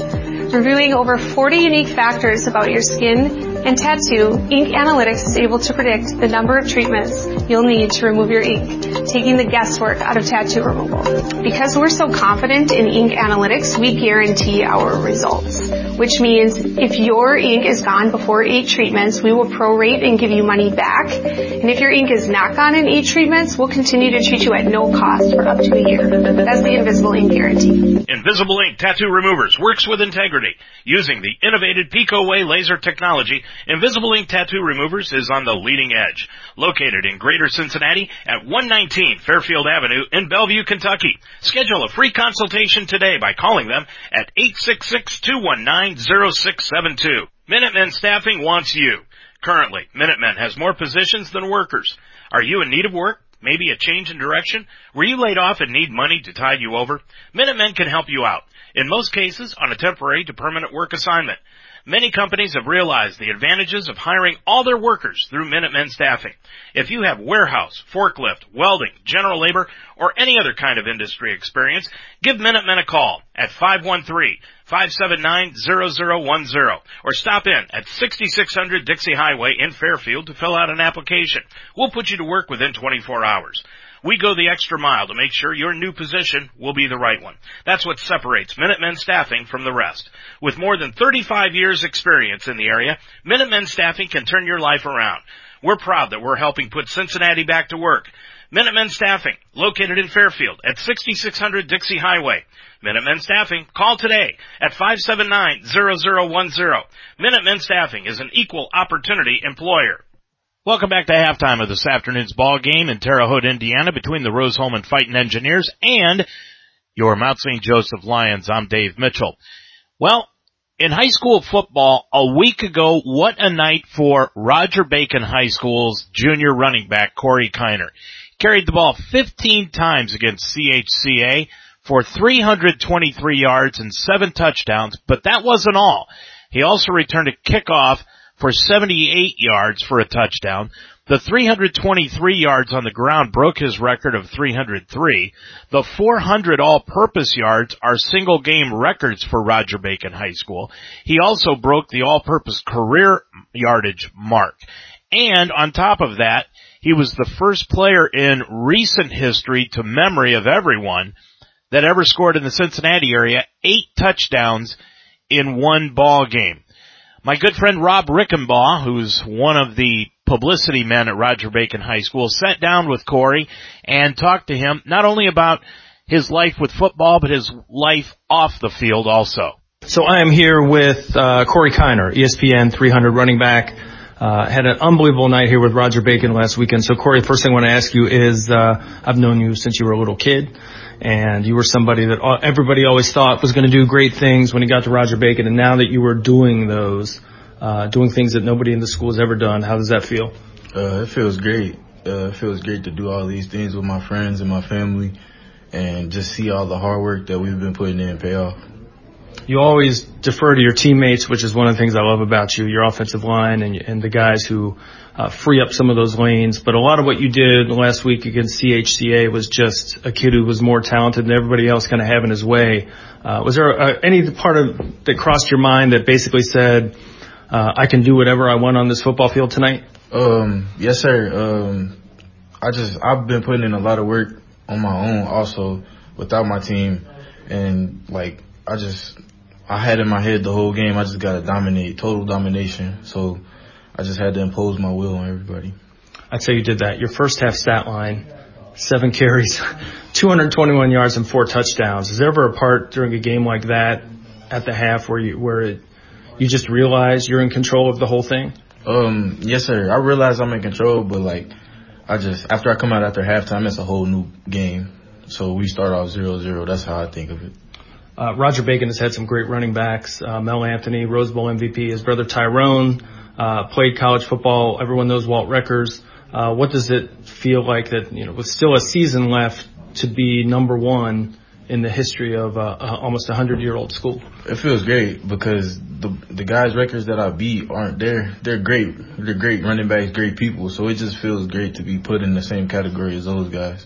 Reviewing over 40 unique factors about your skin and tattoo, Ink Analytics is able to predict the number of treatments you'll need to remove your ink, taking the guesswork out of tattoo removal. Because we're so confident in Ink Analytics, we guarantee our results, which means if your ink is gone before eight treatments, we will prorate and give you money back. And if your ink is not gone in eight treatments, we'll continue to treat you at no cost for up to a year. That's the Invisible Ink Guarantee. Invisible Ink Tattoo Removers works with integrity using the innovative PicoWay laser technology Invisible Ink Tattoo Removers is on the leading edge. Located in Greater Cincinnati at 119 Fairfield Avenue in Bellevue, Kentucky. Schedule a free consultation today by calling them at 866-219-0672. Minutemen Staffing wants you. Currently, Minutemen has more positions than workers. Are you in need of work? Maybe a change in direction? Were you laid off and need money to tide you over? Minutemen can help you out. In most cases, on a temporary to permanent work assignment. Many companies have realized the advantages of hiring all their workers through Minutemen Staffing. If you have warehouse, forklift, welding, general labor, or any other kind of industry experience, give Minutemen a call at 513-579-0010 or stop in at 6600 Dixie Highway in Fairfield to fill out an application. We'll put you to work within 24 hours. We go the extra mile to make sure your new position will be the right one. That's what separates Minutemen Staffing from the rest. With more than 35 years experience in the area, Minutemen Staffing can turn your life around. We're proud that we're helping put Cincinnati back to work. Minutemen Staffing, located in Fairfield at 6600 Dixie Highway. Minutemen Staffing, call today at 579-0010. Minutemen Staffing is an equal opportunity employer. Welcome back to halftime of this afternoon's ball game in Terre Haute, Indiana between the Rose Hulman Fighting Engineers and your Mount St. Joseph Lions. I'm Dave Mitchell. Well, in high school football a week ago, what a night for Roger Bacon High School's junior running back, Corey Kiner. Carried the ball 15 times against CHCA for 323 yards and seven touchdowns, but that wasn't all. He also returned a kickoff for 78 yards for a touchdown. The 323 yards on the ground broke his record of 303. The 400 all-purpose yards are single game records for Roger Bacon High School. He also broke the all-purpose career yardage mark. And on top of that, he was the first player in recent history to memory of everyone that ever scored in the Cincinnati area eight touchdowns in one ball game. My good friend Rob Rickenbaugh, who's one of the publicity men at Roger Bacon High School, sat down with Corey and talked to him not only about his life with football, but his life off the field also. So I am here with uh, Corey Kiner, ESPN 300 running back. uh, had an unbelievable night here with Roger Bacon last weekend. So Corey, the first thing I want to ask you is, uh, I've known you since you were a little kid and you were somebody that everybody always thought was going to do great things when he got to Roger Bacon. And now that you were doing those, uh, doing things that nobody in the school has ever done, how does that feel? Uh, it feels great. Uh, it feels great to do all these things with my friends and my family and just see all the hard work that we've been putting in pay off you always defer to your teammates, which is one of the things I love about you, your offensive line and, and the guys who free up some of those lanes. But a lot of what you did last week against CHCA was just a kid who was more talented than everybody else kind of having his way. Uh, was there uh, any part of that crossed your mind that basically said, uh, I can do whatever I want on this football field tonight? Um, yes, sir. Um, I just, I've been putting in a lot of work on my own also without my team. And like, I just I had in my head the whole game. I just got to dominate, total domination. So I just had to impose my will on everybody. I'd say you did that. Your first half stat line, seven carries, 221 yards and four touchdowns. Is there ever a part during a game like that at the half where you where it, you just realize you're in control of the whole thing? Um, yes, sir. I realize I'm in control, but like, I just after I come out after halftime, it's a whole new game. So we start off zero zero. That's how I think of it. Uh, Roger Bacon has had some great running backs. Uh, Mel Anthony, Rose Bowl MVP. His brother Tyrone uh, played college football. Everyone knows Walt Reckers. Uh, what does it feel like that you know with still a season left to be number one in the history of uh, almost a hundred year old school? It feels great because the the guys' records that I beat aren't there. They're great. They're great running backs, great people. So it just feels great to be put in the same category as those guys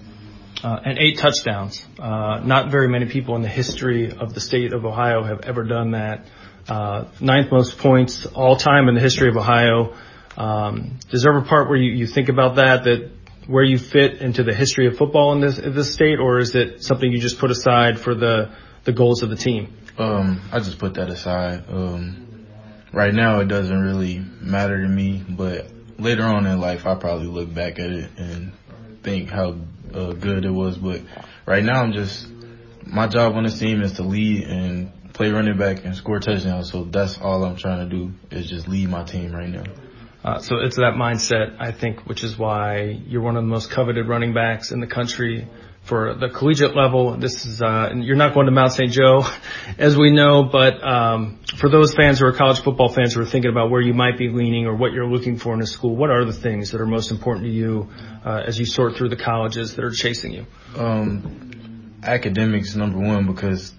uh, and eight touchdowns. Uh, not very many people in the history of the state of Ohio have ever done that. Uh, ninth most points all time in the history of Ohio. Um, is there ever a part where you, you think about that, that where you fit into the history of football in this, in this state, or is it something you just put aside for the, the goals of the team? Um, I just put that aside. Um, right now it doesn't really matter to me, but later on in life I'll probably look back at it and think how uh, good it was. But right now, I'm just my job on this team is to lead and play running back and score touchdowns. So that's all I'm trying to do is just lead my team right now. Uh, so it's that mindset, I think, which is why you're one of the most coveted running backs in the country for the collegiate level. This is, uh, you're not going to Mount St. Joe, as we know, but, um, for those fans who are college football fans who are thinking about where you might be leaning or what you're looking for in a school, what are the things that are most important to you, uh, as you sort through the colleges that are chasing you? Um, academics number one because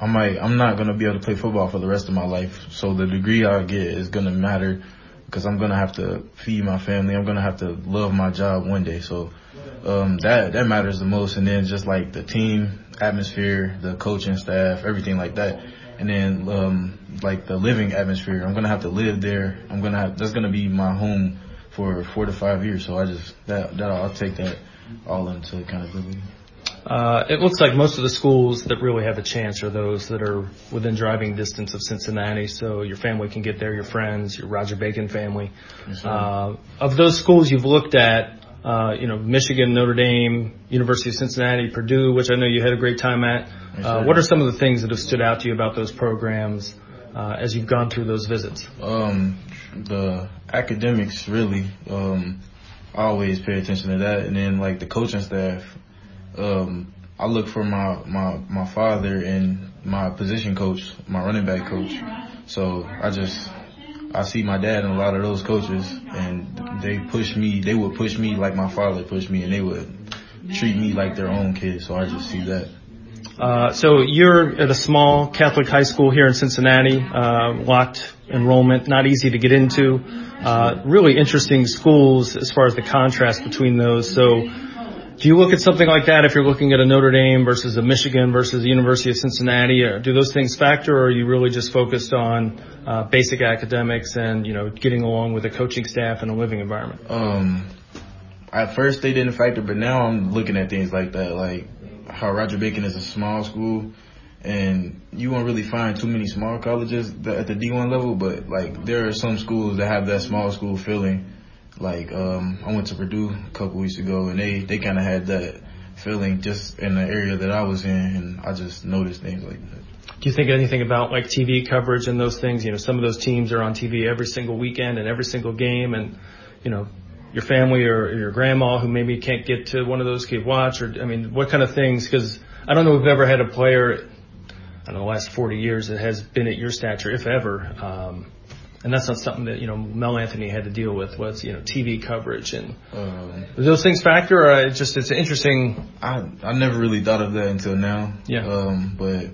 I might, I'm not to be able to play football for the rest of my life. So the degree I get is to matter because I'm to have to feed my family. I'm to have to love my job one day. So, um, that, that matters the most. And then just like the team atmosphere, the coaching staff, everything like that. And then, um, like the living atmosphere, I'm to have to live there. I'm to have, that's to be my home for four to five years. So I just, that, that I'll take that all into accountability. Uh, it looks like most of the schools that really have a chance are those that are within driving distance of Cincinnati, so your family can get there, your friends, your Roger Bacon family. Yes, uh, of those schools you've looked at, uh, you know, Michigan, Notre Dame, University of Cincinnati, Purdue, which I know you had a great time at. Uh, what are some of the things that have stood out to you about those programs uh, as you've gone through those visits? Um, the academics, really. Um, I always pay attention to that, and then like the coaching staff. Um, I look for my, my, my father and my position coach, my running back coach. So I just I see my dad and a lot of those coaches, and they push me. They would push me like my father pushed me, and they would treat me like their own kid. So I just see that. Uh, so you're at a small Catholic high school here in Cincinnati, uh, locked enrollment, not easy to get into. Uh, really interesting schools as far as the contrast between those. So do you look at something like that if you're looking at a Notre Dame versus a Michigan versus the University of Cincinnati? Or do those things factor, or are you really just focused on uh, basic academics and you know getting along with a coaching staff and a living environment? Um, at first they didn't factor, but now I'm looking at things like that, like how Roger Bacon is a small school, and you won't really find too many small colleges at the D1 level, but like there are some schools that have that small school feeling like um, I went to Purdue a couple weeks ago, and they they kind of had that feeling just in the area that I was in, and I just noticed things like that. do you think anything about like TV coverage and those things? You know, some of those teams are on TV every single weekend and every single game, and you know, your family or your grandma who maybe can't get to one of those can watch. Or I mean, what kind of things? Because I don't know if we've ever had a player in the last 40 years that has been at your stature, if ever. Um, and that's not something that you know Mel Anthony had to deal with was you know TV coverage and um, those things factor or it just it's interesting. I I never really thought of that until now. Yeah. Um, but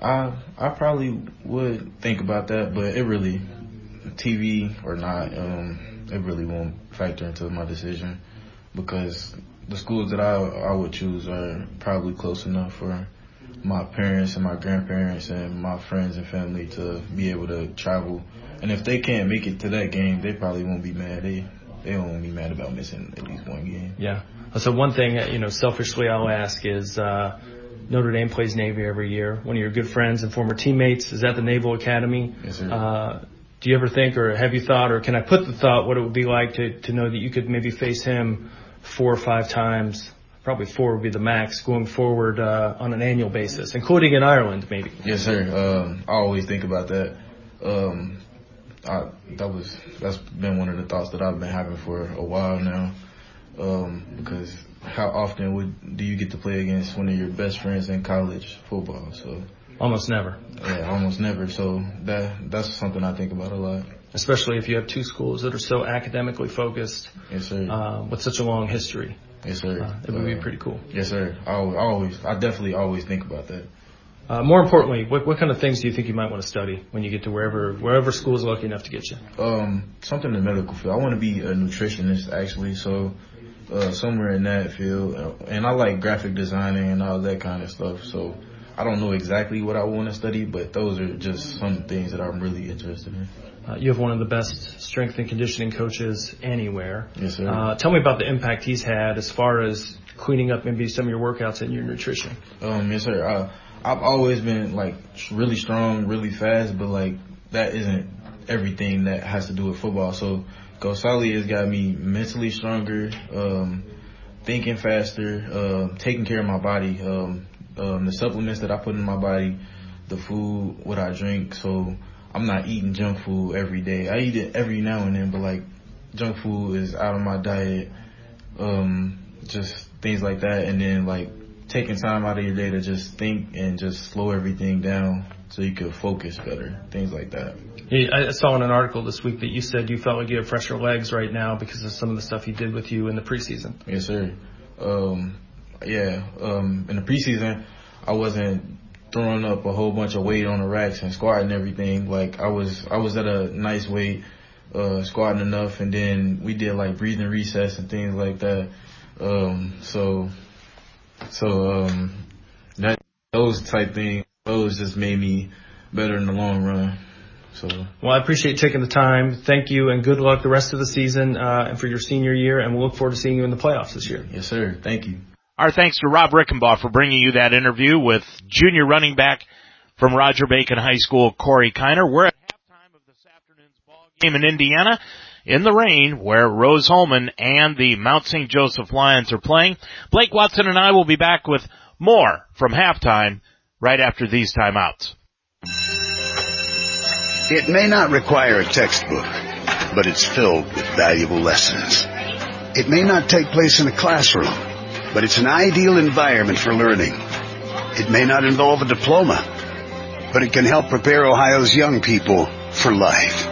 I I probably would think about that, but it really TV or not, um, it really won't factor into my decision because the schools that I I would choose are probably close enough for my parents and my grandparents and my friends and family to be able to travel. And if they can't make it to that game, they probably won't be mad. They they won't be mad about missing at least one game. Yeah. So one thing, you know, selfishly I'll ask is, uh, Notre Dame plays Navy every year. One of your good friends and former teammates is at the Naval Academy. Yes, sir. Uh, do you ever think, or have you thought, or can I put the thought, what it would be like to, to know that you could maybe face him four or five times? Probably four would be the max going forward uh, on an annual basis, including in Ireland, maybe. Yes, sir. Um, I always think about that. Um, I, that was that's been one of the thoughts that I've been having for a while now. Um, because how often would do you get to play against one of your best friends in college football? So almost never. Yeah, almost never. So that that's something I think about a lot. Especially if you have two schools that are so academically focused. Yes, sir. Uh, with such a long history. Yes, sir. Uh, it would uh, be pretty cool. Yes, sir. I always, I definitely always think about that. Uh, more importantly, what, what kind of things do you think you might want to study when you get to wherever wherever school is lucky enough to get you? Um, something in the medical field. I want to be a nutritionist actually. So uh, somewhere in that field. And I like graphic designing and all that kind of stuff. So I don't know exactly what I want to study, but those are just some things that I'm really interested in. Uh, you have one of the best strength and conditioning coaches anywhere. Yes, sir. Uh, tell me about the impact he's had as far as cleaning up maybe some of your workouts and your nutrition. Um, yes, sir. Uh, I've always been like really strong, really fast, but like that isn't everything that has to do with football. So Gosali has got me mentally stronger, um, thinking faster, uh, taking care of my body, um, um, the supplements that I put in my body, the food, what I drink. So I'm not eating junk food every day. I eat it every now and then, but like junk food is out of my diet. Um, just things like that. And then like taking time out of your day to just think and just slow everything down so you could focus better. Things like that. I saw in an article this week that you said you felt like you have fresher legs right now because of some of the stuff he did with you in the preseason. Yes, sir. Um, yeah, um, in the preseason, I wasn't throwing up a whole bunch of weight on the racks and squatting and everything. Like I was, I was at a nice weight, uh, squatting enough, and then we did like breathing recess and things like that. Um, so, so um, that those type things, those just made me better in the long run. So. Well, I appreciate taking the time. Thank you, and good luck the rest of the season uh, and for your senior year. And we'll look forward to seeing you in the playoffs this year. Yes, sir. Thank you. Our thanks to Rob Rickenbaugh for bringing you that interview with junior running back from Roger Bacon High School, Corey Kiner. We're at halftime of this afternoon's ball game in Indiana in the rain where Rose Hulman and the Mount St. Joseph Lions are playing. Blake Watson and I will be back with more from halftime right after these timeouts. It may not require a textbook, but it's filled with valuable lessons. It may not take place in a classroom, but it's an ideal environment for learning. It may not involve a diploma, but it can help prepare Ohio's young people for life.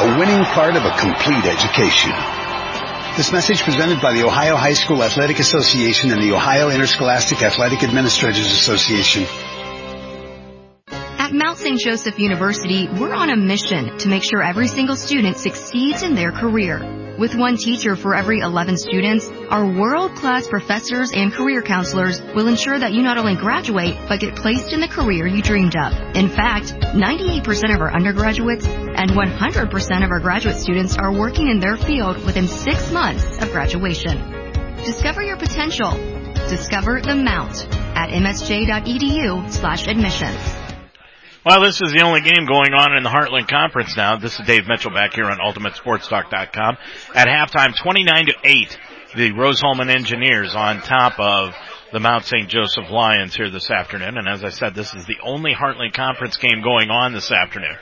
a winning part of a complete education. This message presented by the Ohio High School Athletic Association and the Ohio Interscholastic Athletic Administrators Association. At Mount St. Joseph University, we're on a mission to make sure every single student succeeds in their career. With one teacher for every 11 students, our world-class professors and career counselors will ensure that you not only graduate, but get placed in the career you dreamed of. In fact, 98% of our undergraduates and 100% of our graduate students are working in their field within six months of graduation. Discover your potential. Discover the Mount at msj.edu slash admissions. Well, this is the only game going on in the Heartland Conference now. This is Dave Mitchell back here on UltimateSportsTalk.com. At halftime, 29 to 8, the Rose-Hulman Engineers on top of the Mount St. Joseph Lions here this afternoon. And as I said, this is the only Heartland Conference game going on this afternoon.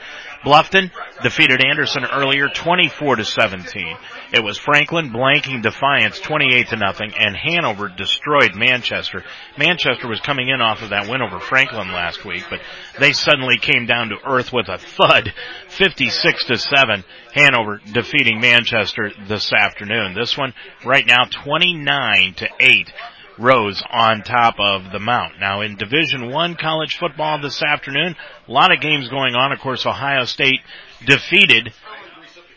Bluffton defeated Anderson earlier 24 to 17. It was Franklin blanking Defiance 28 to nothing and Hanover destroyed Manchester. Manchester was coming in off of that win over Franklin last week, but they suddenly came down to earth with a thud 56 to 7. Hanover defeating Manchester this afternoon. This one right now 29 to 8. Rose on top of the Mount. Now in Division One college football this afternoon, a lot of games going on. Of course, Ohio State defeated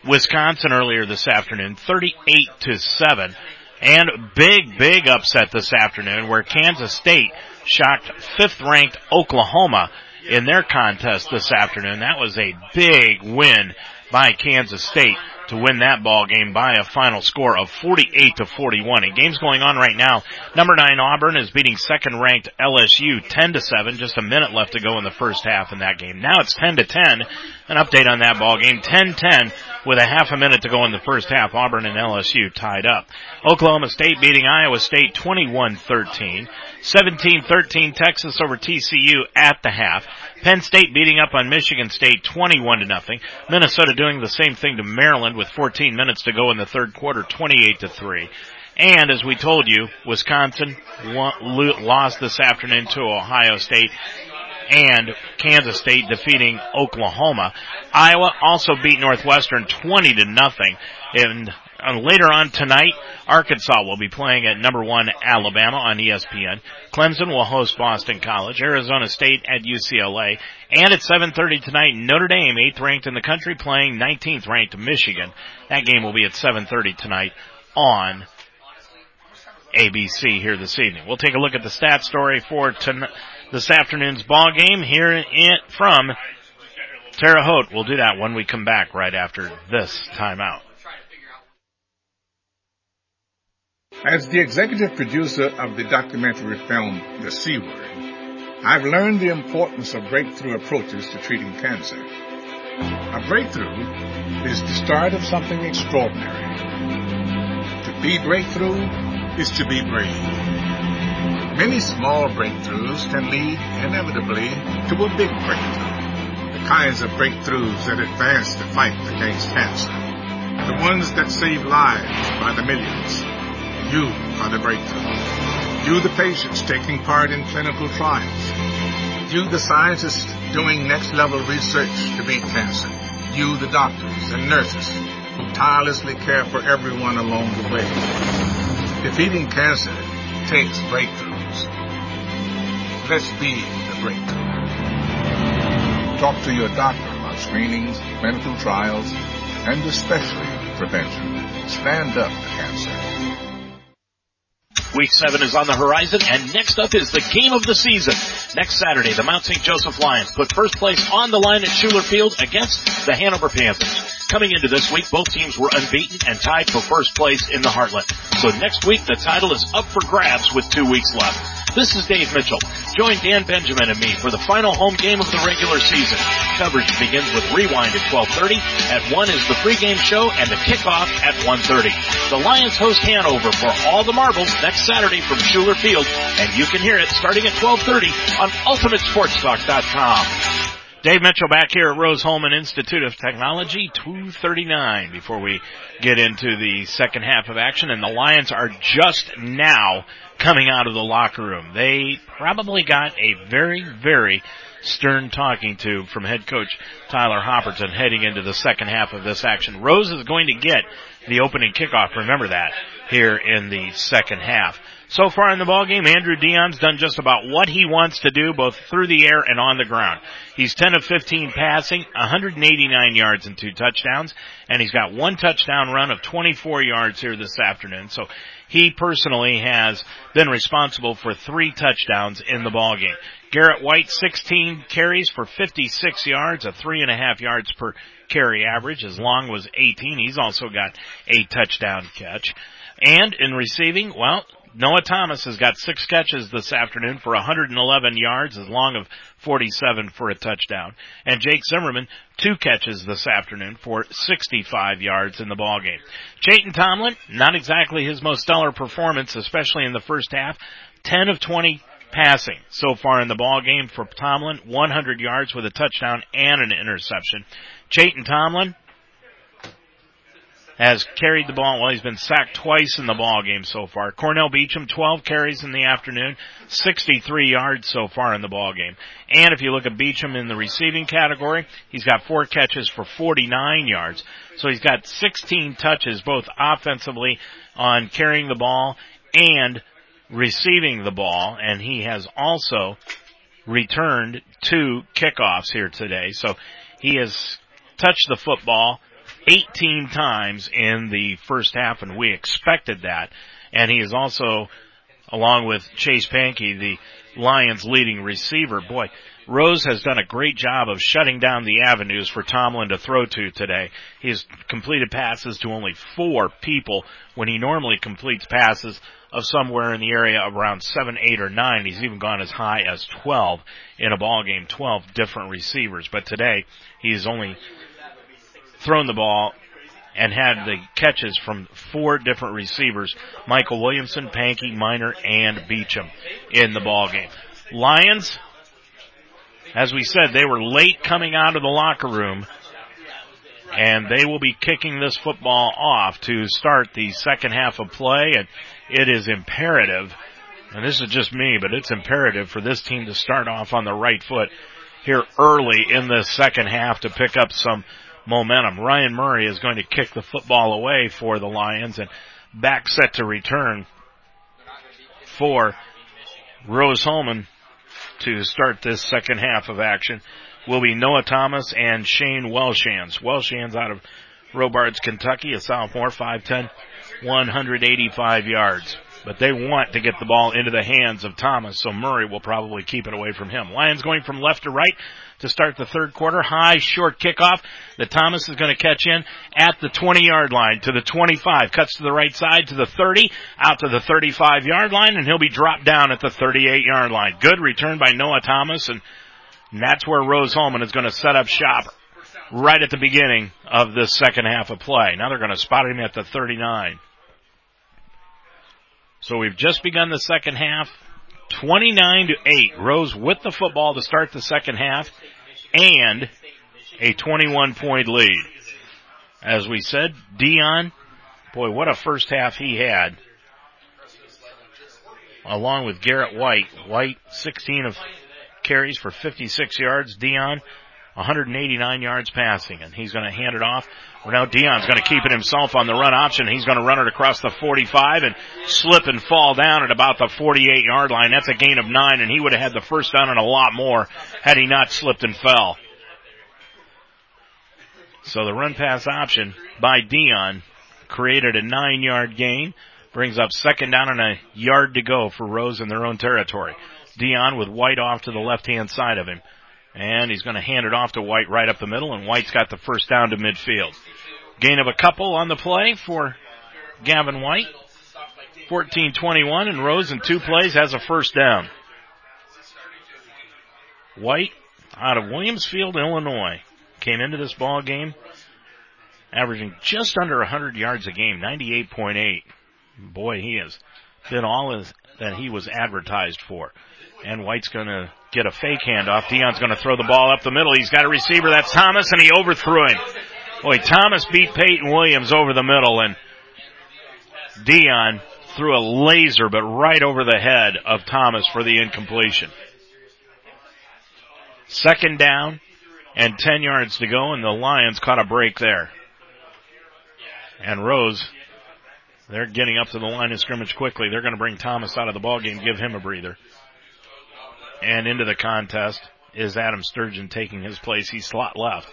Wisconsin earlier this afternoon, 38 to 7. And big, big upset this afternoon where Kansas State shocked fifth ranked Oklahoma in their contest this afternoon. That was a big win by Kansas State to win that ball game by a final score of 48 to 41. And games going on right now. Number 9 Auburn is beating second ranked LSU 10 to 7. Just a minute left to go in the first half in that game. Now it's 10 to 10. An update on that ball game. 10-10 with a half a minute to go in the first half. Auburn and LSU tied up. Oklahoma State beating Iowa State 21-13. 17-13 Texas over TCU at the half. Penn State beating up on Michigan State 21 to nothing. Minnesota doing the same thing to Maryland with 14 minutes to go in the third quarter, 28 to 3. And as we told you, Wisconsin lost this afternoon to Ohio State and Kansas State defeating Oklahoma. Iowa also beat Northwestern 20 to nothing. And uh, later on tonight, Arkansas will be playing at number one Alabama on ESPN. Clemson will host Boston College. Arizona State at UCLA. And at 7.30 tonight, Notre Dame, 8th ranked in the country, playing 19th ranked Michigan. That game will be at 7.30 tonight on ABC here this evening. We'll take a look at the stat story for tonight this afternoon's ball game here in, from Terre Haute. We'll do that when we come back right after this timeout. As the executive producer of the documentary film The C Word, I've learned the importance of breakthrough approaches to treating cancer. A breakthrough is the start of something extraordinary. To be breakthrough is to be brave. Many small breakthroughs can lead inevitably to a big breakthrough. The kinds of breakthroughs that advance the fight against cancer. The ones that save lives by the millions. You are the breakthrough. You the patients taking part in clinical trials. You the scientists doing next level research to beat cancer. You the doctors and nurses who tirelessly care for everyone along the way. Defeating cancer takes breakthroughs. Let's be the breakthrough. Talk to your doctor about screenings, medical trials, and especially prevention. Stand up to cancer. Week seven is on the horizon, and next up is the game of the season. Next Saturday, the Mount St. Joseph Lions put first place on the line at Schuler Field against the Hanover Panthers. Coming into this week, both teams were unbeaten and tied for first place in the Heartland. So next week, the title is up for grabs with two weeks left. This is Dave Mitchell. Join Dan Benjamin and me for the final home game of the regular season. Coverage begins with Rewind at 12.30. At 1 is the pregame show and the kickoff at 1.30. The Lions host Hanover for all the marbles next Saturday from Schuler Field, and you can hear it starting at 12.30 on UltimateSportsTalk.com. Dave Mitchell back here at Rose-Hulman Institute of Technology, 239 before we get into the second half of action. And the Lions are just now coming out of the locker room. They probably got a very, very stern talking to from head coach Tyler Hopperton heading into the second half of this action. Rose is going to get the opening kickoff. Remember that here in the second half. So far in the ball game, Andrew Dion's done just about what he wants to do, both through the air and on the ground. He's 10 of 15 passing, 189 yards and two touchdowns, and he's got one touchdown run of 24 yards here this afternoon. So he personally has been responsible for three touchdowns in the ball game. Garrett White, 16 carries for 56 yards, a three and a half yards per carry average. As long was 18. He's also got a touchdown catch. And in receiving, well, Noah Thomas has got six catches this afternoon for 111 yards, as long of 47 for a touchdown. And Jake Zimmerman, two catches this afternoon for 65 yards in the ballgame. Chayton Tomlin, not exactly his most stellar performance, especially in the first half. 10 of 20 passing so far in the ball game for Tomlin, 100 yards with a touchdown and an interception. Chayton Tomlin, has carried the ball. Well, he's been sacked twice in the ball game so far. Cornell Beecham, 12 carries in the afternoon, 63 yards so far in the ball game. And if you look at Beecham in the receiving category, he's got four catches for 49 yards. So he's got 16 touches both offensively on carrying the ball and receiving the ball. And he has also returned two kickoffs here today. So he has touched the football 18 times in the first half, and we expected that. And he is also, along with Chase Pankey, the Lions leading receiver. Boy, Rose has done a great job of shutting down the avenues for Tomlin to throw to today. He has completed passes to only four people when he normally completes passes of somewhere in the area of around seven, eight, or nine. He's even gone as high as 12 in a ball game, 12 different receivers. But today, he's only thrown the ball and had the catches from four different receivers, Michael Williamson, Pankey, Miner, and Beecham in the ball game. Lions, as we said, they were late coming out of the locker room and they will be kicking this football off to start the second half of play and it is imperative and this is just me, but it's imperative for this team to start off on the right foot here early in the second half to pick up some momentum. Ryan Murray is going to kick the football away for the Lions and back set to return for Rose Hulman to start this second half of action will be Noah Thomas and Shane Welshans. Welshans out of Robards, Kentucky, a sophomore, 5'10", 185 yards. But they want to get the ball into the hands of Thomas, so Murray will probably keep it away from him. Lions going from left to right to start the third quarter. High, short kickoff that Thomas is going to catch in at the 20 yard line to the 25. Cuts to the right side to the 30, out to the 35 yard line, and he'll be dropped down at the 38 yard line. Good return by Noah Thomas, and that's where Rose-Hulman is going to set up shop right at the beginning of this second half of play. Now they're going to spot him at the 39. So we've just begun the second half. 29 to 8. Rose with the football to start the second half and a 21 point lead. As we said, Dion, boy, what a first half he had. Along with Garrett White. White, 16 of carries for 56 yards. Dion, 189 yards passing, and he's going to hand it off. Well, now Dion's going to keep it himself on the run option. He's going to run it across the 45 and slip and fall down at about the 48 yard line. That's a gain of nine, and he would have had the first down and a lot more had he not slipped and fell. So the run pass option by Dion created a nine yard gain, brings up second down and a yard to go for Rose in their own territory. Dion with White off to the left hand side of him. And he's going to hand it off to White right up the middle, and White's got the first down to midfield. Gain of a couple on the play for Gavin White. 14-21, and Rose in two plays has a first down. White out of Williamsfield, Illinois, came into this ball game averaging just under 100 yards a game, 98.8. Boy, he has been all that he was advertised for. And White's going to get a fake handoff. Dion's going to throw the ball up the middle. He's got a receiver. That's Thomas, and he overthrew him. Boy, Thomas beat Peyton Williams over the middle, and Dion threw a laser, but right over the head of Thomas for the incompletion. Second down and 10 yards to go, and the Lions caught a break there. And Rose They're getting up to the line of scrimmage quickly. They're going to bring Thomas out of the ball game, give him a breather. And into the contest is Adam Sturgeon taking his place. He's slot left.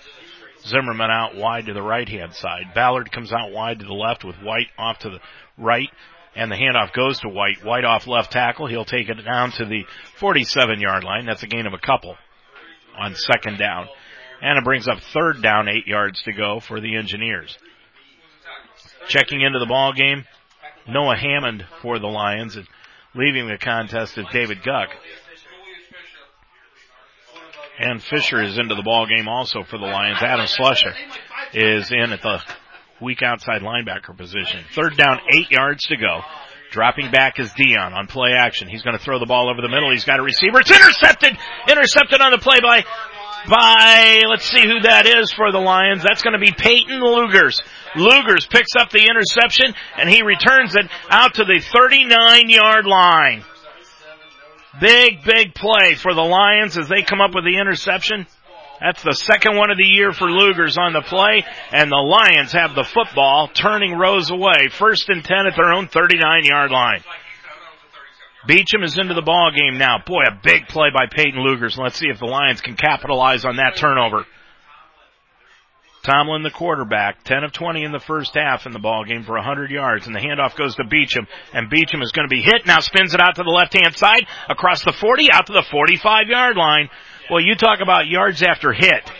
Zimmerman out wide to the right hand side. Ballard comes out wide to the left with White off to the right. And the handoff goes to White. White off left tackle. He'll take it down to the 47 yard line. That's a gain of a couple on second down. And it brings up third down, eight yards to go for the Engineers. Checking into the ball game, Noah Hammond for the Lions and leaving the contest is David Guck. And Fisher is into the ball game also for the Lions. Adam Slusher is in at the weak outside linebacker position. Third down, eight yards to go. Dropping back is Dion on play action. He's going to throw the ball over the middle. He's got a receiver. It's intercepted. Intercepted on the play by by, let's see who that is for the Lions. That's going to be Peyton Lugers. Lugers picks up the interception and he returns it out to the 39 yard line. Big, big play for the Lions as they come up with the interception. That's the second one of the year for Lugers on the play, and the Lions have the football, turning Rose away. First and ten at their own 39 yard line. Beecham is into the ball game now. Boy, a big play by Peyton Lugers. Let's see if the Lions can capitalize on that turnover. Tomlin, the quarterback, 10 of 20 in the first half in the ball game for 100 yards, and the handoff goes to Beecham, and Beecham is going to be hit. Now spins it out to the left hand side, across the 40, out to the 45 yard line. Well, you talk about yards after hit.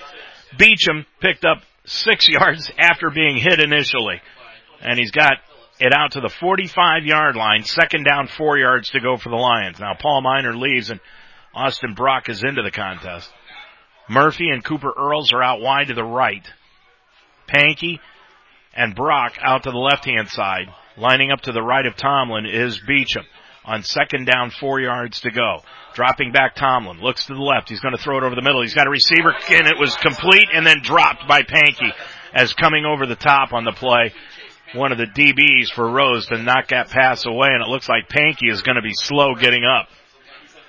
Beecham picked up six yards after being hit initially, and he's got it out to the 45 yard line. Second down, four yards to go for the Lions. Now Paul Miner leaves and Austin Brock is into the contest. Murphy and Cooper Earls are out wide to the right. Pankey and Brock out to the left hand side. Lining up to the right of Tomlin is Beecham on second down, four yards to go. Dropping back Tomlin, looks to the left. He's going to throw it over the middle. He's got a receiver and it was complete and then dropped by Pankey as coming over the top on the play one of the DBs for Rose to knock that pass away, and it looks like Pankey is going to be slow getting up.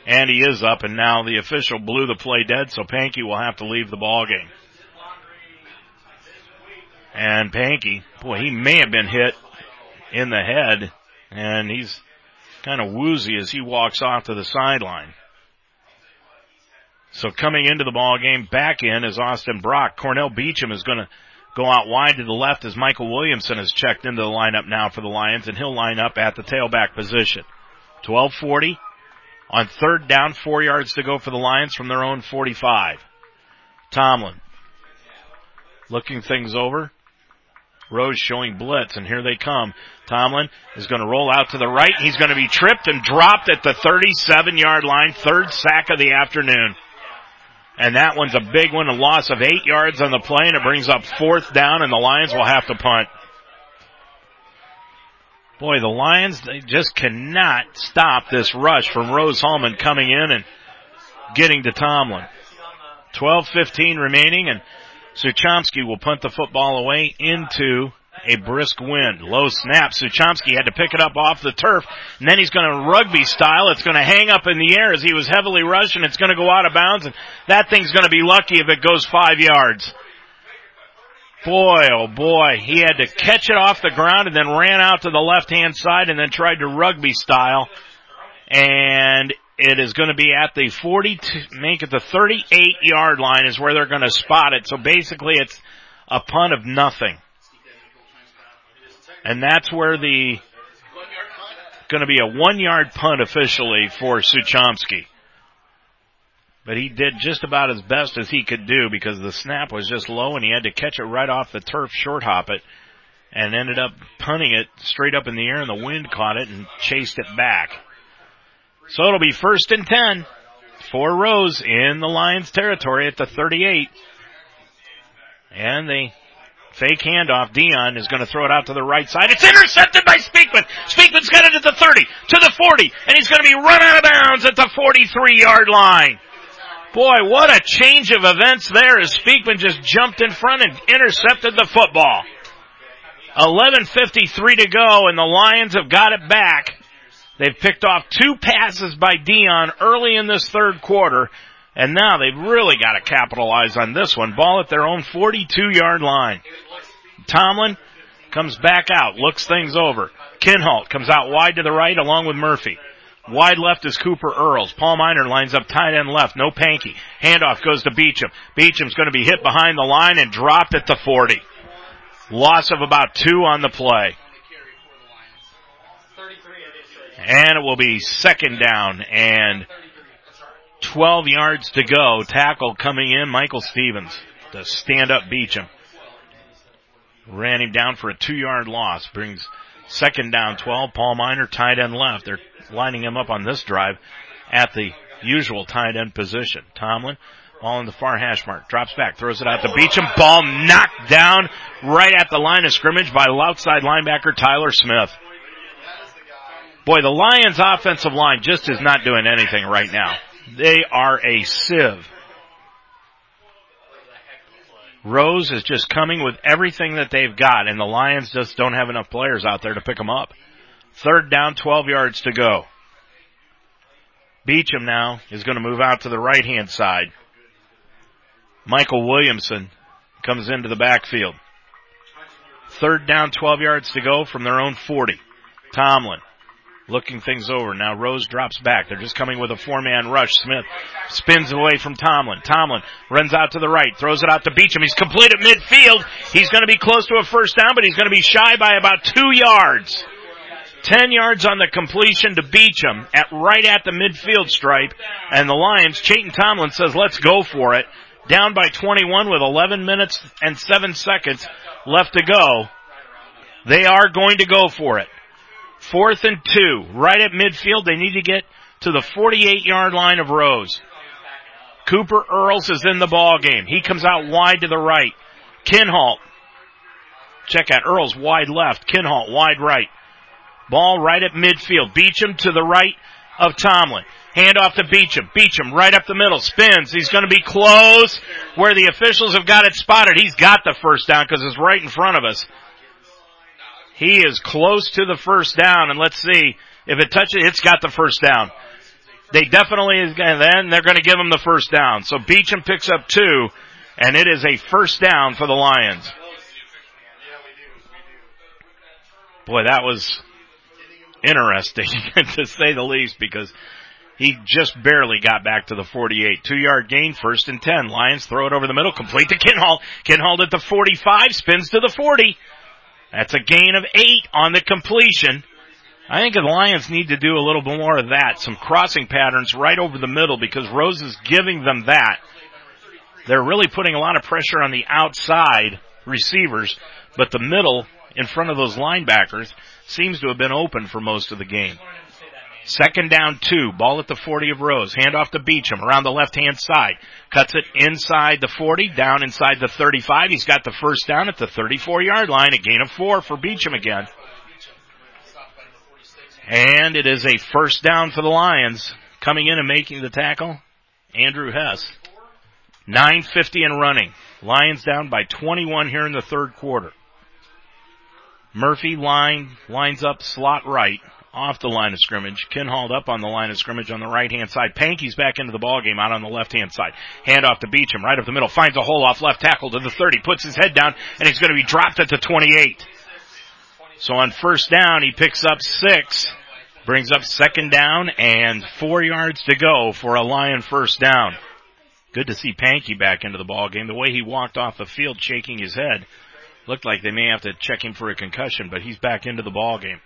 And he is up, and now the official blew the play dead, so Pankey will have to leave the ball game. And Pankey, boy, he may have been hit in the head, and he's kind of woozy as he walks off to the sideline. So coming into the ball game, back in is Austin Brock. Cornell Beecham is going to go out wide to the left as Michael Williamson has checked into the lineup now for the Lions, and he'll line up at the tailback position. 12:40 on third down, four yards to go for the Lions from their own 45. Tomlin looking things over. Rose showing blitz, and here they come. Tomlin is going to roll out to the right. He's going to be tripped and dropped at the 37 yard line. Third sack of the afternoon. And that one's a big one, a loss of eight yards on the play, and it brings up fourth down, and the Lions will have to punt. Boy, the Lions, they just cannot stop this rush from Rose Hulman coming in and getting to Tomlin. 12-15 remaining, and Suchomsky will punt the football away into a brisk wind. Low snap. Suchomsky had to pick it up off the turf. And then he's going to rugby style. It's going to hang up in the air as he was heavily rushed and it's going to go out of bounds. And that thing's going to be lucky if it goes five yards. Boy, oh boy, he had to catch it off the ground and then ran out to the left hand side and then tried to rugby style. And it is going to be at the 42, make it the 38 yard line is where they're going to spot it. So basically it's a punt of nothing. And that's where the going to be a one yard punt officially for Suchomsky. But he did just about as best as he could do because the snap was just low and he had to catch it right off the turf, short hop it, and ended up punting it straight up in the air and the wind caught it and chased it back. So it'll be first and ten for Rose in the Lions territory at the 38. And the Fake handoff. Dion is going to throw it out to the right side. It's intercepted by Speakman. Speakman's got it at the 30, to the 40, and he's going to be run out of bounds at the 43 yard line. Boy, what a change of events there as Speakman just jumped in front and intercepted the football. 11.53 to go and the Lions have got it back. They've picked off two passes by Dion early in this third quarter and now they've really got to capitalize on this one. Ball at their own 42 yard line. Tomlin comes back out, looks things over. Kinhalt comes out wide to the right along with Murphy. Wide left is Cooper Earls. Paul Miner lines up tight end left. No Pankey. Handoff goes to Beecham. Beecham's going to be hit behind the line and dropped at the 40. Loss of about two on the play. And it will be second down and 12 yards to go. Tackle coming in. Michael Stevens to stand up Beecham. Ran him down for a two yard loss. Brings second down 12. Paul Miner tight end left. They're lining him up on this drive at the usual tight end position. Tomlin, ball in the far hash mark, drops back, throws it out to Beecham, ball knocked down right at the line of scrimmage by outside linebacker Tyler Smith. Boy, the Lions offensive line just is not doing anything right now. They are a sieve. Rose is just coming with everything that they've got and the Lions just don't have enough players out there to pick them up. Third down, 12 yards to go. Beecham now is going to move out to the right hand side. Michael Williamson comes into the backfield. Third down, 12 yards to go from their own 40. Tomlin looking things over. Now Rose drops back. They're just coming with a four man rush. Smith spins away from Tomlin. Tomlin runs out to the right, throws it out to Beecham. He's complete at midfield. He's going to be close to a first down, but he's going to be shy by about two yards. 10 yards on the completion to Beecham at right at the midfield stripe. And the Lions, Chayton Tomlin says, let's go for it. Down by 21 with 11 minutes and 7 seconds left to go. They are going to go for it. Fourth and two, right at midfield. They need to get to the 48 yard line of Rose. Cooper Earls is in the ball game. He comes out wide to the right. Kinhalt. Check out Earls wide left. Kinhalt wide right. Ball right at midfield. Beecham to the right of Tomlin. Hand off to Beecham. Beecham right up the middle. Spins. He's going to be close where the officials have got it spotted. He's got the first down because it's right in front of us. He is close to the first down and let's see if it touches, it's got the first down. They definitely, and then they're going to give him the first down. So Beecham picks up two and it is a first down for the Lions. Boy, that was interesting to say the least because he just barely got back to the 48. Two yard gain, first and 10. Lions throw it over the middle, complete to Kinhalt. Kinhalt at the 45, spins to the 40. That's a gain of eight on the completion. I think the Lions need to do a little bit more of that. Some crossing patterns right over the middle because Rose is giving them that. They're really putting a lot of pressure on the outside receivers, but the middle in front of those linebackers seems to have been open for most of the game. Second down two, ball at the 40 of Rose, hand off to Beecham around the left hand side, cuts it inside the 40, down inside the 35. He's got the first down at the 34 yard line, a gain of four for Beecham again. And it is a first down for the Lions. Coming in and making the tackle, Andrew Hess. 950 and running. Lions down by 21 here in the third quarter. Murphy line lines up slot right off the line of scrimmage. Kinhalt up on the line of scrimmage on the right hand side. Pankey's back into the ball game out on the left hand side. Hand off to Beecham right up the middle. Finds a hole off left tackle to the 30. Puts his head down and he's going to be dropped at the 28. So on first down he picks up six. Brings up second down and four yards to go for a Lion first down. Good to see Pankey back into the ball game. The way he walked off the field shaking his head looked like they may have to check him for a concussion, but he's back into the ball game.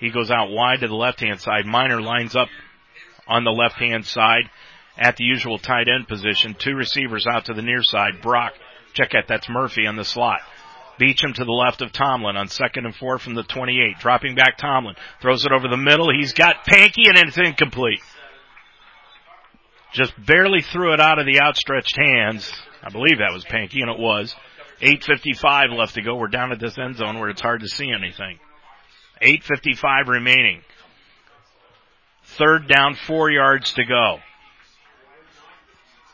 He goes out wide to the left hand side. Miner lines up on the left hand side at the usual tight end position. Two receivers out to the near side. Brock, check out, that's Murphy on the slot. Beecham to the left of Tomlin on second and four from the 28. Dropping back Tomlin. Throws it over the middle. He's got Pankey and it's incomplete. Just barely threw it out of the outstretched hands. I believe that was Pankey and it was. 8.55 left to go. We're down at this end zone where it's hard to see anything. 8.55 remaining. Third down, four yards to go.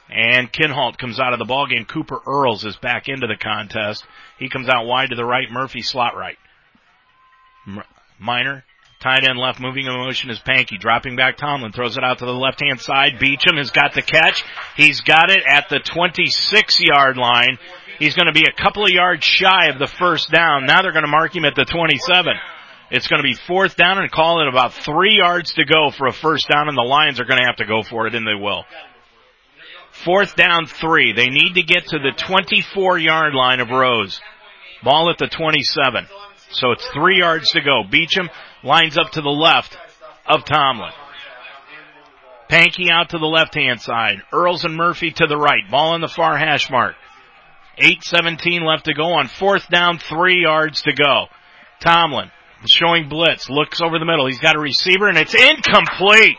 And Kinhalt comes out of the ball game. Cooper Earls is back into the contest. He comes out wide to the right. Murphy slot right. Miner. tight end left, moving in motion is Pankey. Dropping back Tomlin, throws it out to the left hand side. Beecham has got the catch. He's got it at the 26 yard line. He's going to be a couple of yards shy of the first down. Now they're going to mark him at the 27. It's going to be fourth down and call it about three yards to go for a first down and the Lions are going to have to go for it and they will. Fourth down three. They need to get to the 24 yard line of Rose. Ball at the 27. So it's three yards to go. Beecham lines up to the left of Tomlin. Pankey out to the left hand side. Earls and Murphy to the right. Ball on the far hash mark. 8.17 left to go on fourth down, three yards to go. Tomlin showing blitz, looks over the middle. He's got a receiver and it's incomplete.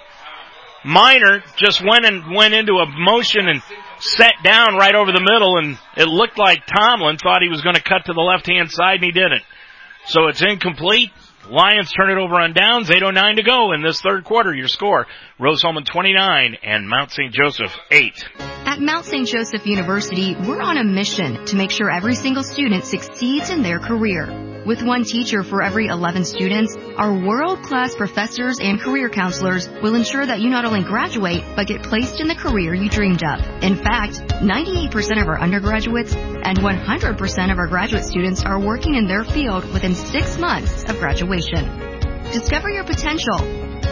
Miner just went and went into a motion and sat down right over the middle and it looked like Tomlin thought he was going to cut to the left hand side and he didn't. So it's incomplete. Lions turn it over on downs. 8.09 to go in this third quarter. Your score, Rose-Hulman 29 and Mount St. Joseph 8. At Mount St. Joseph University, we're on a mission to make sure every single student succeeds in their career. With one teacher for every 11 students, our world-class professors and career counselors will ensure that you not only graduate, but get placed in the career you dreamed of. In fact, 98% of our undergraduates and 100% of our graduate students are working in their field within six months of graduation. Discover your potential.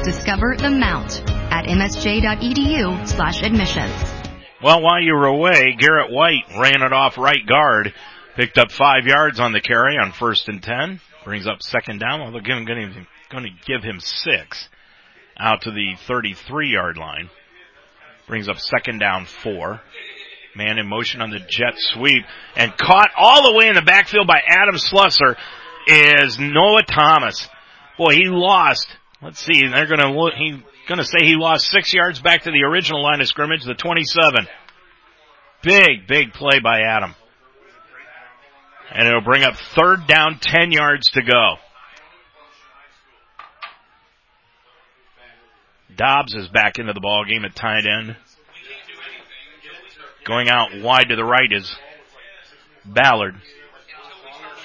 Discover the Mount at msj.edu slash admissions. Well, while you were away, Garrett White ran it off right guard, picked up five yards on the carry on first and ten, brings up second down. They're going to give him six out to the 33 yard line. Brings up second down four. Man in motion on the jet sweep and caught all the way in the backfield by Adam Slusher is Noah Thomas. Boy, he lost. Let's see. They're going to. He's going to say he lost six yards back to the original line of scrimmage, the 27. Big, big play by Adam. And it'll bring up third down, 10 yards to go. Dobbs is back into the ball game at tight end. Going out wide to the right is Ballard.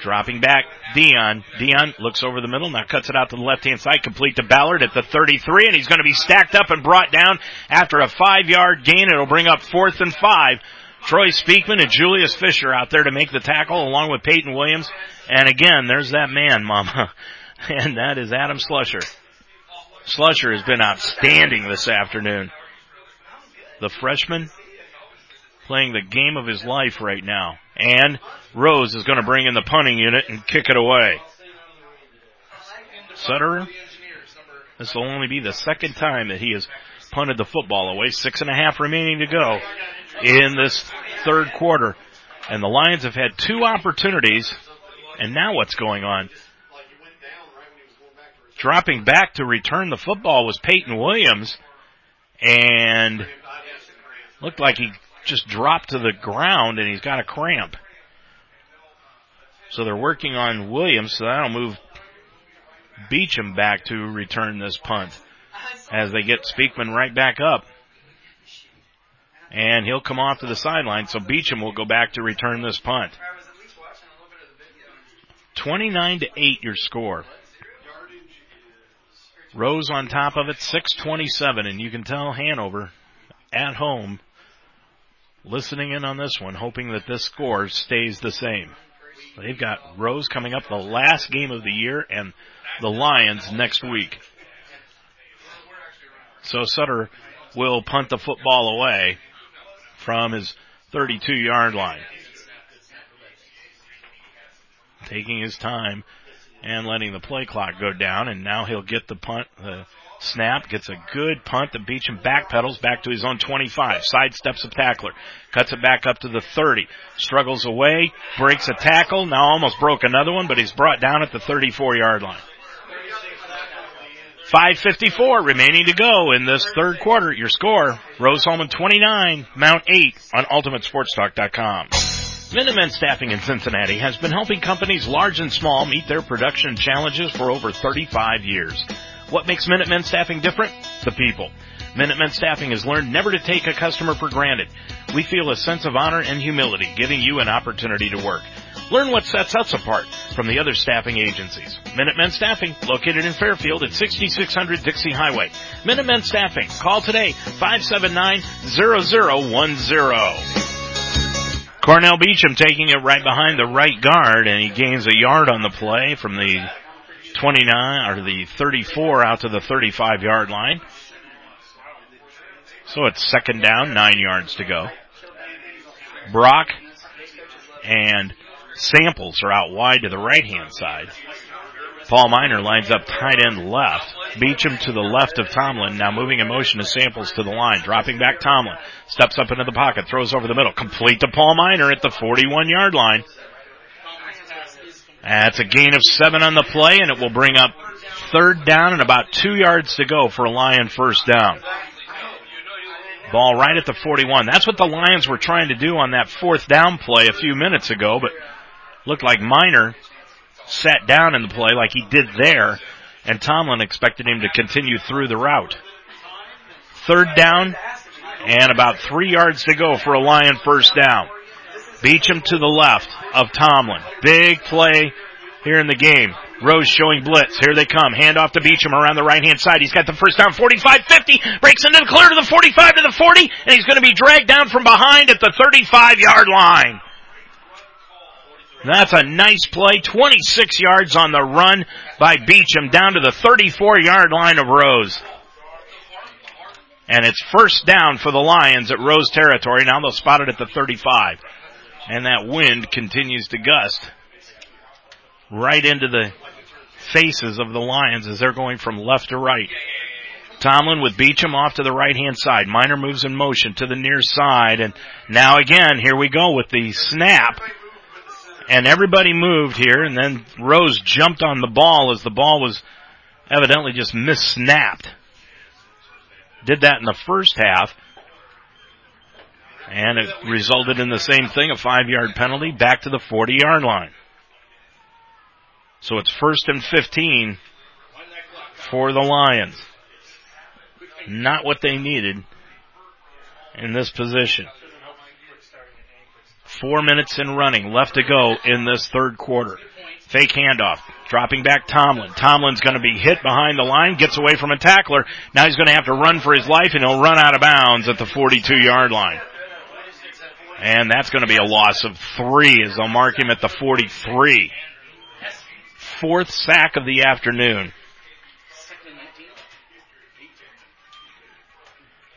Dropping back, Dion. Dion looks over the middle, now cuts it out to the left hand side, complete to Ballard at the 33, and he's going to be stacked up and brought down after a five yard gain. It'll bring up fourth and five. Troy Speakman and Julius Fisher out there to make the tackle along with Peyton Williams. And again, there's that man, mama. And that is Adam Slusher. Slusher has been outstanding this afternoon. The freshman playing the game of his life right now. And Rose is going to bring in the punting unit and kick it away. Sutter, this will only be the second time that he has punted the football away. Six and a half remaining to go in this third quarter. And the Lions have had two opportunities. And now what's going on? Dropping back to return the football was Peyton Williams. And looked like he just dropped to the ground and he's got a cramp. So they're working on Williams, so that'll move Beecham back to return this punt as they get Speakman right back up. And he'll come off to the sideline, so Beecham will go back to return this punt. 29 to 8 your score. Rose on top of it, 627, and you can tell Hanover at home listening in on this one, hoping that this score stays the same. They've got Rose coming up the last game of the year and the Lions next week. So Sutter will punt the football away from his 32 yard line. Taking his time and letting the play clock go down and now he'll get the punt, the snap, gets a good punt. The Beecham backpedals back to his own 25, sidesteps a tackler, cuts it back up to the 30, struggles away, breaks a tackle, now almost broke another one, but he's brought down at the 34 yard line. 5.54 remaining to go in this third quarter. Your score, Rose-Hulman 29, Mount 8 on UltimateSportsTalk.com. Minutemen Staffing in Cincinnati has been helping companies large and small meet their production challenges for over 35 years. What makes Minutemen Staffing different? The people. Minutemen Staffing has learned never to take a customer for granted. We feel a sense of honor and humility giving you an opportunity to work. Learn what sets us apart from the other staffing agencies. Minutemen Staffing, located in Fairfield at 6600 Dixie Highway. Minutemen Staffing, call today 579-0010. Cornell Beecham taking it right behind the right guard, and he gains a yard on the play from the 29 or the 34 out to the 35 yard line. So it's second down, nine yards to go. Brock and Samples are out wide to the right hand side. Paul Miner lines up tight end left. Beecham to the left of Tomlin. Now moving in motion to Samples to the line. Dropping back Tomlin. Steps up into the pocket. Throws over the middle. Complete to Paul Miner at the 41 yard line. That's a gain of seven on the play and it will bring up third down and about two yards to go for a Lion first down. Ball right at the 41. That's what the Lions were trying to do on that fourth down play a few minutes ago, but looked like Miner sat down in the play like he did there, and Tomlin expected him to continue through the route. Third down, and about three yards to go for a Lion first down. Beecham to the left of Tomlin. Big play here in the game. Rose showing blitz. Here they come. Hand off to Beecham around the right hand side. He's got the first down 45 50. Breaks into the clear to the 45 to the 40. And he's going to be dragged down from behind at the 35 yard line. That's a nice play. 26 yards on the run by Beecham down to the 34 yard line of Rose. And it's first down for the Lions at Rose territory. Now they'll spot it at the 35. And that wind continues to gust right into the faces of the Lions as they're going from left to right. Tomlin with Beecham off to the right hand side. Miner moves in motion to the near side and now again, here we go with the snap. And everybody moved here and then Rose jumped on the ball as the ball was evidently just missnapped. Did that in the first half. And it resulted in the same thing, a five yard penalty back to the 40 yard line. So it's first and 15 for the Lions. Not what they needed in this position. Four minutes in running left to go in this third quarter. Fake handoff. Dropping back Tomlin. Tomlin's going to be hit behind the line, gets away from a tackler. Now he's going to have to run for his life and he'll run out of bounds at the 42 yard line. And that's going to be a loss of three as they'll mark him at the 43 fourth sack of the afternoon.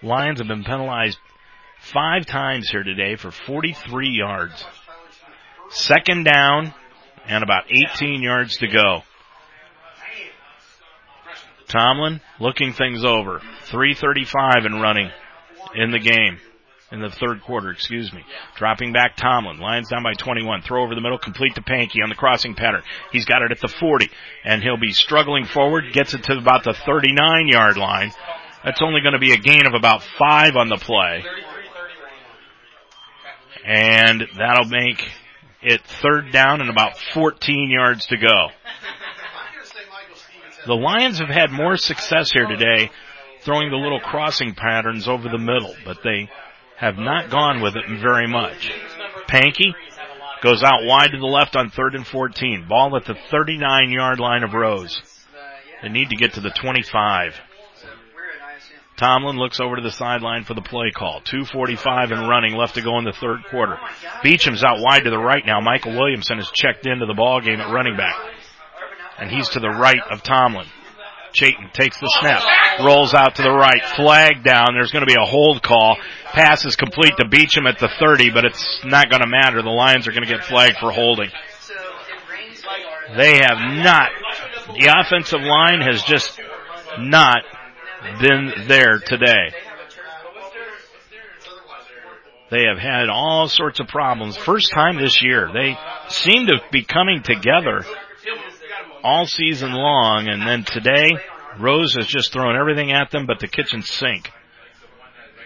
Lions have been penalized five times here today for 43 yards. Second down and about 18 yards to go. Tomlin looking things over. 335 and running in the game in the third quarter, excuse me. Dropping back Tomlin. Lions down by 21. Throw over the middle, complete to Pankey on the crossing pattern. He's got it at the 40, and he'll be struggling forward, gets it to about the 39 yard line. That's only going to be a gain of about five on the play. And that'll make it third down and about 14 yards to go. The Lions have had more success here today throwing the little crossing patterns over the middle, but they have not gone with it very much. Pankey goes out wide to the left on third and 14. Ball at the 39 yard line of Rose. They need to get to the 25. Tomlin looks over to the sideline for the play call. 245 and running left to go in the third quarter. Beecham's out wide to the right now. Michael Williamson has checked into the ball game at running back. And he's to the right of Tomlin. Chayton takes the snap, rolls out to the right, flag down. There's going to be a hold call. Pass is complete to Beecham at the 30, but it's not going to matter. The Lions are going to get flagged for holding. They have not. The offensive line has just not been there today. They have had all sorts of problems. First time this year. They seem to be coming together all season long, and then today, Rose has just thrown everything at them but the kitchen sink.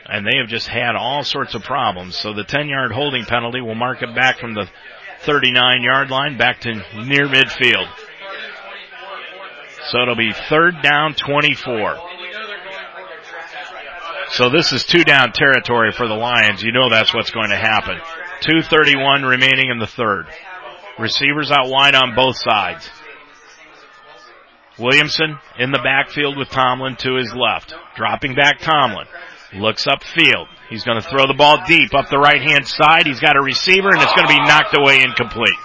And they have just had all sorts of problems. So the 10 yard holding penalty will mark it back from the 39 yard line back to near midfield. So it'll be third down 24. So this is two down territory for the Lions. You know that's what's going to happen. 231 remaining in the third. Receivers out wide on both sides. Williamson in the backfield with Tomlin to his left. Dropping back Tomlin. Looks upfield. He's going to throw the ball deep up the right hand side. He's got a receiver and it's going to be knocked away incomplete.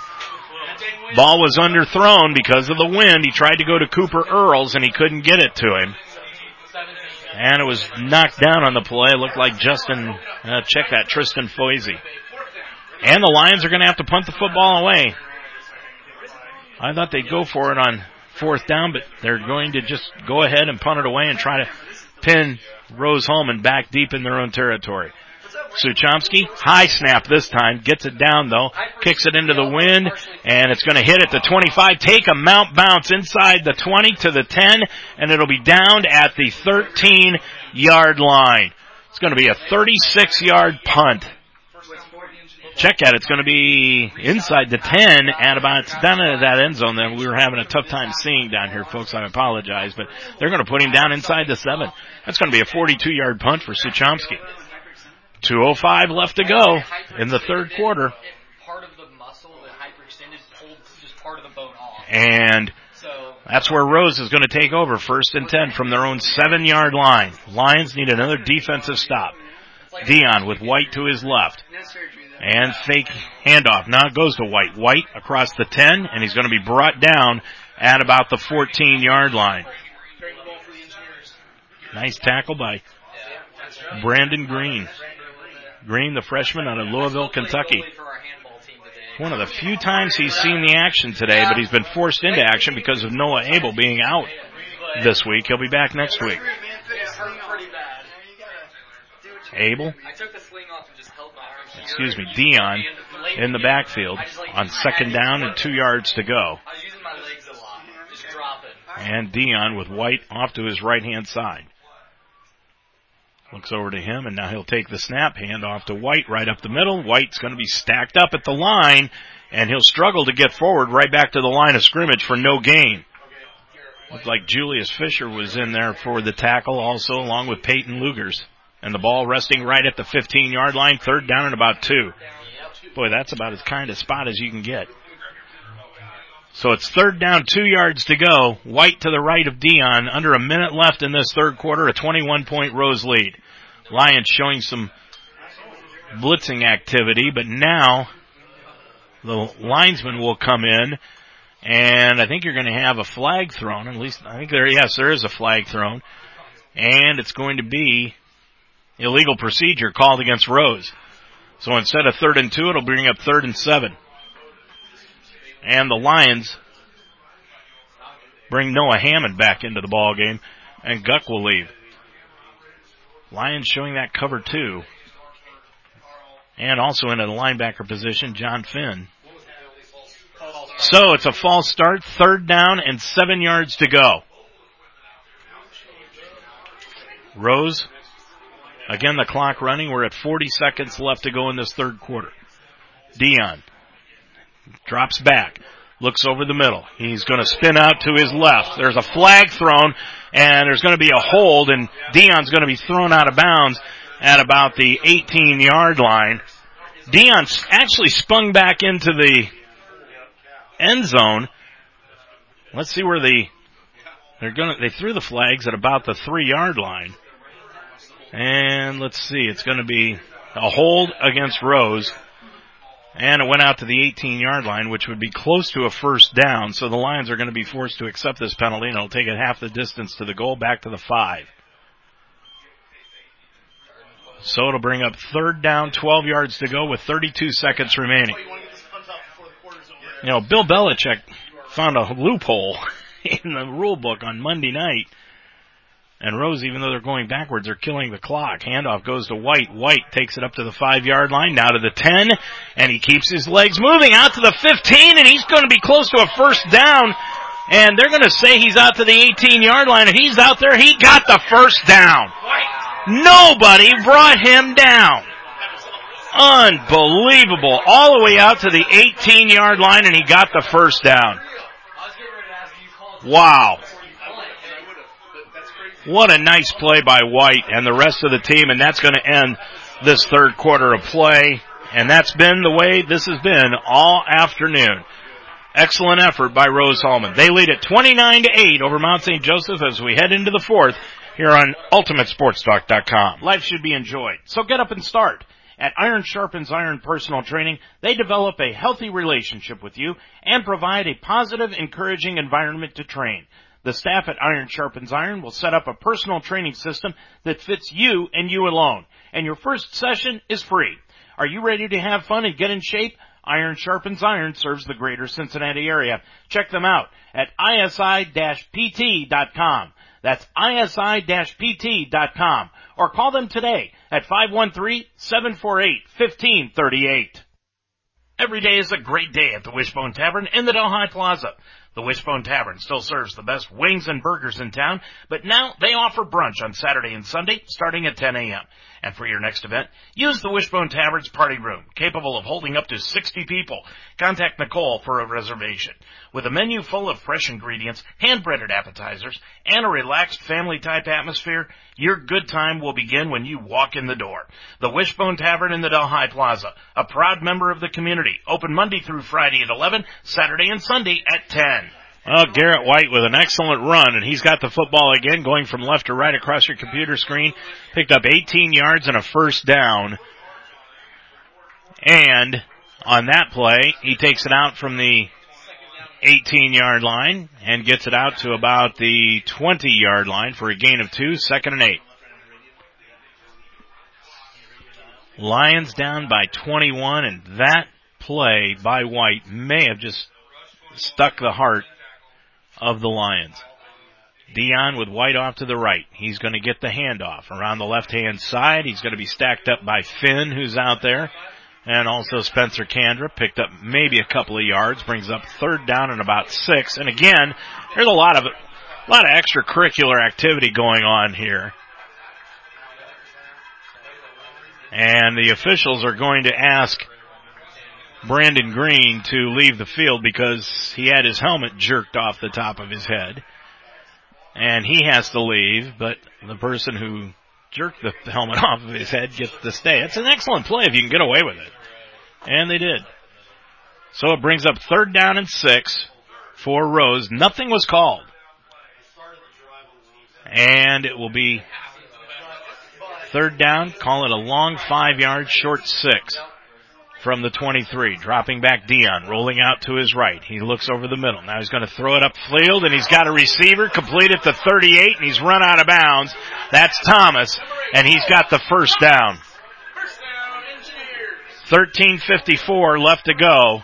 Ball was underthrown because of the wind. He tried to go to Cooper Earls and he couldn't get it to him. And it was knocked down on the play. It looked like Justin, uh, check that, Tristan Foisey. And the Lions are going to have to punt the football away. I thought they'd go for it on fourth down, but they're going to just go ahead and punt it away and try to pin Rose Hulman back deep in their own territory. Suchomsky, high snap this time, gets it down though, kicks it into the wind, and it's to hit at the 25, take a mount bounce inside the 20 to the 10, and it'll be down at the 13 yard line. It's to be a 36 yard punt. Check that. It's to be inside the 10 at about, down into that end zone that we were having a tough time seeing down here, folks. I apologize, but they're to put him down inside the 7. That's to be a 42 yard punt for Suchomsky. 205 left to go in the third quarter. And that's where Rose is going to take over first and 10 from their own seven yard line. Lions need another defensive stop. Dion with White to his left. And fake handoff. Now it goes to White. White across the 10 and he's going to be brought down at about the 14 yard line. Nice tackle by Brandon Green. Green, the freshman out of Louisville, Kentucky. One of the few times he's seen the action today, but he's been forced into action because of Noah Abel being out this week. He'll be back next week. Abel, excuse me, Dion in the backfield on second down and two yards to go. And Dion with White off to his right hand side. Looks over to him and now he'll take the snap, hand off to White right up the middle. White's going to be stacked up at the line and he'll struggle to get forward right back to the line of scrimmage for no gain. Looked like Julius Fisher was in there for the tackle also along with Peyton Lugers. And the ball resting right at the 15 yard line, third down and about two. Boy, that's about as kind of spot as you can get. So it's third down, two yards to go. White to the right of Dion. Under a minute left in this third quarter, a 21 point Rose lead. Lions showing some blitzing activity, but now the linesman will come in and I think you're going to have a flag thrown. At least I think there, yes, there is a flag thrown and it's going to be illegal procedure called against Rose. So instead of third and two, it'll bring up third and seven and the Lions bring Noah Hammond back into the ball game, and Guck will leave. Lions showing that cover two, and also into the linebacker position, John Finn. So it's a false start, third down and seven yards to go. Rose, again the clock running. We're at 40 seconds left to go in this third quarter. Dion drops back, looks over the middle. He's going to spin out to his left. There's a flag thrown, and there's going to be a hold, and Dion's going to be thrown out of bounds at about the 18 yard line. Dion actually spun back into the end zone. Let's see where the they're going they threw the flags at about the three yard line. And let's see, it's going to be a hold against Rose. And it went out to the 18 yard line, which would be close to a first down. So the Lions are going to be forced to accept this penalty and it'll take it half the distance to the goal back to the five. So it'll bring up third down, 12 yards to go with 32 seconds remaining. You know, Bill Belichick found a loophole in the rule book on Monday night and Rose, even though they're going backwards, are killing the clock. Handoff goes to White. White takes it up to the five yard line, now to the 10, and he keeps his legs moving out to the 15, and he's going to be close to a first down. And they're going to say he's out to the 18 yard line. If he's out there, he got the first down. Nobody brought him down. Unbelievable. All the way out to the 18 yard line and he got the first down. Wow. What a nice play by White and the rest of the team, and that's going to end this third quarter of play. And that's been the way this has been all afternoon. Excellent effort by Rose Hulman. They lead at 29 to 8 over Mount St. Joseph as we head into the fourth here on UltimateSportsTalk.com. Life should be enjoyed, so get up and start. At Iron Sharpens Iron Personal Training, they develop a healthy relationship with you and provide a positive, encouraging environment to train. The staff at Iron Sharpens Iron will set up a personal training system that fits you and you alone. And your first session is free. Are you ready to have fun and get in shape? Iron Sharpens Iron serves the greater Cincinnati area. Check them out at isi-pt.com. That's isi-pt.com. Or call them today at 513-748-1538. Every day is a great day at the Wishbone Tavern in the Delhi Plaza. The Wishbone Tavern still serves the best wings and burgers in town, but now they offer brunch on Saturday and Sunday starting at 10 a.m. And for your next event, use the Wishbone Tavern's party room, capable of holding up to 60 people. Contact Nicole for a reservation. With a menu full of fresh ingredients, hand-breaded appetizers, and a relaxed family-type atmosphere, your good time will begin when you walk in the door. The Wishbone Tavern in the Delhi Plaza, a proud member of the community, open Monday through Friday at 11, Saturday and Sunday at 10. Well, Garrett White with an excellent run, and he's got the football again, going from left to right across your computer screen. Picked up 18 yards and a first down. And on that play, he takes it out from the 18 yard line and gets it out to about the 20 yard line for a gain of two, second and eight. Lions down by 21 and that play by White may have just stuck the heart of the Lions. Dion with White off to the right. He's going to get the handoff around the left hand side. He's going to be stacked up by Finn, who's out there. And also Spencer Kandra picked up maybe a couple of yards, brings up third down and about six. And again, there's a lot of, a lot of extracurricular activity going on here. And the officials are going to ask Brandon Green to leave the field because he had his helmet jerked off the top of his head. And he has to leave, but the person who jerked the helmet off of his head gets to stay. It's an excellent play if you can get away with it. And they did. So it brings up third down and six for Rose. Nothing was called. And it will be third down. Call it a long five yard, short six from the 23. Dropping back Dion, rolling out to his right. He looks over the middle. Now he's going to throw it up field and he's got a receiver complete at the 38 and he's run out of bounds. That's Thomas and he's got the first down. 1354 left to go.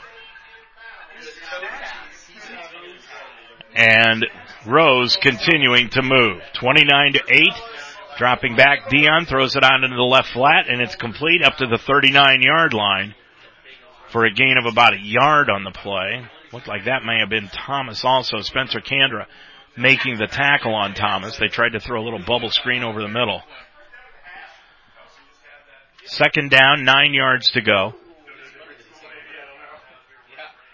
And Rose continuing to move. 29 to 8. Dropping back, Dion throws it out into the left flat and it's complete up to the 39 yard line for a gain of about a yard on the play. Looked like that may have been Thomas also. Spencer Kandra making the tackle on Thomas. They tried to throw a little bubble screen over the middle. Second down, nine yards to go.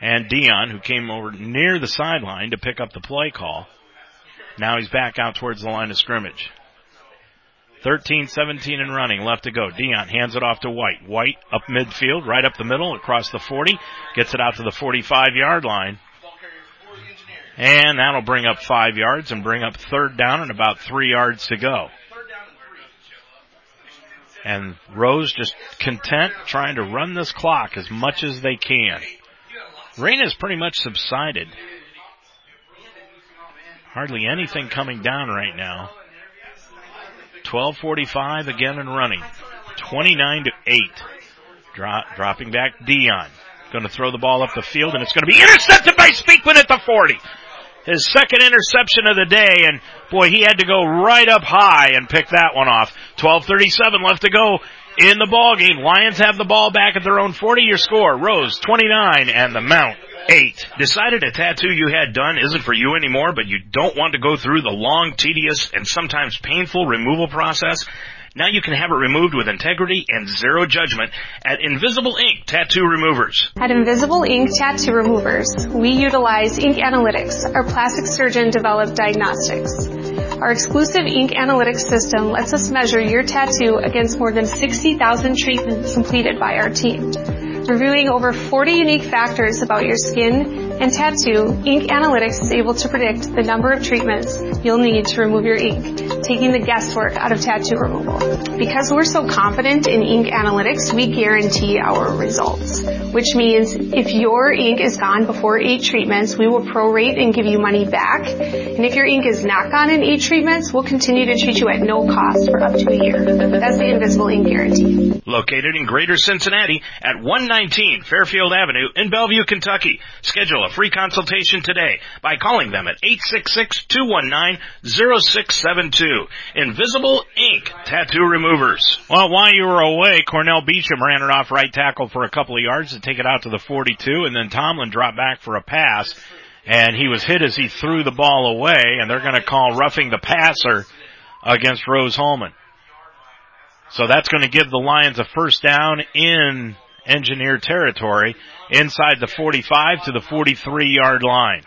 And Dion, who came over near the sideline to pick up the play call, now he's back out towards the line of scrimmage. 13, 17 and running left to go. Dion hands it off to White. White up midfield, right up the middle, across the 40, gets it out to the 45 yard line. And that'll bring up five yards and bring up third down and about three yards to go. And Rose just content trying to run this clock as much as they can. Rain has pretty much subsided. Hardly anything coming down right now. 12:45 again and running. 29 to 8. Drop, dropping back Dion. Going to throw the ball up the field and it's going to be intercepted by Speakman at the 40. His second interception of the day and boy, he had to go right up high and pick that one off. 12:37 left to go in the ball game. Lions have the ball back at their own 40. Your score: Rose 29 and the Mount eight. Decided a tattoo you had done isn't for you anymore, but you don't want to go through the long, tedious, and sometimes painful removal process? Now you can have it removed with integrity and zero judgment at Invisible Ink Tattoo Removers. At Invisible Ink Tattoo Removers, we utilize ink analytics, our plastic surgeon developed diagnostics. Our exclusive ink analytics system lets us measure your tattoo against more than 60,000 treatments completed by our team. Reviewing over 40 unique factors about your skin, In Tattoo, Ink Analytics is able to predict the number of treatments you'll need to remove your ink, taking the guesswork out of tattoo removal. Because we're so confident in Ink Analytics, we guarantee our results, which means if your ink is gone before eight treatments, we will prorate and give you money back. And if your ink is not gone in eight treatments, we'll continue to treat you at no cost for up to a year. That's the Invisible Ink Guarantee. Located in Greater Cincinnati at 119 Fairfield Avenue in Bellevue, Kentucky. Schedule a free consultation today by calling them at 866-219-0672. Invisible Ink Tattoo Removers. Well, while you were away, Cornell Beecham ran it off right tackle for a couple of yards to take it out to the 42, and then Tomlin dropped back for a pass, and he was hit as he threw the ball away, and they're going to call roughing the passer against Rose Hulman. So that's going to give the Lions a first down in engineer territory inside the 45 to the 43 yard line.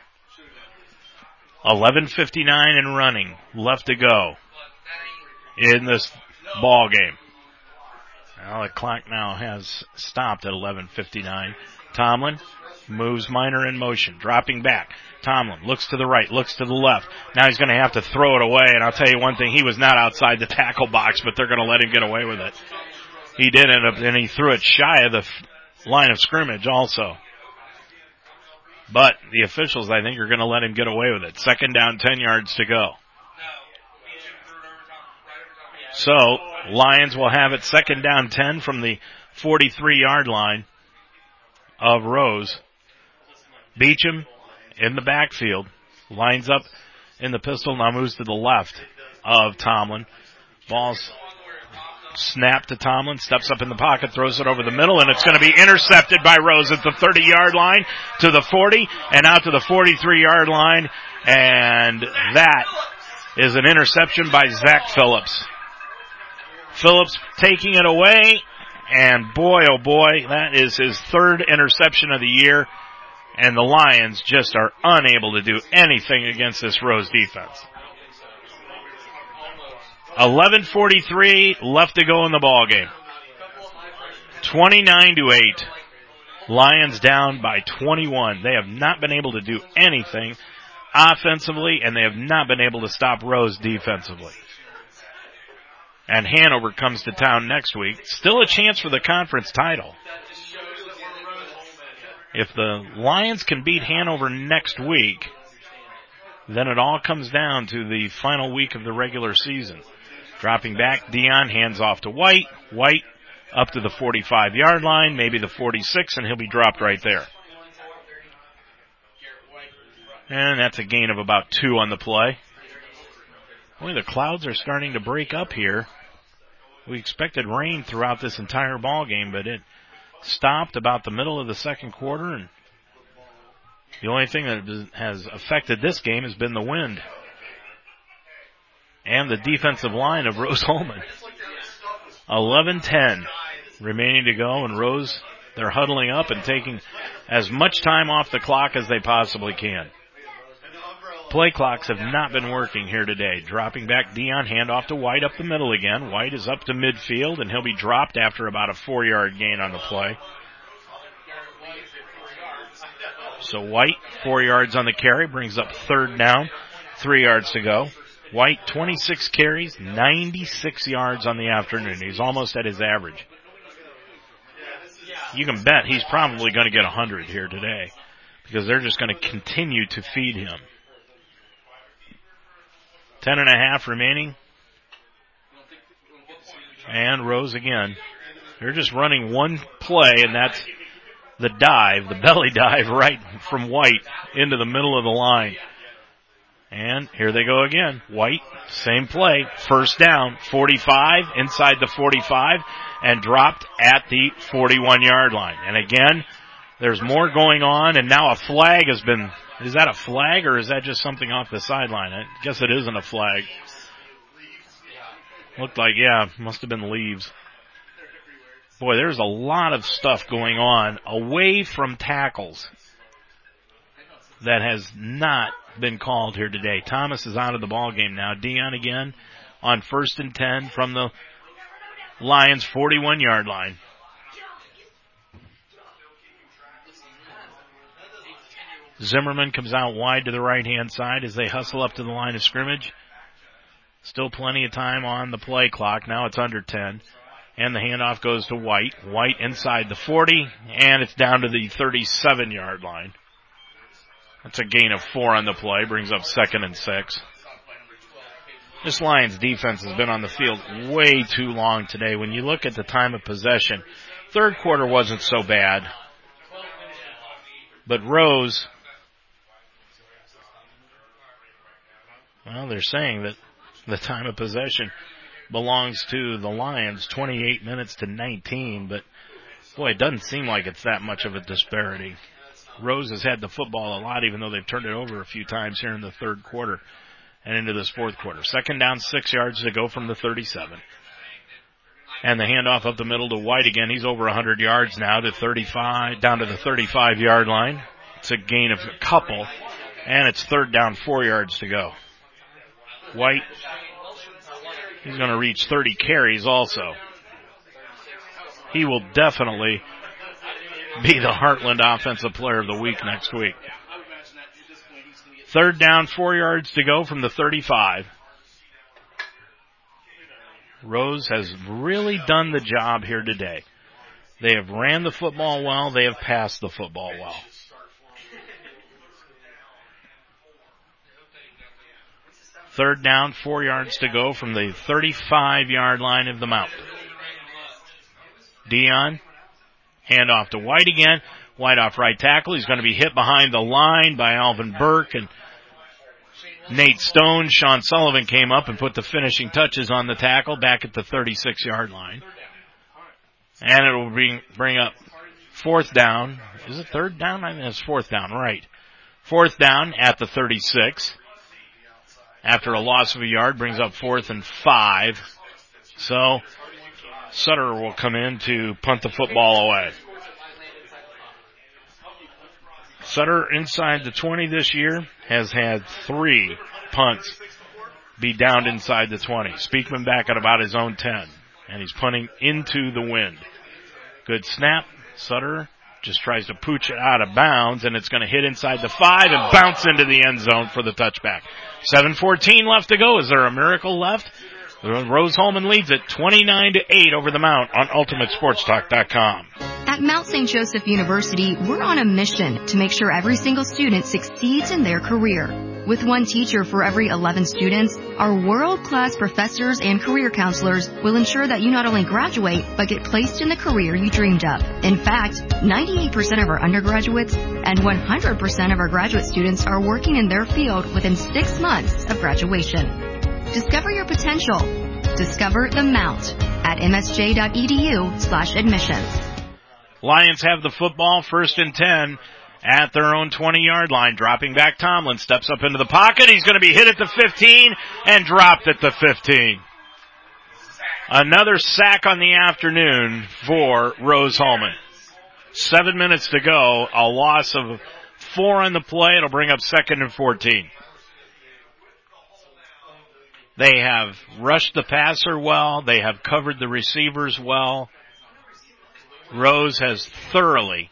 11.59 and running left to go in this ball game. Well, the clock now has stopped at 11.59. Tomlin moves Miner in motion, dropping back. Tomlin looks to the right, looks to the left. Now he's going to have to throw it away, and I'll tell you one thing, he was not outside the tackle box, but they're going to let him get away with it. He did end up, and he threw it shy of the f- line of scrimmage also. But the officials, I think, are going to let him get away with it. Second down, 10 yards to go. So, Lions will have it second down 10 from the 43 yard line of Rose. Beecham in the backfield, lines up in the pistol, now moves to the left of Tomlin. Ball's snapped to Tomlin, steps up in the pocket, throws it over the middle, and it's going to be intercepted by Rose at the 30 yard line to the 40 and out to the 43 yard line. And that is an interception by Zach Phillips. Phillips taking it away, and boy, oh boy, that is his third interception of the year, and the Lions just are unable to do anything against this Rose defense. 11:43 left to go in the ball game. 29 to 8. Lions down by 21. They have not been able to do anything offensively and they have not been able to stop Rose defensively. And Hanover comes to town next week. Still a chance for the conference title. If the Lions can beat Hanover next week, then it all comes down to the final week of the regular season. Dropping back, Dion hands off to White. White up to the 45 yard line, maybe the 46, and he'll be dropped right there. And that's a gain of about two on the play. Boy, the clouds are starting to break up here. We expected rain throughout this entire ball game, but it stopped about the middle of the second quarter, and the only thing that has affected this game has been the wind and the defensive line of Rose Hulman. 11-10 remaining to go, and Rose they're huddling up and taking as much time off the clock as they possibly can. Play clocks have not been working here today. Dropping back Dion, handoff to White up the middle again. White is up to midfield and he'll be dropped after about a four yard gain on the play. So White, four yards on the carry, brings up third down, three yards to go. White, 26 carries, 96 yards on the afternoon. He's almost at his average. You can bet he's probably going to get 100 here today because they're just going to continue to feed him. Ten and a half remaining. And Rose again. They're just running one play and that's the dive, the belly dive right from White into the middle of the line. And here they go again. White, same play. First down, 45, inside the 45, and dropped at the 41 yard line. And again, there's more going on, and now a flag has been, is that a flag or is that just something off the sideline? I guess it isn't a flag. Looked like, yeah, must have been leaves. Boy, there's a lot of stuff going on away from tackles that has not been called here today. Thomas is out of the ball game now. Dion again on first and 10 from the Lions 41 yard line. Zimmerman comes out wide to the right hand side as they hustle up to the line of scrimmage. Still plenty of time on the play clock. Now it's under 10. And the handoff goes to White. White inside the 40, and it's down to the 37 yard line. That's a gain of four on the play, brings up second and six. This Lions defense has been on the field way too long today. When you look at the time of possession, third quarter wasn't so bad. But Rose, well, they're saying that the time of possession belongs to the Lions, 28 minutes to 19, but boy, it doesn't seem like it's that much of a disparity. Rose has had the football a lot, even though they've turned it over a few times here in the third quarter and into this fourth quarter. Second down, six yards to go from the 37. And the handoff up the middle to White again. He's over 100 yards now to 35, down to the 35 yard line. It's a gain of a couple. And it's third down, four yards to go. White, he's going to reach 30 carries also. He will definitely be the Heartland Offensive Player of the Week next week. Third down, four yards to go from the 35. Rose has really done the job here today. They have ran the football well. They have passed the football well. Third down, four yards to go from the 35 yard line of the mount. Dion, hand off to White again. White off right tackle. He's going to be hit behind the line by Alvin Burke and Nate Stone. Sean Sullivan came up and put the finishing touches on the tackle back at the 36 yard line. And it will bring, bring up fourth down. Is it third down? I think it's fourth down, right. Fourth down at the 36. After a loss of a yard brings up fourth and five. So Sutter will come in to punt the football away. Sutter inside the 20 this year has had three punts be downed inside the 20. Speakman back at about his own 10. And he's punting into the wind. Good snap. Sutter just tries to pooch it out of bounds and it's going to hit inside the five and bounce into the end zone for the touchback. 7.14 left to go. Is there a miracle left? Rose Hulman leads it 29 to 8 over the Mount on UltimateSportsTalk.com. At Mount St. Joseph University, we're on a mission to make sure every single student succeeds in their career. With one teacher for every 11 students, our world-class professors and career counselors will ensure that you not only graduate, but get placed in the career you dreamed of. In fact, 98% of our undergraduates and 100% of our graduate students are working in their field within six months of graduation. Discover your potential. Discover the Mount at msj.edu slash admissions. Lions have the football first and 10 at their own 20 yard line. Dropping back Tomlin steps up into the pocket. He's going to be hit at the 15 and dropped at the 15. Another sack on the afternoon for Rose Hulman. Seven minutes to go. A loss of four on the play. It'll bring up second and 14. They have rushed the passer well. They have covered the receivers well. Rose has thoroughly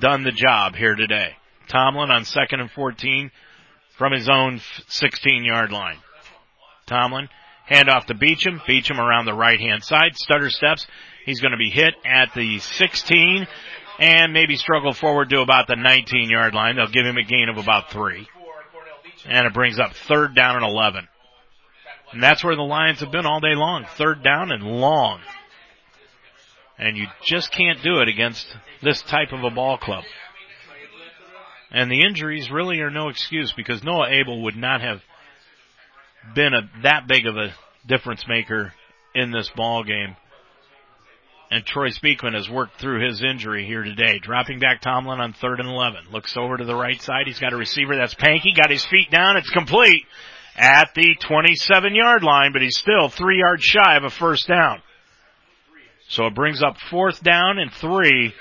done the job here today. Tomlin on second and 14 from his own 16 yard line. Tomlin, hand off to Beecham. Beecham around the right hand side. Stutter steps. He's going to be hit at the 16 and maybe struggle forward to about the 19 yard line. They'll give him a gain of about three. And it brings up third down and 11. And that's where the Lions have been all day long. Third down and long. And you just can't do it against this type of a ball club. And the injuries really are no excuse because Noah Abel would not have been a, that big of a difference maker in this ball game. And Troy Speakman has worked through his injury here today. Dropping back Tomlin on third and 11. Looks over to the right side. He's got a receiver. That's Pankey. Got his feet down. It's complete at the 27 yard line, but he's still three yards shy of a first down. So it brings up fourth down and three,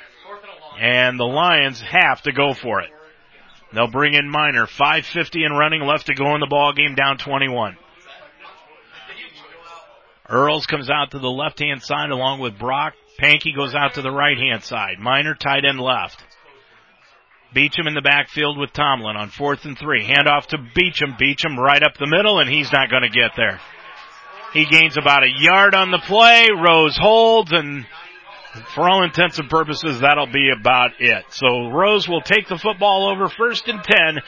and the Lions have to go for it. They'll bring in Miner. 550 and running left to go in the ball game down 21. Earls comes out to the left hand side along with Brock. Pankey goes out to the right hand side. Miner tight end left. Beecham in the backfield with Tomlin on fourth and three. Hand off to Beecham. Beecham right up the middle and he's not going to get there. He gains about a yard on the play. Rose holds and for all intents and purposes that'll be about it. So Rose will take the football over first and ten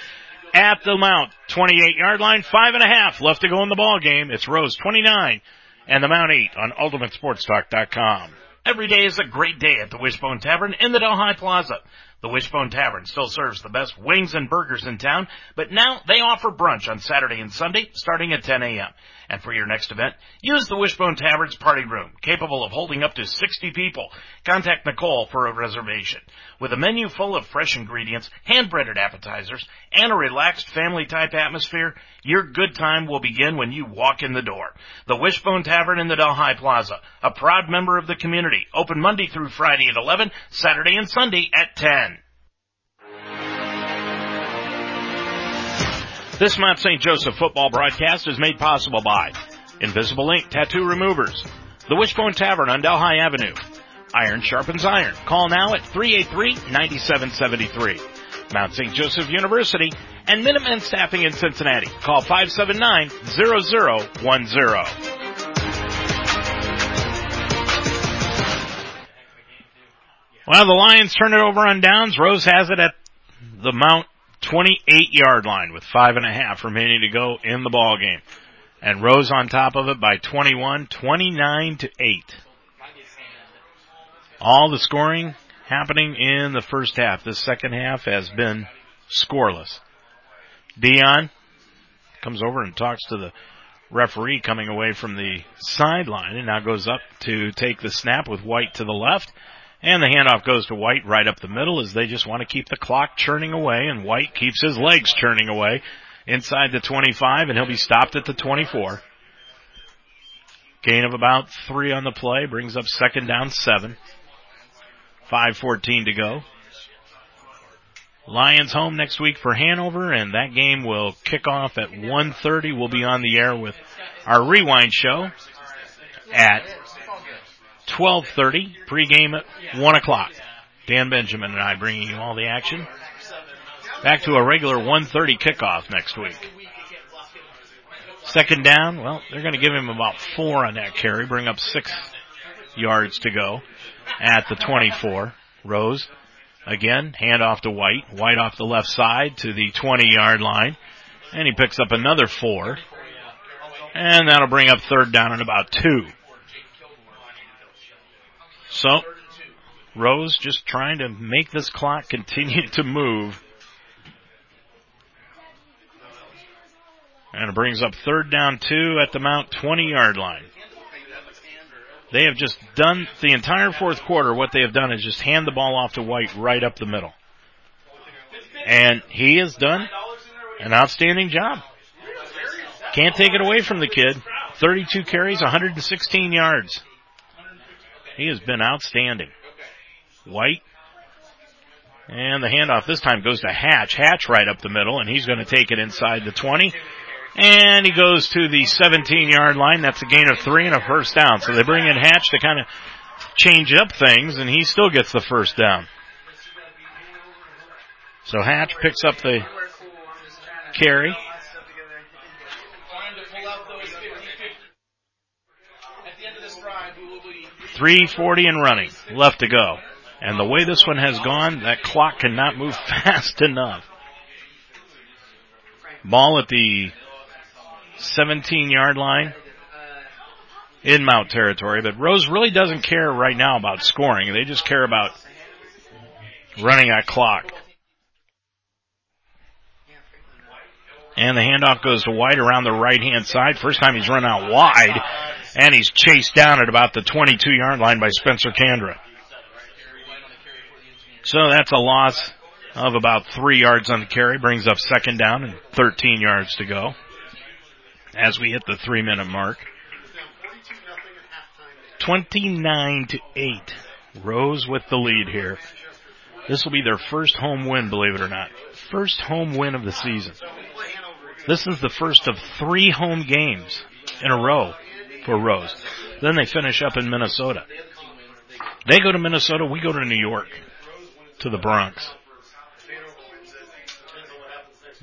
at the Mount 28 yard line. Five and a half left to go in the ball game. It's Rose 29 and the Mount 8 on UltimateSportsTalk.com. Every day is a great day at the Wishbone Tavern in the Delhi Plaza. The Wishbone Tavern still serves the best wings and burgers in town, but now they offer brunch on Saturday and Sunday starting at 10 a.m. And for your next event, use the Wishbone Tavern's party room, capable of holding up to 60 people. Contact Nicole for a reservation. With a menu full of fresh ingredients, hand-breaded appetizers, and a relaxed family-type atmosphere, your good time will begin when you walk in the door. The Wishbone Tavern in the Delhi Plaza, a proud member of the community, open Monday through Friday at 11, Saturday and Sunday at 10. This Mount St. Joseph football broadcast is made possible by Invisible Ink Tattoo Removers, the Wishbone Tavern on Delhi Avenue, Iron Sharpens Iron. Call now at 383-9773. Mount St. Joseph University and Minutemen Staffing in Cincinnati. Call 579-0010. Well, the Lions turn it over on downs. Rose has it at the Mount 28 yard line with five and a half remaining to go in the ball game. And Rose on top of it by 21, 29 to 8. All the scoring happening in the first half. The second half has been scoreless. Dion comes over and talks to the referee coming away from the sideline and now goes up to take the snap with White to the left. And the handoff goes to White right up the middle as they just want to keep the clock churning away and White keeps his legs churning away inside the 25 and he'll be stopped at the 24. Gain of about three on the play brings up second down seven. 5.14 to go. Lions home next week for Hanover and that game will kick off at 1.30. We'll be on the air with our rewind show at 12.30, pregame at 1 o'clock. Dan Benjamin and I bringing you all the action. Back to a regular 1.30 kickoff next week. Second down, well, they're going to give him about four on that carry, bring up six yards to go at the 24. Rose, again, hand off to White. White off the left side to the 20 yard line. And he picks up another four. And that'll bring up third down and about two. So, Rose just trying to make this clock continue to move. And it brings up third down two at the Mount 20 yard line. They have just done the entire fourth quarter. What they have done is just hand the ball off to White right up the middle. And he has done an outstanding job. Can't take it away from the kid. 32 carries, 116 yards. He has been outstanding. White. And the handoff this time goes to Hatch. Hatch right up the middle, and he's going to take it inside the 20. And he goes to the 17 yard line. That's a gain of three and a first down. So they bring in Hatch to kind of change up things, and he still gets the first down. So Hatch picks up the carry. Three forty and running left to go. And the way this one has gone, that clock cannot move fast enough. Ball at the 17 yard line in Mount territory, but Rose really doesn't care right now about scoring. They just care about running that clock. And the handoff goes to White around the right hand side. First time he's run out wide, and he's chased down at about the 22 yard line by Spencer Kandra. So that's a loss of about three yards on the carry, brings up second down and 13 yards to go as we hit the three minute mark. 29 to 8. Rose with the lead here. This will be their first home win, believe it or not. First home win of the season. This is the first of three home games in a row for Rose. Then they finish up in Minnesota. They go to Minnesota, we go to New York, to the Bronx.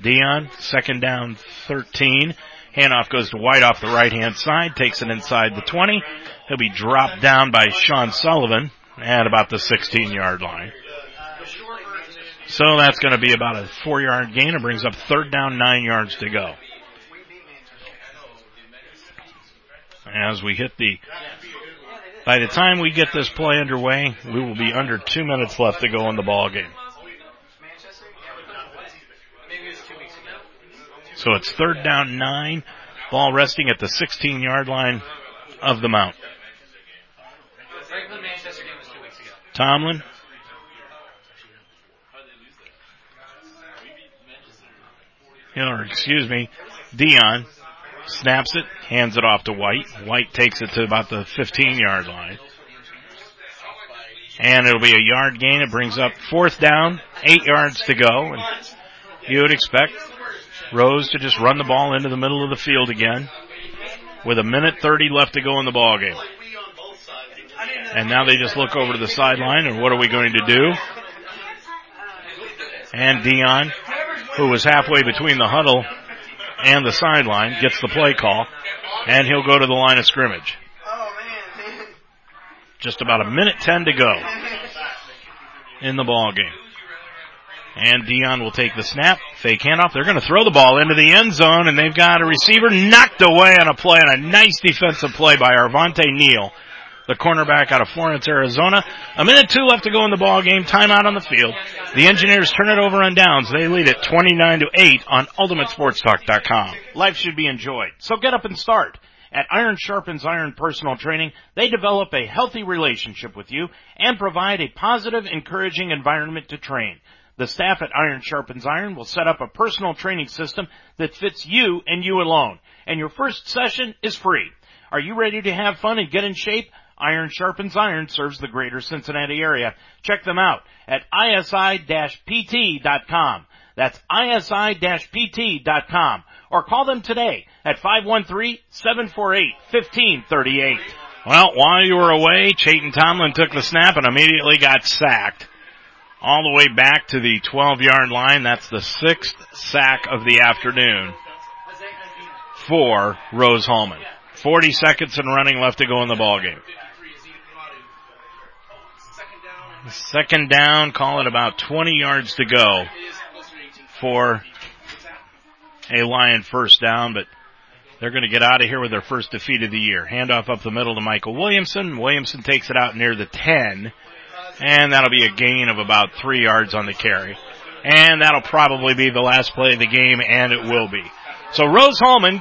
Dion, second down 13. Handoff goes to White off the right hand side, takes it inside the 20. He'll be dropped down by Sean Sullivan at about the 16 yard line. So that's going to be about a four yard gain. It brings up third down, nine yards to go. As we hit the, by the time we get this play underway, we will be under two minutes left to go in the ball game. So it's third down nine. Ball resting at the 16 yard line of the mount. Tomlin. Or excuse me, Dion snaps it, hands it off to White. White takes it to about the 15 yard line. And it'll be a yard gain. It brings up fourth down, eight yards to go. And you would expect Rose to just run the ball into the middle of the field again with a minute 30 left to go in the ball game. And now they just look over to the sideline and what are we going to do? And Dion, who was halfway between the huddle and the sideline, gets the play call and he'll go to the line of scrimmage. Just about a minute 10 to go in the ball game. And Dion will take the snap, fake handoff. They're going to throw the ball into the end zone, and they've got a receiver knocked away on a play on a nice defensive play by Arvante Neal, the cornerback out of Florence, Arizona. A minute two left to go in the ball game. Timeout on the field. The Engineers turn it over on downs. They lead it 29 to 8 on UltimateSportsTalk.com. Life should be enjoyed, so get up and start. At Iron Sharpens Iron Personal Training, they develop a healthy relationship with you and provide a positive, encouraging environment to train. The staff at Iron Sharpens Iron will set up a personal training system that fits you and you alone. And your first session is free. Are you ready to have fun and get in shape? Iron Sharpens Iron serves the greater Cincinnati area. Check them out at isi-pt.com. That's isi-pt.com. Or call them today at 513-748-1538. Well, while you were away, Chayton Tomlin took the snap and immediately got sacked all the way back to the 12 yard line. That's the sixth sack of the afternoon for Rose Hulman. 40 seconds and running left to go in the ball game. Second down, call it about 20 yards to go for a Lion first down, but they're going to get out of here with their first defeat of the year. Handoff up the middle to Michael Williamson. Williamson takes it out near the 10 and that'll be a gain of about three yards on the carry. And that'll probably be the last play of the game, and it will be. So Rose Hulman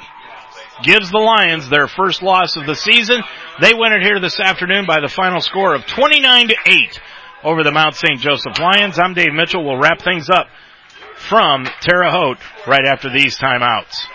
gives the Lions their first loss of the season. They win it here this afternoon by the final score of 29 to 8 over the Mount St. Joseph Lions. I'm Dave Mitchell. We'll wrap things up from Terre Haute right after these timeouts.